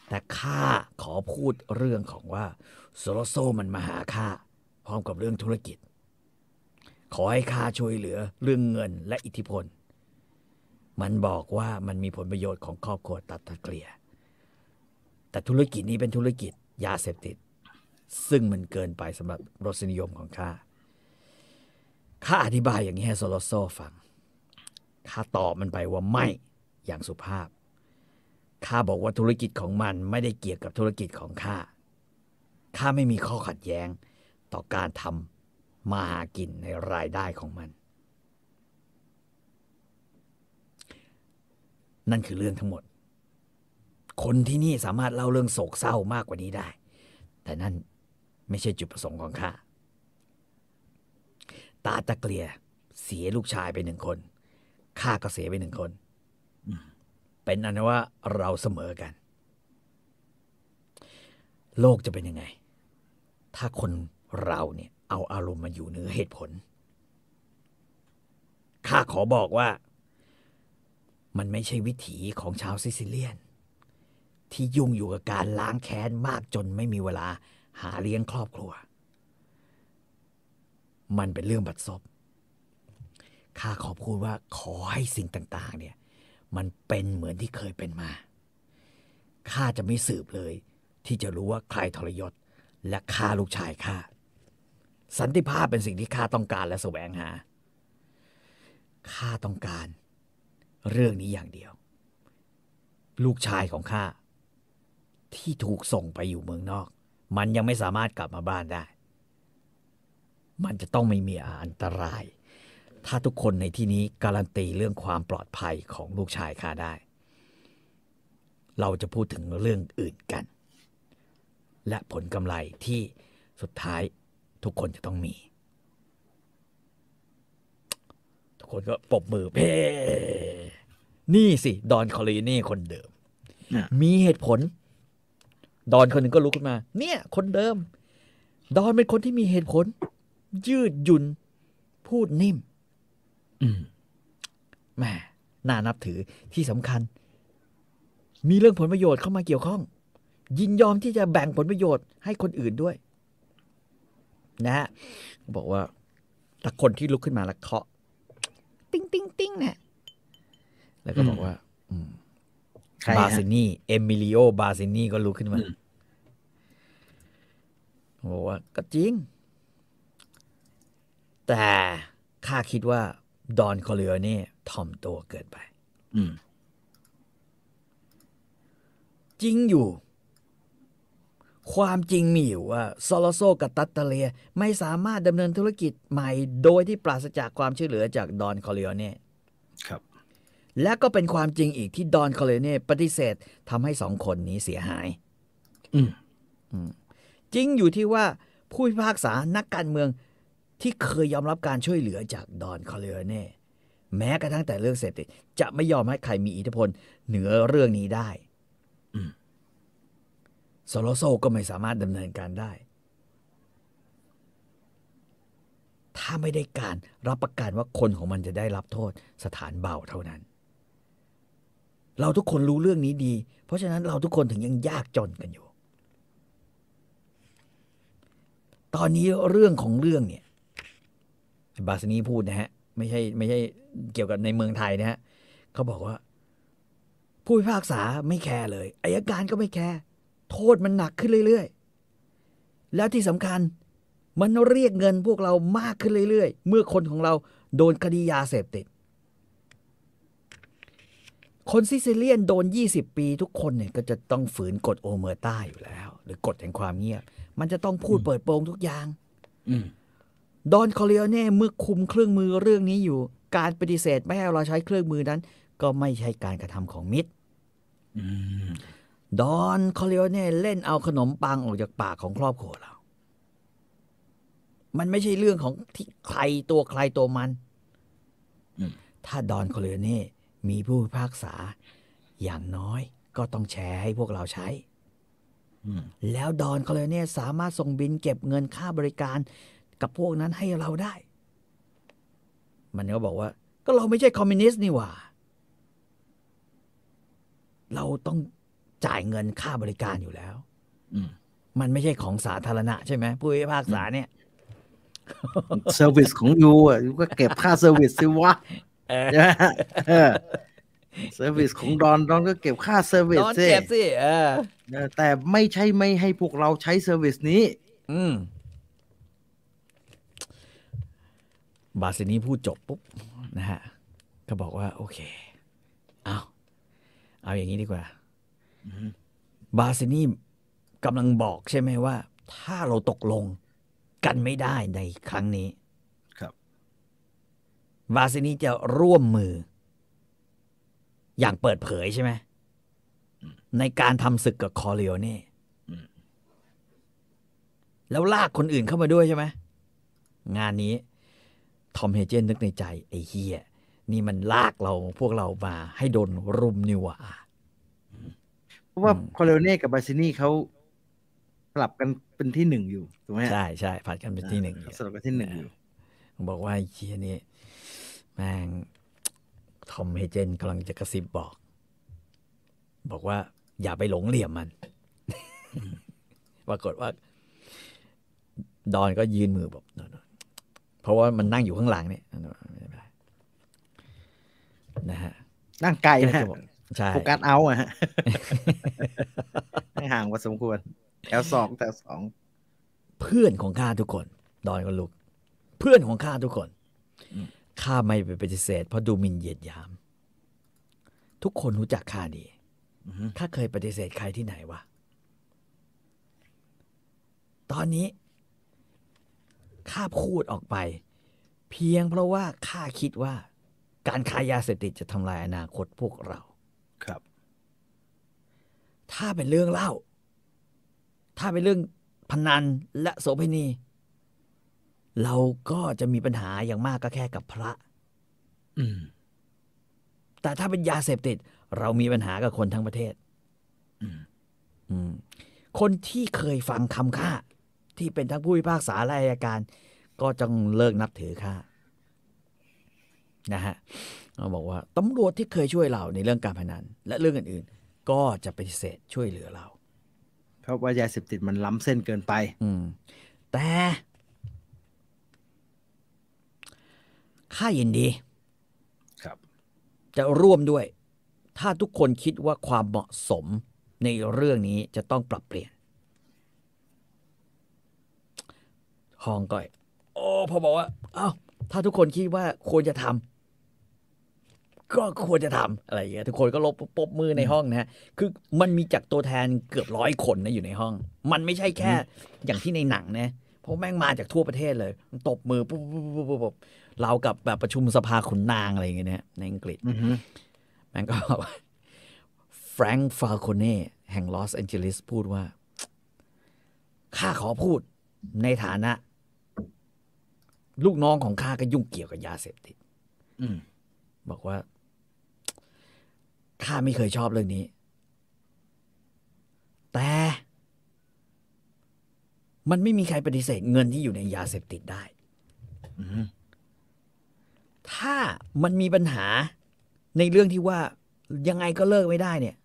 แต่ข้าขอพูดเรื่องของว่าโซโลโซมันมาหาข้าพร้อมกับเรื่องธุรกิจ ขอให้ข้าช่วยเหลือเรื่องเงินและอิทธิพล มันบอกว่ามันมีผลประโยชน์ของครอบครัวตัดตะเกลีย แต่ธุรกิจนี้เป็นธุรกิจยาเสพติด ซึ่งมันเกินไปสำหรับรสนิยมของข้าข้าอธิบายอย่างนี้ให้โซโลโซฟังข้าตอบมันไปว่าไม่ อย่างสุภาพ ข้าบอกว่าธุรกิจของมันไม่ได้เกี่ยวกับธุรกิจของข้า ข้าไม่มีข้อขัดแย้งต่อการทำมาหากินในรายได้ของมัน นั่นคือเรื่องทั้งหมด คนที่นี่สามารถเล่าเรื่องโศกเศร้ามากกว่านี้ได้ แต่นั่นไม่ใช่จุดประสงค์ของข้า ตาตะเกลียเสียลูกชายไปหนึ่งคน ข้าก็เสียไปหนึ่งคน เป็นอันว่าเราเสมอกัน โลกจะเป็นยังไง ถ้าคนเราเนี่ยเอาอารมณ์มาอยู่เหนือเหตุผล ข้าขอบอกว่า มันไม่ใช่วิถีของชาวซิซิเลียน ที่ยุ่งอยู่กับการล้างแค้นมากจนไม่มีเวลาหาเลี้ยงครอบครัว มันเป็นเรื่องบัดซบข้าขอพูดว่าขอให้สิ่งต่าง ๆ เนี่ย มันเป็นเหมือนที่เคยเป็นมา ข้าจะไม่สืบเลย ที่จะรู้ว่าใครทรยศ และฆ่าลูกชายข้า สันติภาพเป็นสิ่งที่ข้าต้องการและแสวงหา ข้าต้องการ เรื่องนี้อย่างเดียว ลูกชายของข้าที่ถูกส่งไปอยู่เมืองนอก มันยังไม่สามารถกลับมาบ้านได้ มันจะต้องไม่มีอันตราย ถ้าทุกคนในที่นี้การันตีเรื่องความปลอดภัยของลูกชายข้าได้ เราจะพูดถึงเรื่องอื่นกัน และผลกำไรที่สุดท้ายทุกคนจะต้องมี ทุกคนก็ปรบมือเพ่นี่สิ ดอนคอลีนี่คนเดิมอะมีเหตุผล ดอนคนหนึ่งก็ลุกขึ้นมา เนี่ย คนเดิม ดอนเป็นคนที่มีเหตุผล ยืดหยุ่น พูดนิ่ม อืมแหมน่านับถือที่สำคัญ มีเรื่องผลประโยชน์เข้ามาเกี่ยวข้อง ยินยอมที่จะแบ่งผลประโยชน์ให้คนอื่นด้วย นะฮะบอกว่าแต่คนที่ลุกขึ้นมาแล้วเคาะติ้งติ้งติ้งเนี่ยแล้วก็บอกว่าอืมใครฮะบาซินี่เอมิลิโอบาซินี่ก็ลุกขึ้นมาอืมบอกว่าก็จริง แต่ข้าคิดว่า ดอนคอร์เลโอเน่ถ่อมตัวเกินไป อืม จริงอยู่ ความจริงมีอยู่ว่าโซโลโซกับตัตตาเกลีย ไม่สามารถดำเนินธุรกิจใหม่โดยที่ปราศจากความช่วยเหลือจากดอนคอร์เลโอเน่ครับ และก็เป็นความจริงอีกที่ดอนคอร์เลโอเน่ปฏิเสธทำให้สองคนนี้เสียหาย อืมจริงอยู่ที่ว่าผู้พิพากษานักการเมือง ที่เคยยอมรับการช่วยเหลือจากดอนคอร์เลโอเน่แม้กระทั่งแต่เรื่องเสพติดจะไม่ยอมให้ใครมีอิทธิพลเหนือเรื่องนี้ได้อืมโซโลโซก็ไม่สามารถดำเนินการได้ ถ้าไม่ได้การรับประกันว่าคนของมันจะได้รับโทษสถานเบาเท่านั้น เราทุกคนรู้เรื่องนี้ดี เพราะฉะนั้นเราทุกคนถึงยังยากจนกันอยู่ ตอนนี้เรื่องของเรื่องเนี่ย บาสนีพูดนะฮะ ไม่ใช่ไม่ใช่เกี่ยวกับในเมืองไทยนะฮะเขาบอกว่า ผู้พิพากษาไม่แคร์เลยอายการก็ไม่แคร์โทษมันหนักขึ้นเรื่อยๆ แล้วที่สำคัญมันเรียกเงินพวกเรามากขึ้นเรื่อยๆ เมื่อคนของเราโดนคดียาเสพติด คนซิซิเลียนโดน 20 ปีทุกคนเนี่ยก็จะต้องฝืนกฎ omertà อยู่แล้ว หรือกฎแห่งความเงียบ มันจะต้องพูดเปิดโปงทุกอย่างอืม ดอนคอร์เลโอเน่เมื่อคุมเครื่องมือเรื่องนี้อยู่ การปฏิเสธไม่ให้เราใช้เครื่องมือนั้น ก็ไม่ใช่การกระทำของมิตรอืมดอนคอร์เลโอเน่เล่นเอาขนมปังออกจากปากของครอบครัวเรา มันไม่ใช่เรื่องของที่ใครตัวใครตัวมันอืมถ้าดอนคอร์เลโอเน่มีผู้พิพากษา อย่างน้อยก็ต้องแชร์ให้พวกเราใช้อืมแล้วดอนคอร์เลโอเน่สามารถส่งบิลเก็บเงินค่าบริการ กับพวกนั้นให้เราได้ มันก็บอกว่า ก็เราไม่ใช่คอมมิวนิสต์นี่หว่า เราต้องจ่ายเงินค่าบริการอยู่แล้วอืมมันไม่ใช่ของสาธารณะใช่ไหมผู้พิพากษาเนี่ยservice ของ you อะ you ก็เก็บค่า service สิวะเออใช่ไหมเออ service ของดอนดอนก็เก็บค่า service สิเก็บสิเออเออแต่ไม่ใช่ไม่ให้พวกเราใช้ service นี้ อืม บาซินีพูดจบปุ๊บนะฮะก็บอกว่า โอเค เอาเอาอย่างนี้ดีกว่าบาซินีกำลังบอกใช่ไหมว่า ถ้าเราตกลงกันไม่ได้ในครั้งนี้ ครับบาซินีจะร่วมมือ อย่างเปิดเผยใช่ไหมในการทำศึกกับคอร์เลโอเน่อืมแล้วลากคนอื่นเข้ามาด้วยใช่ไหมงานนี้ ทอมเฮเจนนึกในใจไอ้เฮียนี่มันลากเราพวกเรามาให้โดนรุมนิวะเพราะว่าอืมคอร์เลโอเน่กับบาซินี่เขาสลับกันเป็นที่หนึ่งอยู่ถูกไหมฮะใช่ใช่ผัดกันเป็นที่หนึ่งอยู่สลับกันที่หนึ่งอยู่บอกว่าไอ้เฮียนี่แม่งทอมเฮเจนกำลังจะกระซิบบอก บอกว่า อย่าไปหลงเหลี่ยมมันปรากฏว่า ดอนก็ยืนมือบอก เพราะว่ามันนั่งอยู่ข้างหลังเนี่ยไม่เป็นไรนะฮะนั่งไกลนะก็ฮะจะบอกใช่โฟกัสเอาอะฮะนั่งห่างพอสมควรแถวสองแถวสองเพื่อนของข้าทุกคน ดอนก็ลุก เพื่อนของข้าทุกคนข้าไม่ไปปฏิเสธเพราะดูหมินเหยียดหยาม ทุกคนรู้จักข้าดีอือฮึข้าเคยปฏิเสธใครที่ไหนวะตอนนี้ ข้าพูดออกไป เพียงเพราะว่าข้าคิดว่า การค้ายาเสพติดจะทำลายอนาคตพวกเรา ครับ ถ้าเป็นเรื่องเล่า ถ้าเป็นเรื่องพนันและโสเภณี เราก็จะมีปัญหาอย่างมากก็แค่กับพระ อืม แต่ถ้าเป็นยาเสพติด เรามีปัญหากับคนทั้งประเทศ อืม อืม คนที่เคยฟังคำข้า ที่เป็นทั้งผู้พิพากษาและอัยการ ก็จงเลิกนับถือข้านะฮะเราบอกว่าตำรวจที่เคยช่วยเราในเรื่องการพนัน และเรื่องอื่นๆ ก็จะปฏิเสธช่วยเหลือเรา เพราะว่ายาเสพติดมันล้ำเส้นเกินไป อืม แต่ข้ายินดี ครับ จะร่วมด้วย ถ้าทุกคนคิดว่าความเหมาะสมในเรื่องนี้จะต้องปรับเปลี่ยน ฮองก้อย โอ้พอบอกว่า เอ้า ถ้าทุกคนคิดว่าควรจะทำก็ควรจะทำอะไรอย่างเงี้ยทุกคนก็ลบปรบมือในห้องนะฮะคือมันมีจากตัวแทนเกือบร้อยคนนะอยู่ในห้อง มันไม่ใช่แค่อย่างที่ในหนังนะเพราะแม่งมาจากทั่วประเทศเลยมันตบมือปุ๊บปุ๊บปุ๊บปุ๊บปุ๊บเรากับแบบประชุมสภาขุนนางอะไรอย่างเงี้ยนะในอังกฤษอือฮึแม่งก็บอกว่าแฟรงค์ฟาโคเน่แห่งลอสแอนเจลิสพูดว่าข้าขอพูดในฐานะ ลูกน้องของข้าก็ยุ่งเกี่ยวกับยาเสพติดอืมบอกว่าข้าไม่เคยชอบเรื่องนี้ แต่มันไม่มีใครปฏิเสธเงินที่อยู่ในยาเสพติดได้อือฮึถ้ามันมีปัญหาในเรื่องที่ว่ายังไงก็เลิกไม่ได้เนี่ย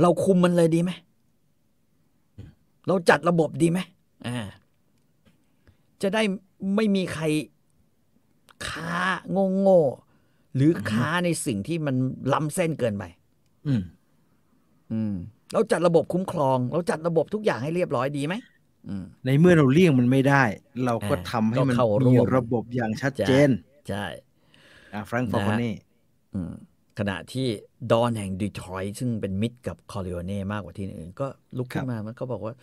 เราคุมมันเลยดีไหม เราจัดระบบดีไหมอ่า จะได้ไม่มีใครค้าโง่โง่ๆหรือค้าในสิ่งที่มันล้ำเส้นเกินไป อืม อืมเราจัดระบบคุ้มครอง เราจัดระบบทุกอย่างให้เรียบร้อยดีไหมอืมในเมื่อเราเลี่ยงมันไม่ได้ เราก็อ่าทำให้มันก็เข้าร่มีวมระบบอย่างชัดเจน ใช่อ่าแฟรงค์ฟอร์คนี่อืมขณะที่ดอนแห่งดีทรอยต์ซึ่งเป็นมิตรกับคอริโอเน่มากกว่าที่อื่น ก็ลุกขึ้นมามันก็บอกว่า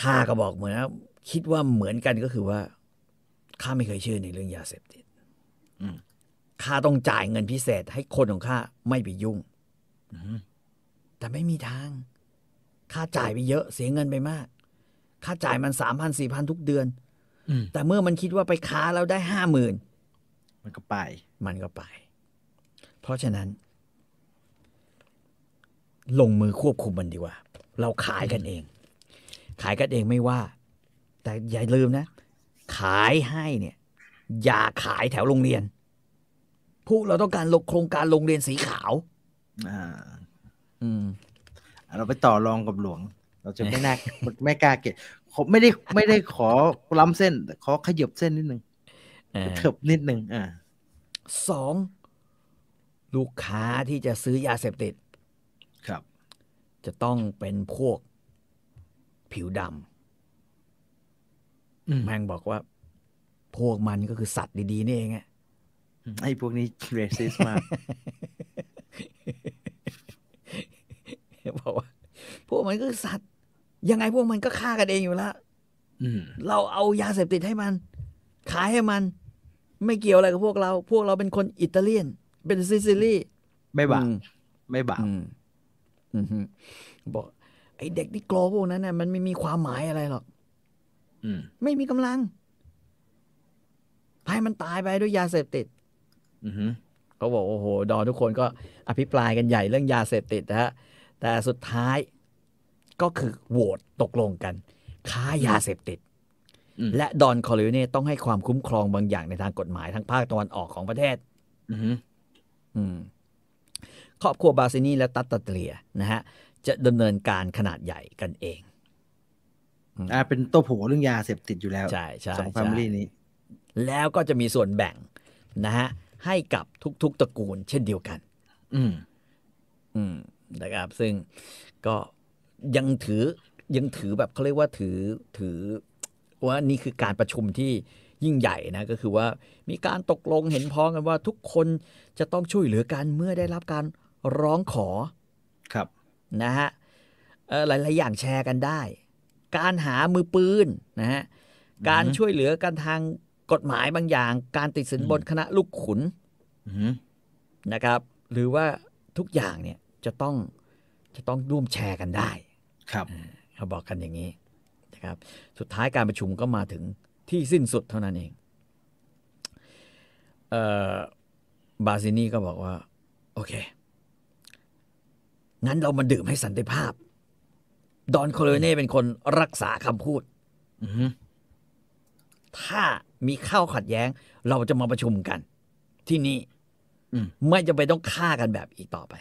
ข้าก็บอกเหมือนนะ คิดว่าเหมือนกันก็คือว่าข้าไม่เคยเชื่อในเรื่องยาเสพติดอืมข้าต้องจ่ายเงินพิเศษ ให้คนของข้าไม่ไปยุ่งอือฮึแต่ไม่มีทาง ค่าจ่ายไปเยอะ เสียเงินไปมาก ค่าจ่ายมันสามพันสี่พันทุกเดือนอืมแต่เมื่อมันคิดว่าไปค้าแล้วได้ห้าหมื่นมันก็ไป มันก็ไป เพราะฉะนั้น ลงมือควบคุมมันดีกว่า เราขายกันเอง ขายกันเองไม่ว่า แต่อย่าลืมนะ ขายให้เนี่ย อย่าขายแถวโรงเรียนพวกเราต้องการลงโครงการโรงเรียนสีขาว อ่า อืม เราไปต่อรองกับหลวง เราจะไม่น่าไม่กล้าเก็บขอไม่ได้ไม่ได้ขอล้ำเส้นแต่ขอขยับเส้นนิดนึงเออเถิบนิดนึงอ่าสอง ลูกค้าที่จะซื้อยาเสพติด ครับ จะต้องเป็นพวกผิวดอืมำ แม่งบอกว่า พวกมันก็คือสัตว์ดี ๆ นี่เองอะไอ้พวกนี้เรสิสมากบอกว่า พวกมันก็คือสัตว์ ยังไงพวกมันก็ฆ่ากันเองอยู่แล้วอืมเราเอายาเสพติดให้มัน ขายให้มัน ไม่เกี่ยวอะไรกับพวกเรา พวกเราเป็นคนอิตาเลียน เป็นซิซิลีไม่บาปอืมไม่บาปอืมอืมฮึบอกไอ้เด็กนิโกรพวกนั้นน่ะมันไม่มีความหมายอะไรหรอกอืม ไม่มีกำลังให้มันตายไปด้วยยาเสพติดอือฮึเขาบอกโอ้โห ดอนทุกคนก็อภิปรายกันใหญ่เรื่องยาเสพติดนะฮะ แต่สุดท้ายก็คือโหวตตกลงกัน ค้ายาเสพติดอืมและดอนคอร์เลโอเน่ต้องให้ความคุ้มครองบางอย่างในทางกฎหมายทั้งภาคตะวันออกของประเทศอือฮึอืมครอบครัวบาซินีและตัตตาเตลียนะฮะ จะดำเนินการขนาดใหญ่กันเอง อ่าเป็นโต้โผเรื่องยาเสพติดอยู่แล้วใช่ใช่สองใช่แฟมิลี่นี้ แล้วก็จะมีส่วนแบ่งนะฮะให้กับทุกๆตระกูลเช่นเดียวกัน อืม อืมนะครับ ซึ่งก็ยังถือยังถือแบบเขาเรียกว่าถือถือว่านี่คือการประชุมที่ยิ่งใหญ่นะ ก็คือว่ามีการตกลงเห็นพ้องกันว่าทุกคนจะต้องช่วยเหลือกันเมื่อได้รับการร้องขอครับนะฮะเอ่อหลายๆอย่างแชร์กันได้ การหามือปืนนะฮะการช่วยเหลือกันทางกฎหมายบางอย่าง การติดสินบนคณะลูกขุนอืมนะครับ หรือว่าทุกอย่างเนี่ยจะต้องจะต้องร่วมแชร์กันได้ ครับเขาบอกกันอย่างนี้นะครับ สุดท้ายการประชุมก็มาถึงที่สิ้นสุดเท่านั้นเองเอ่อบาซินีก็บอกว่า โอเค งั้นเรามาดื่มให้สันติภาพ ดอนโคเลเน่เป็นคนรักษาคำพูดอืมถ้ามีข้าวขัดแย้ง เราจะมาประชุมกัน ที่นี่อืมไม่จำเป็นต้องฆ่ากันแบบอีกต่อไป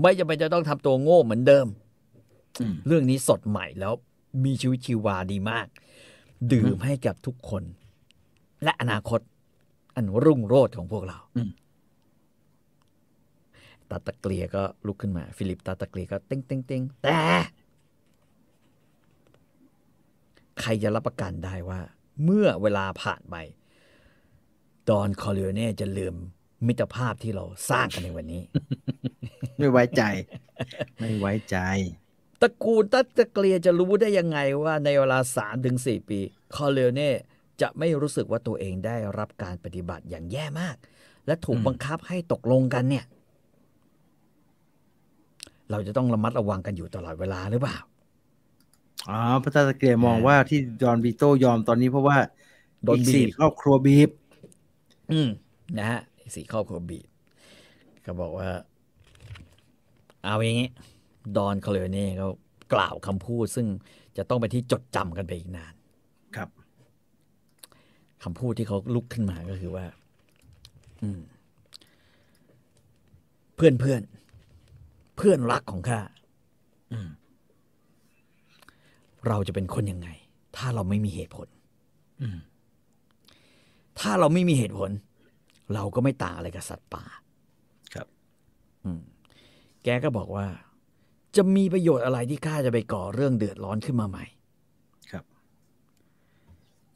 ไม่จำเป็นจะต้องทำตัวโง่เหมือนเดิมอืมเรื่องนี้สดใหม่แล้วมีชีวิตชีวาดีมาก ดื่มให้กับทุกคน และอนาคต อันรุ่งโรจน์ของพวกเราอืมตาตะเกลียก็ลุกขึ้นมา ฟิลิปตาตะเกลียก็เต้งเต้งเต้งแต่ ใครจะรับประกันได้ว่า เมื่อเวลาผ่านไปดอนคอร์เลโอเน่จะลืมมิตรภาพที่เราสร้างกันในวันนี้ ไม่ไว้ใจ ไม่ไว้ใจตระกูลตัตะเกลียจะรู้ได้ยังไงว่าในเวลา3ถึง4ปี คอร์เลโอเน่จะไม่รู้สึกว่าตัวเองได้รับการปฏิบัติอย่างแย่มาก และถูกอืมบังคับให้ตกลงกันเนี่ย เราจะต้องระมัดระวังกันอยู่ตลอดเวลาหรือเปล่า อ๋อพระตาตะเกียมองว่าที่ดอนบีโต้ยอมตอนนี้เพราะว่าโดนอีกบีสี่บครอบครัวบีบ อืมนะฮะสี่ครอบครัวบีบก็บอกว่า เอาอย่างงี้ ดอนคอร์เลโอเน่ก็กล่าวคำพูด ซึ่งจะต้องไปนที่จดจำกันไปอีกนาน ครับคำพูดที่เขาลุกขึ้นมาก็คือว่า อืม เพื่อนเพื่อน เพื่อนรักของข้าอืม เราจะเป็นคนยังไง ถ้าเราไม่มีเหตุผลอืมถ้าเราไม่มีเหตุผล เราก็ไม่ต่างอะไรกับสัตว์ป่า ครับอืมแกก็บอกว่า จะมีประโยชน์อะไรที่ข้าจะไปก่อเรื่องเดือดร้อนขึ้นมาใหม่ ครับ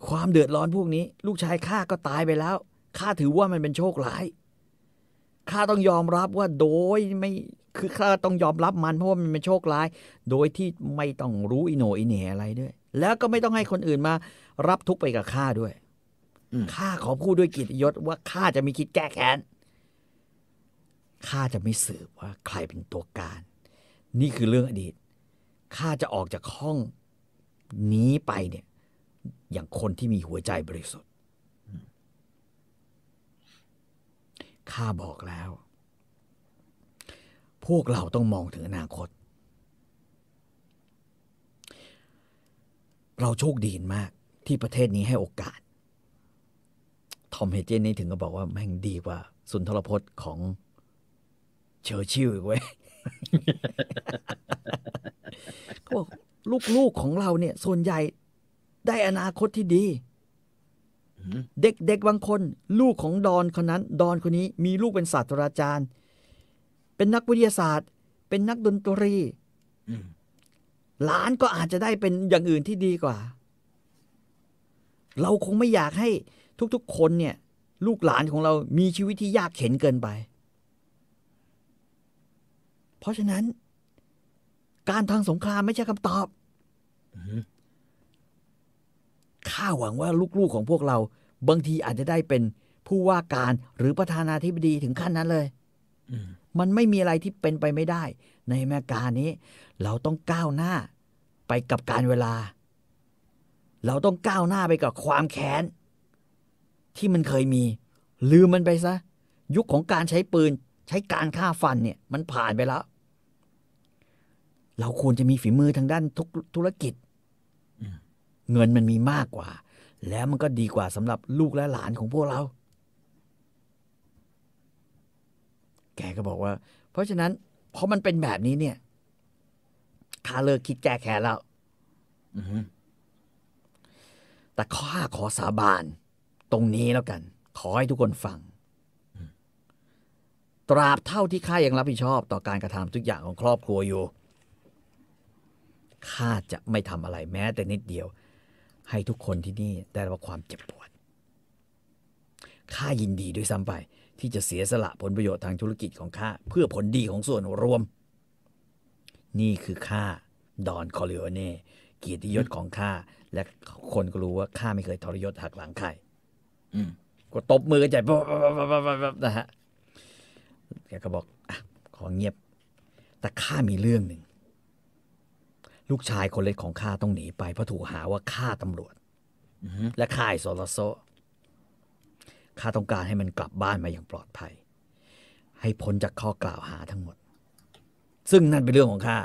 ความเดือดร้อนพวกนี้ ลูกชายข้าก็ตายไปแล้วข้าถือว่ามันเป็นโชคร้ายข้าต้องยอมรับว่าโดยไม่ คือข้าต้องยอมรับมันเพราะว่ามันเป็นโชคร้าย โดยที่ไม่ต้องรู้อิโหนอิเหน่อะไรด้วย แล้วก็ไม่ต้องให้คนอื่นมา รับทุกข์ไปกับข้าด้วยอืมข้าขอพูดด้วยเกียรติยศว่าข้าจะไม่คิดแก้แค้นข้าจะไม่สืบว่าใครเป็นตัวการ นี่คือเรื่องอดีตข้าจะออกจากห้องนี้ไปเนี่ย อย่างคนที่มีหัวใจบริสุทธิ์ข้าบอกแล้ว พวกเราต้องมองถึงอนาคต เราโชคดีมากที่ประเทศนี้ให้โอกาส ทอมเฮเจนนี่ถึงก็บอกว่าแม่งดีกว่า สุนทรพจน์ของเชอร์ชิลอีกเว้ยเขาบอกลูกๆของเราเนี่ย ส่วนใหญ่ได้อนาคตที่ดีอืมเด็กๆบางคน ลูกของดอนคนนั้น ดอนคนนี้มีลูกเป็นศาสตราจารย์ เป็นนักวิทยาศาสตร์ เป็นนักดนตรีหลานก็อาจจะได้เป็นอย่างอื่นที่ดีกว่า เราคงไม่อยากให้ทุกๆ คนเนี่ย ลูกหลานของเรามีชีวิตที่ยากเข็นเกินไป เพราะฉะนั้น การทางสงครามไม่ใช่คำตอบอข้าหวังว่าลูกๆของพวกเรา บางทีอาจจะได้เป็นผู้ว่าการหรือประธานาธิบดีถึงขั้นนั้นเลย อื มมันไม่มีอะไรที่เป็นไปไม่ได้ ในอเมริกานี้ เราต้องก้าวหน้าไปกับการเวลา เราต้องก้าวหน้าไปกับความแค้น ที่มันเคยมี ลืมมันไปซะ ยุคของการใช้ปืนใช้การฆ่าฟันเนี่ยมันผ่านไปแล้ว เราควรจะมีฝีมือทางด้านทุกธุรกิจ เงินมันมีมากกว่า แล้วมันก็ดีกว่าสำหรับลูกและหลานของพวกเรา แกก็บอกว่า เพราะฉะนั้นพอมันเป็นแบบนี้เนี่ยข้าเลิกคิดแก้แค้นแล้วอืมแต่ข้าขอสาบาน ตรงนี้แล้วกัน ขอให้ทุกคนฟัง ตราบเท่าที่ข้ายังรับผิดชอบ ต่อการกระทำทุกอย่างของครอบครัวอยู่ข้าจะไม่ทำอะไรแม้แต่นิดเดียว ให้ทุกคนที่นี่ได้รับความเจ็บปวดข้ายินดีด้วยซ้ำไป ที่จะเสียสละผลประโยชน์ทางธุรกิจของข้าเพื่อผลดีของส่วนรวม นี่คือข้าดอนคอริโอเน่เกียรติยศของข้าและคนก็รู้ว่าข้าไม่เคยทรยศหักหลังใครอืมก็ตบมือกันใจปั๊บปั๊บปั๊บปั๊บปั๊บปั๊บนะฮะแกก็บอกอะขอเงียบ แต่ข้ามีเรื่องหนึ่ง ลูกชายคนเล็กของข้าต้องหนีไปเพราะถูกหาว่าฆ่าตำรวจอืมและฆ่าไอ้โซลาโซ ข้าต้องการให้มันกลับบ้านมาอย่างปลอดภัย ให้พ้นจากข้อกล่าวหาทั้งหมด ซึ่งนั่นเป็นเรื่องของข้า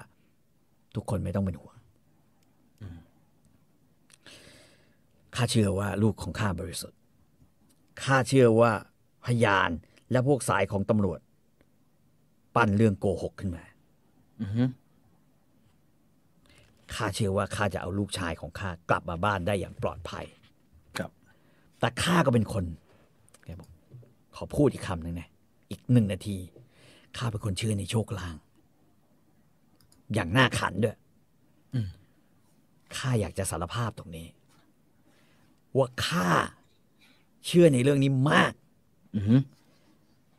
ทุกคนไม่ต้องเป็นห่วงข้าเชื่อว่าลูกของข้าบริสุทธิ์ ข้าเชื่อว่าพยานและพวกสายของตำรวจ ปั้นเรื่องโกหกขึ้นมาอืมข้าเชื่อว่าข้าจะเอาลูกชายของข้ากลับมาบ้านได้อย่างปลอดภัย ครับ แต่ข้าก็เป็นคนแกบอก ขอพูดอีกคำหนึ่งนะอีกหนึ่งนาที ข้าเป็นคนเชื่อในโชคลาง อย่างน่าขันด้วยอืมข้าอยากจะสารภาพตรงนี้ ว่าข้าเชื่อในเรื่องนี้มากอืม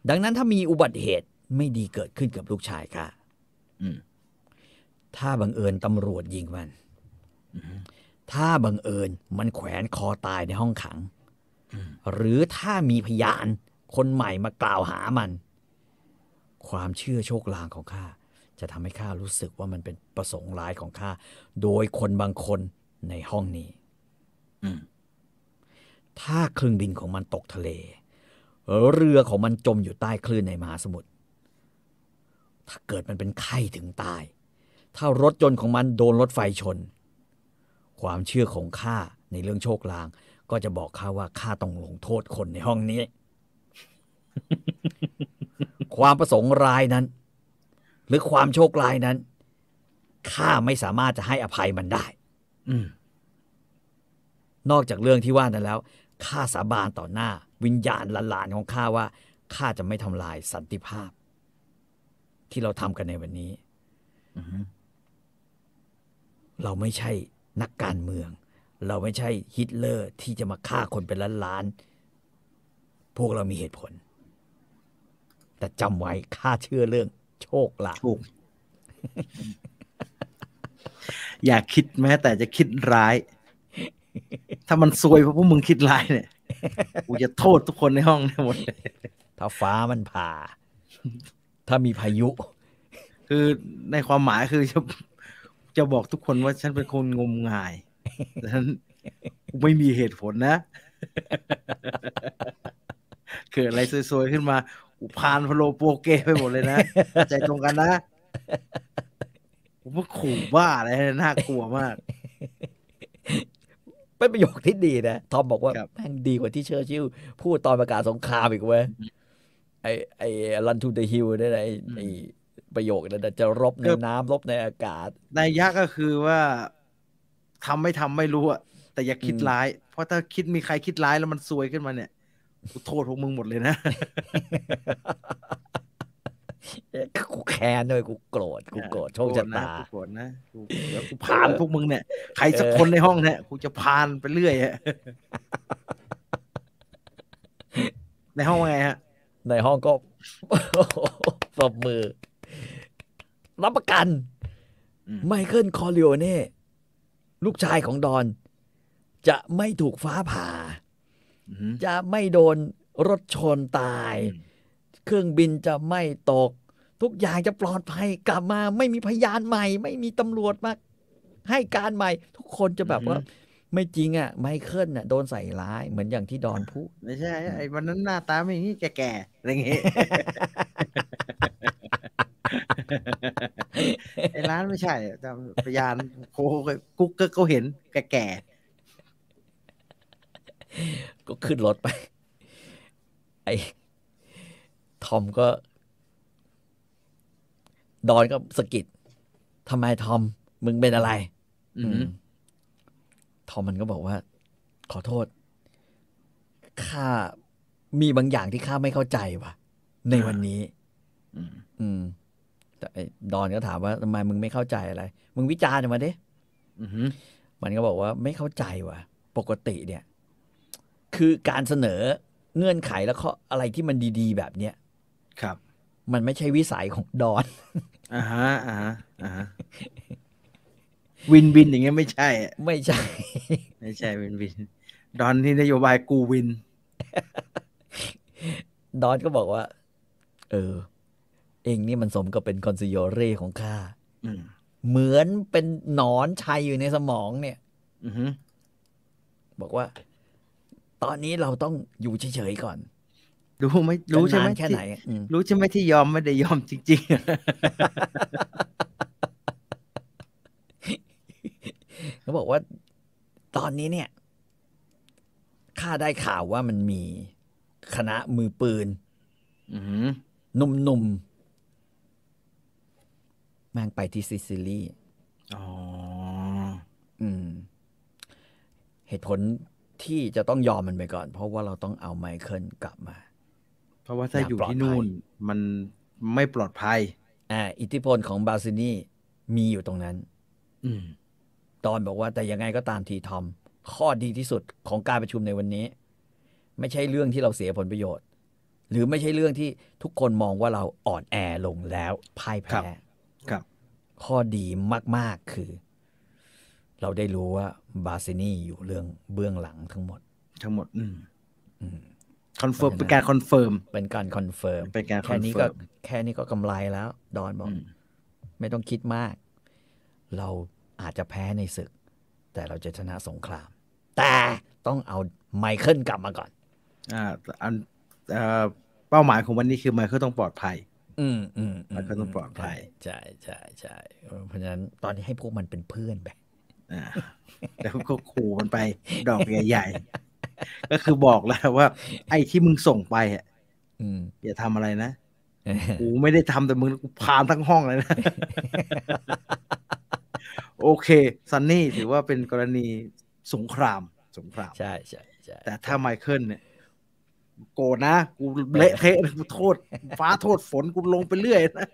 ดังนั้นถ้ามีอุบัติเหตุไม่ดีเกิดขึ้นกับลูกชายข้าอืมถ้าบังเอิญตำรวจยิงมันถ้าบังเอิญมันแขวนคอตายในห้องขัง หรือถ้ามีพยาน คนใหม่มากล่าวหามัน ความเชื่อโชคลางของข้าจะทำให้ข้ารู้สึกว่ามันเป็นประสงค์ร้ายของข้าโดยคนบางคนในห้องนี้อืมถ้าเครื่องบินของมันตกทะเล เรือของมันจมอยู่ใต้คลื่นในมหาสมุทรถ้าเกิดมันเป็นไข้ถึงตาย ถ้ารถยนต์ของมันโดนรถไฟชน ความเชื่อของข้าในเรื่องโชคลาง ก็จะบอกข้าว่าข้าต้องลงโทษคนในห้องนี้ ความประสงค์ร้ายนั้น หรือความโชคร้ายนั้นข้าไม่สามารถจะให้อภัยมันได้อืมนอกจากเรื่องที่ว่านั้นแล้วข้าสาบานต่อหน้า วิญญาณหลานๆของข้าว่าข้าจะไม่ทำลายสันติภาพ ที่เราทำกันในวันนี้อืมเราไม่ใช่นักการเมือง เราไม่ใช่ฮิตเลอร์ที่จะมาฆ่าคนเป็นล้านๆพวกเรามีเหตุผล แต่จำไว้ข้าเชื่อเรื่อง โชคลางถูกอย่าคิดแม้แต่จะคิดร้าย ถ้ามันซวยเพราะพวกมึงคิดร้ายเนี่ยกูจะโทษทุกคนในห้องเนี่ยหมดเลยถ้าฟ้ามันผ่า ถ้ามีพายุ คือในความหมายคือจะจะบอกทุกคนว่าฉันเป็นคนงมงายแต่ฉันไม่มีเหตุผลนะเกิดอะไรซวยๆขึ้นมา อุพานพะโลโปเกไปหมดเลยนะ ใจตรงกันนะ ผมว่าขู่บ้าอะไรน่ากลัวมาก เป็นประโยคที่ดีนะ ทอมบอกว่าครับแม่งดีกว่าที่เชอร์ชิลล์พูดตอนประกาศสงครามอีกเว้ย ไอไอรันทูเดฮิลได้ไอไอประโยคนั้นนะจะรบในน้ำรบในอากาศนายยะก็คือว่าทำไม่ทำไม่รู้อะแต่อย่าคิดอืมร้าย เพราะถ้าคิดมีใครคิดร้ายแล้วมันซวยขึ้นมาเนี่ยกู โทษพวกมึงหมดเลยนะกูแค้นด้วยกูโกรธกูโกรธโชคชะตากูโกรธนะกูโกรธนะกูเดี๋ยวกูพานพวกมึงเนี่ยใครสักคนในห้องเนี่ยกูจะพานไปเรื่อยอะในห้องว่าไงฮะ ในห้องก็ปรบมือ รับประกันอืมไมเคิลคอร์ลิโอเน่ ลูกชายของดอน จะไม่ถูกฟ้าผ่าอืม จะไม่โดนรถชนตาย เครื่องบินจะไม่ตก ทุกอย่างจะปลอดภัยกลับมาไม่มีพยานใหม่ ไม่มีตำรวจมาให้การใหม่ ทุกคนจะแบบว่าไม่จริงอะไมเคิลน่ะโดนใส่ร้ายเหมือนอย่างที่ดอนพูดไม่ใช่ไอ้วันนั้นหน้าตาไม่อย่างนี้แก่ๆอะไรอย่างเงี้ยไอ้ร้านไม่ใช่แต่พยานโคกุ๊กก็เขาเห็นแก่ ก็ขึ้นรถไป ไอ้ทอมก็ ดอนก็สะกิดทำไมทอม มึงเป็นอะไรๆอืมทอมมันก็บอกว่า ขอโทษข้ามีบางอย่างที่ข้าไม่เข้าใจว่ะ ในวันนี้ อืมอืมแต่ไอ้ดอนก็ถามว่าทำไมมึงไม่เข้าใจอะไร มึงวิจารณ์มาดิอืมมันก็บอกว่าไม่เข้าใจว่ะ ปกติเนี่ย คือการเสนอเงื่อนไขแล้วข้ออะไรที่มันดี ๆ แบบเนี้ยครับ มันไม่ใช่วิสัยของดอนอ่าฮะอ่าฮะอ่าฮะวินวินอย่างเงี้ยไม่ใช่อะไม่ใช่ ไม่ใช่วินวิน ดอนที่นโยบายกูวิน ดอนก็บอกว่า เออ เองนี่มันสมกับเป็นคอนซิโยเร่ของข้าอืมเหมือนเป็นหนอนชัยอยู่ในสมองเนี่ยอือหือบอกว่า ตอนนี้เราต้องอยู่เฉยๆก่อน รู้ไหมรู้ใช่ไหมจะนานแค่ไหนที่อืมรู้ใช่ไหมที่ยอมไม่ได้ยอมจริงเขาบอกว่าตอนนี้เนี่ยข้าได้ข่าวว่ามันมีคณะมือปืนๆอือหือหนุ่มๆแม่งไปที่ซิซิลีอ๋อ อืม เหตุผล ที่จะต้องยอมมันไปก่อน เพราะว่าเราต้องเอาไมเคิลกลับมา เพราะว่าถ้าอยากอยู่ปลอดที่นู่นภัยมันไม่ปลอดภัยอ่าอิทธิพลของบาซินีมีอยู่ตรงนั้น อืมดอนบอกว่าแต่ยังไงก็ตามทีทอม ข้อดีที่สุดของการประชุมในวันนี้ ไม่ใช่เรื่องที่เราเสียผลประโยชน์ หรือไม่ใช่เรื่องที่ทุกคนมองว่าเราอ่อนแอลงแล้วพ่ายครัแพ้บครับ ข้อดีมาก ๆ คือ เราได้รู้ว่าบาซินีอยู่เรื่องเบื้องหลังทั้งหมด ทั้งหมด อืมอืมconfirm เพราะฉะนั้นเป็นการ confirm เป็นการ confirm เป็นการแค่นี้ก็ confirm แค่นี้ก็กำไรแล้ว ดอนบอกอืมไม่ต้องคิดมาก เราอาจจะแพ้ในศึก แต่เราจะชนะสงคราม แต่ต้องเอาไมเคิลกลับมาก่อน อ่าอันเอ่อเป้าหมายของวันนี้คือไมเคิลต้องปลอดภัย อืมอืมมันก็ต้องปลอดภัยใช่ใช่ใช่เออเพราะฉะนั้นตอนนี้ให้พวกมันเป็นเพื่อนไปอ่า แล้วก็ขู่มันไปดอกใหญ่ๆ ก็คือบอกแล้วว่า ไอ้ที่มึงส่งไปอะอืมอย่าทำอะไรนะกูไม่ได้ทำแต่มึงกูพามทั้งห้องเลยนะ โอเคซันนี่ถือว่าเป็นกรณีสงคราม สงครามใช่ใช่ใช่แต่ถ้าไมเคิลเนี่ยโกรธนะ กูเละเทะกูโทษ ฟ้าโทษฝนกูลงไปเรื่อยนะ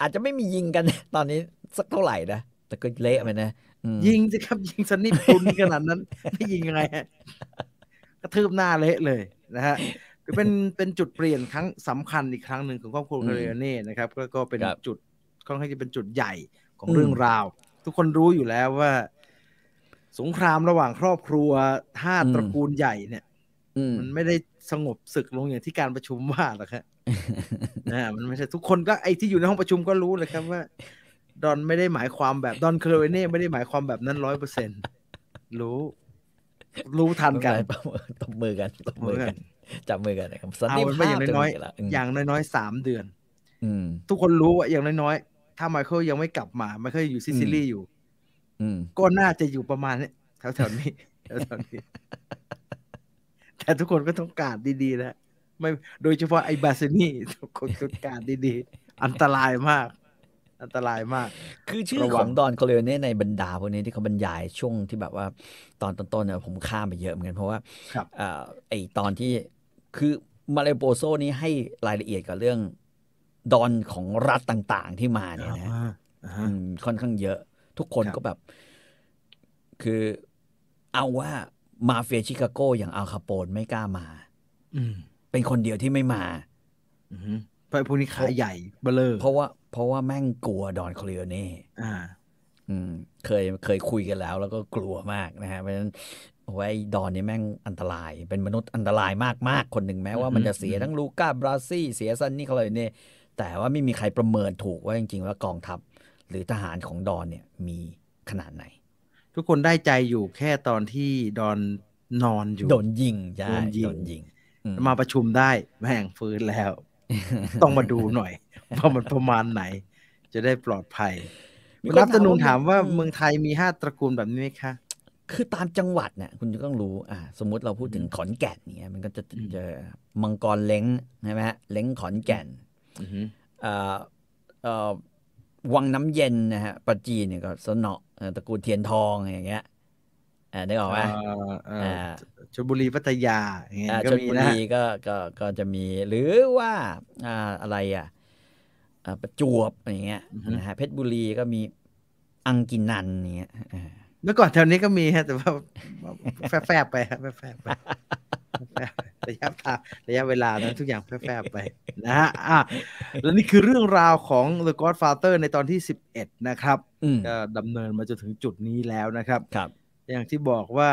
อาจจะไม่มียิงกันตอนนี้สักเท่าไหร่นะ แต่ก็เละไปนะอืมยิงสิครับ ยิงซันนี่ปุนขนาดนั้นไม่ยิงยังไงฮะกระทืบหน้าเละเลยนะฮะถือเป็นเป็นจุดเปลี่ยนครั้งสำคัญอีกครั้งหนึ่งของครอบครัวอืมคาริโอเน่นะครับก็ก็เป็นครับจุดค่อนข้างจะเป็นจุดใหญ่ของอืมเรื่องราว ทุกคนรู้อยู่แล้วว่า สงครามระหว่างครอบครัวห้าตระกูลใหญ่เนี่ยอืมมันไม่ได้สงบศึกลงอย่างที่การประชุมว่าหรอกครับ นะมันไม่ใช่ทุกคนก็ไอ้ที่อยู่ในห้องประชุมก็รู้เลยครับว่า ดอนไม่ได้หมายความแบบดอนเคลเวเน่ไม่ได้หมายความแบบนั้นร้อยเปอร์เซ็นรู้ รู้ทันกันไม่เป็นไรตบมือกันตบมือกันจับมือกันนะครับสันเอาติเป็นภาว่าอพย่างน้อยจะมีละๆอย่างน้อยๆสามเดือนอืมทุกคนรู้ว่าอย่างน้อยๆถ้าไมเคิลยังไม่กลับมาไมเคิลอยู่ซิซิลีอยู่อืมก็น่าจะอยู่ประมาณเนี้ยแถวๆนี้แถวๆนี้แต่ทุกคนก็ต้องการดีๆนะ ไม่โดยเฉพาะไอ้บาซินี่ทุกคนต้องการดีๆ อันตรายมาก อันตรายมาก คือชื่อระวัของงดอนคอเลเน่ในบรรดาพวกนี้ที่เขาบรรยายช่วงที่แบบว่าตอนต้นๆเนี่ยผมข้ามไปเยอะเหมือนกันเพราะว่าครับเอ่อไอตอนที่คือมาเลโปโซนี้ให้รายละเอียดกับเรื่องดอนของรัฐต่างๆที่มาเนี่ยนะอ่าอ่าฮะอืมค่อนข้างเยอะ ทุกคนครับก็แบบ คือเอาว่ามาเฟียชิคาโกอย่างอัลคาโปนไม่กล้ามาอืม เป็นคนเดียวที่ไม่มาอือฮึเพราะไอ้พวกนี้ขาใหญ่เบลอเพราะว่า เพราะว่าแม่งกลัวดอนคอเลโอเน่อ่า อืม เคยเคยคุยกันแล้ว แล้วก็กลัวมากนะฮะเพราะฉะนั้นโอ้ยไอ้ดอนนี่แม่งอันตราย เป็นมนุษย์อันตรายมากๆ คนหนึ่งแม้ว่ามันจะเสียทั้งลูก้าบราซี่ เสียซันนี่คาเลโอเน่แต่ว่าไม่มีใครประเมินถูกว่าจริงๆว่ากองทัพ หรือทหารของดอนเนี่ยมีขนาดไหน ทุกคนได้ใจอยู่แค่ตอนที่ดอนนอนอยู่ โดนยิงใช่โดนยิงโดนยิงอื มมาประชุมได้แม่งฟื้นแล้ว ต้องมาดูหน่อยว่ามันประมาณไหน จะได้ปลอดภัยมีคุณคนรับตนูนถามว่าอืเมืองไทยมีห้าตระกูลแบบนี้ไหมคะคือตามจังหวัดเนี่ยคุณจะต้องรู้อ่าสมมุติเราพูดถึงขอนแก่นเนี่ยมันก็จะอืมเจอมังกรเล้งใช่ไหมฮะเล้งขอนแก่นอือฮึเอ่อเอ่อวังน้ำเย็นนะฮะปราจีนเนี่ยก็สนอเอ่อตระกูลเทียนทองอย่างเงี้ย อ่าได้ออกไหมเอ่อเอ่ออ่าชลบุรีพัทยาอย่างเงี้ยอ่าก็ชลมีบุนะรีก็ก็ก็จะมี หรือว่าอ่าอะไรอะอ่าประจวบอย่างเงี้ยนะฮะเพชรบุรีก็มีอังกินันอย่างเงี้ยอ่าเมื่อก่อนแถวนี้ก็มีฮะแต่ว่าแฟบๆไปฮะแฟบๆไปแฟบๆไประยะทางระยะเวลานั้นทุกอย่างแฝงไปนะฮะอะแล้วนี่คือเรื่องราวของ The Godfather ในตอนที่ 11 นะครับอืมก็ดำเนินมาจนถึงจุดนี้แล้วนะครับครับ อย่างที่บอกว่า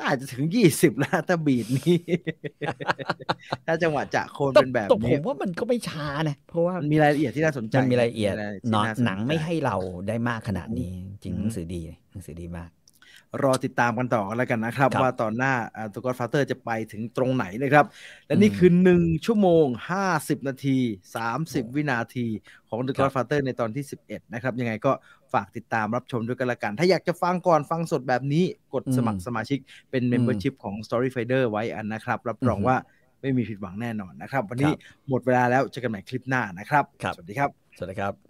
น่าจะถึง20แล้วถ้าบีดนี้ ถ้าจังหวะจะโคนแต่เป็นแบบแต่ผนี้มว่ามันก็ไม่ช้านะ เพราะว่ามันมีรายละเอียดที่น่าสนใจมันมีรายละเอียดมีหนอที่าสใจหนังไม่ให้เราได้มากขนาดนี้ จริงอืมหนังสือดีหนังสือดีมาก รอติดตามกันต่อกันแล้วกันนะครับครับ ว่าตอนหน้าตัวกอ d ฟาเตอร์จะไปถึงตรงไหนนะครับ และนี่อืมคือ1ชั่วโมง50นาที30วินาทีของ The ครับ Godfather ในตอนที่11นะครับ ยังไงก็ ฝากติดตามรับชมด้วยกันละกัน ถ้าอยากจะฟังก่อนฟังสดแบบนี้กดสมัครสมาชิกเป็น Membership ของ Story Finder ไว้อันนะครับ รับรองอือฮึว่าไม่มีผิดหวังแน่นอนนะครับ วันนี้ครับหมดเวลาแล้วเจอกันใหม่คลิปหน้านะครับครับสวัสดีครับ สวัสดีครับ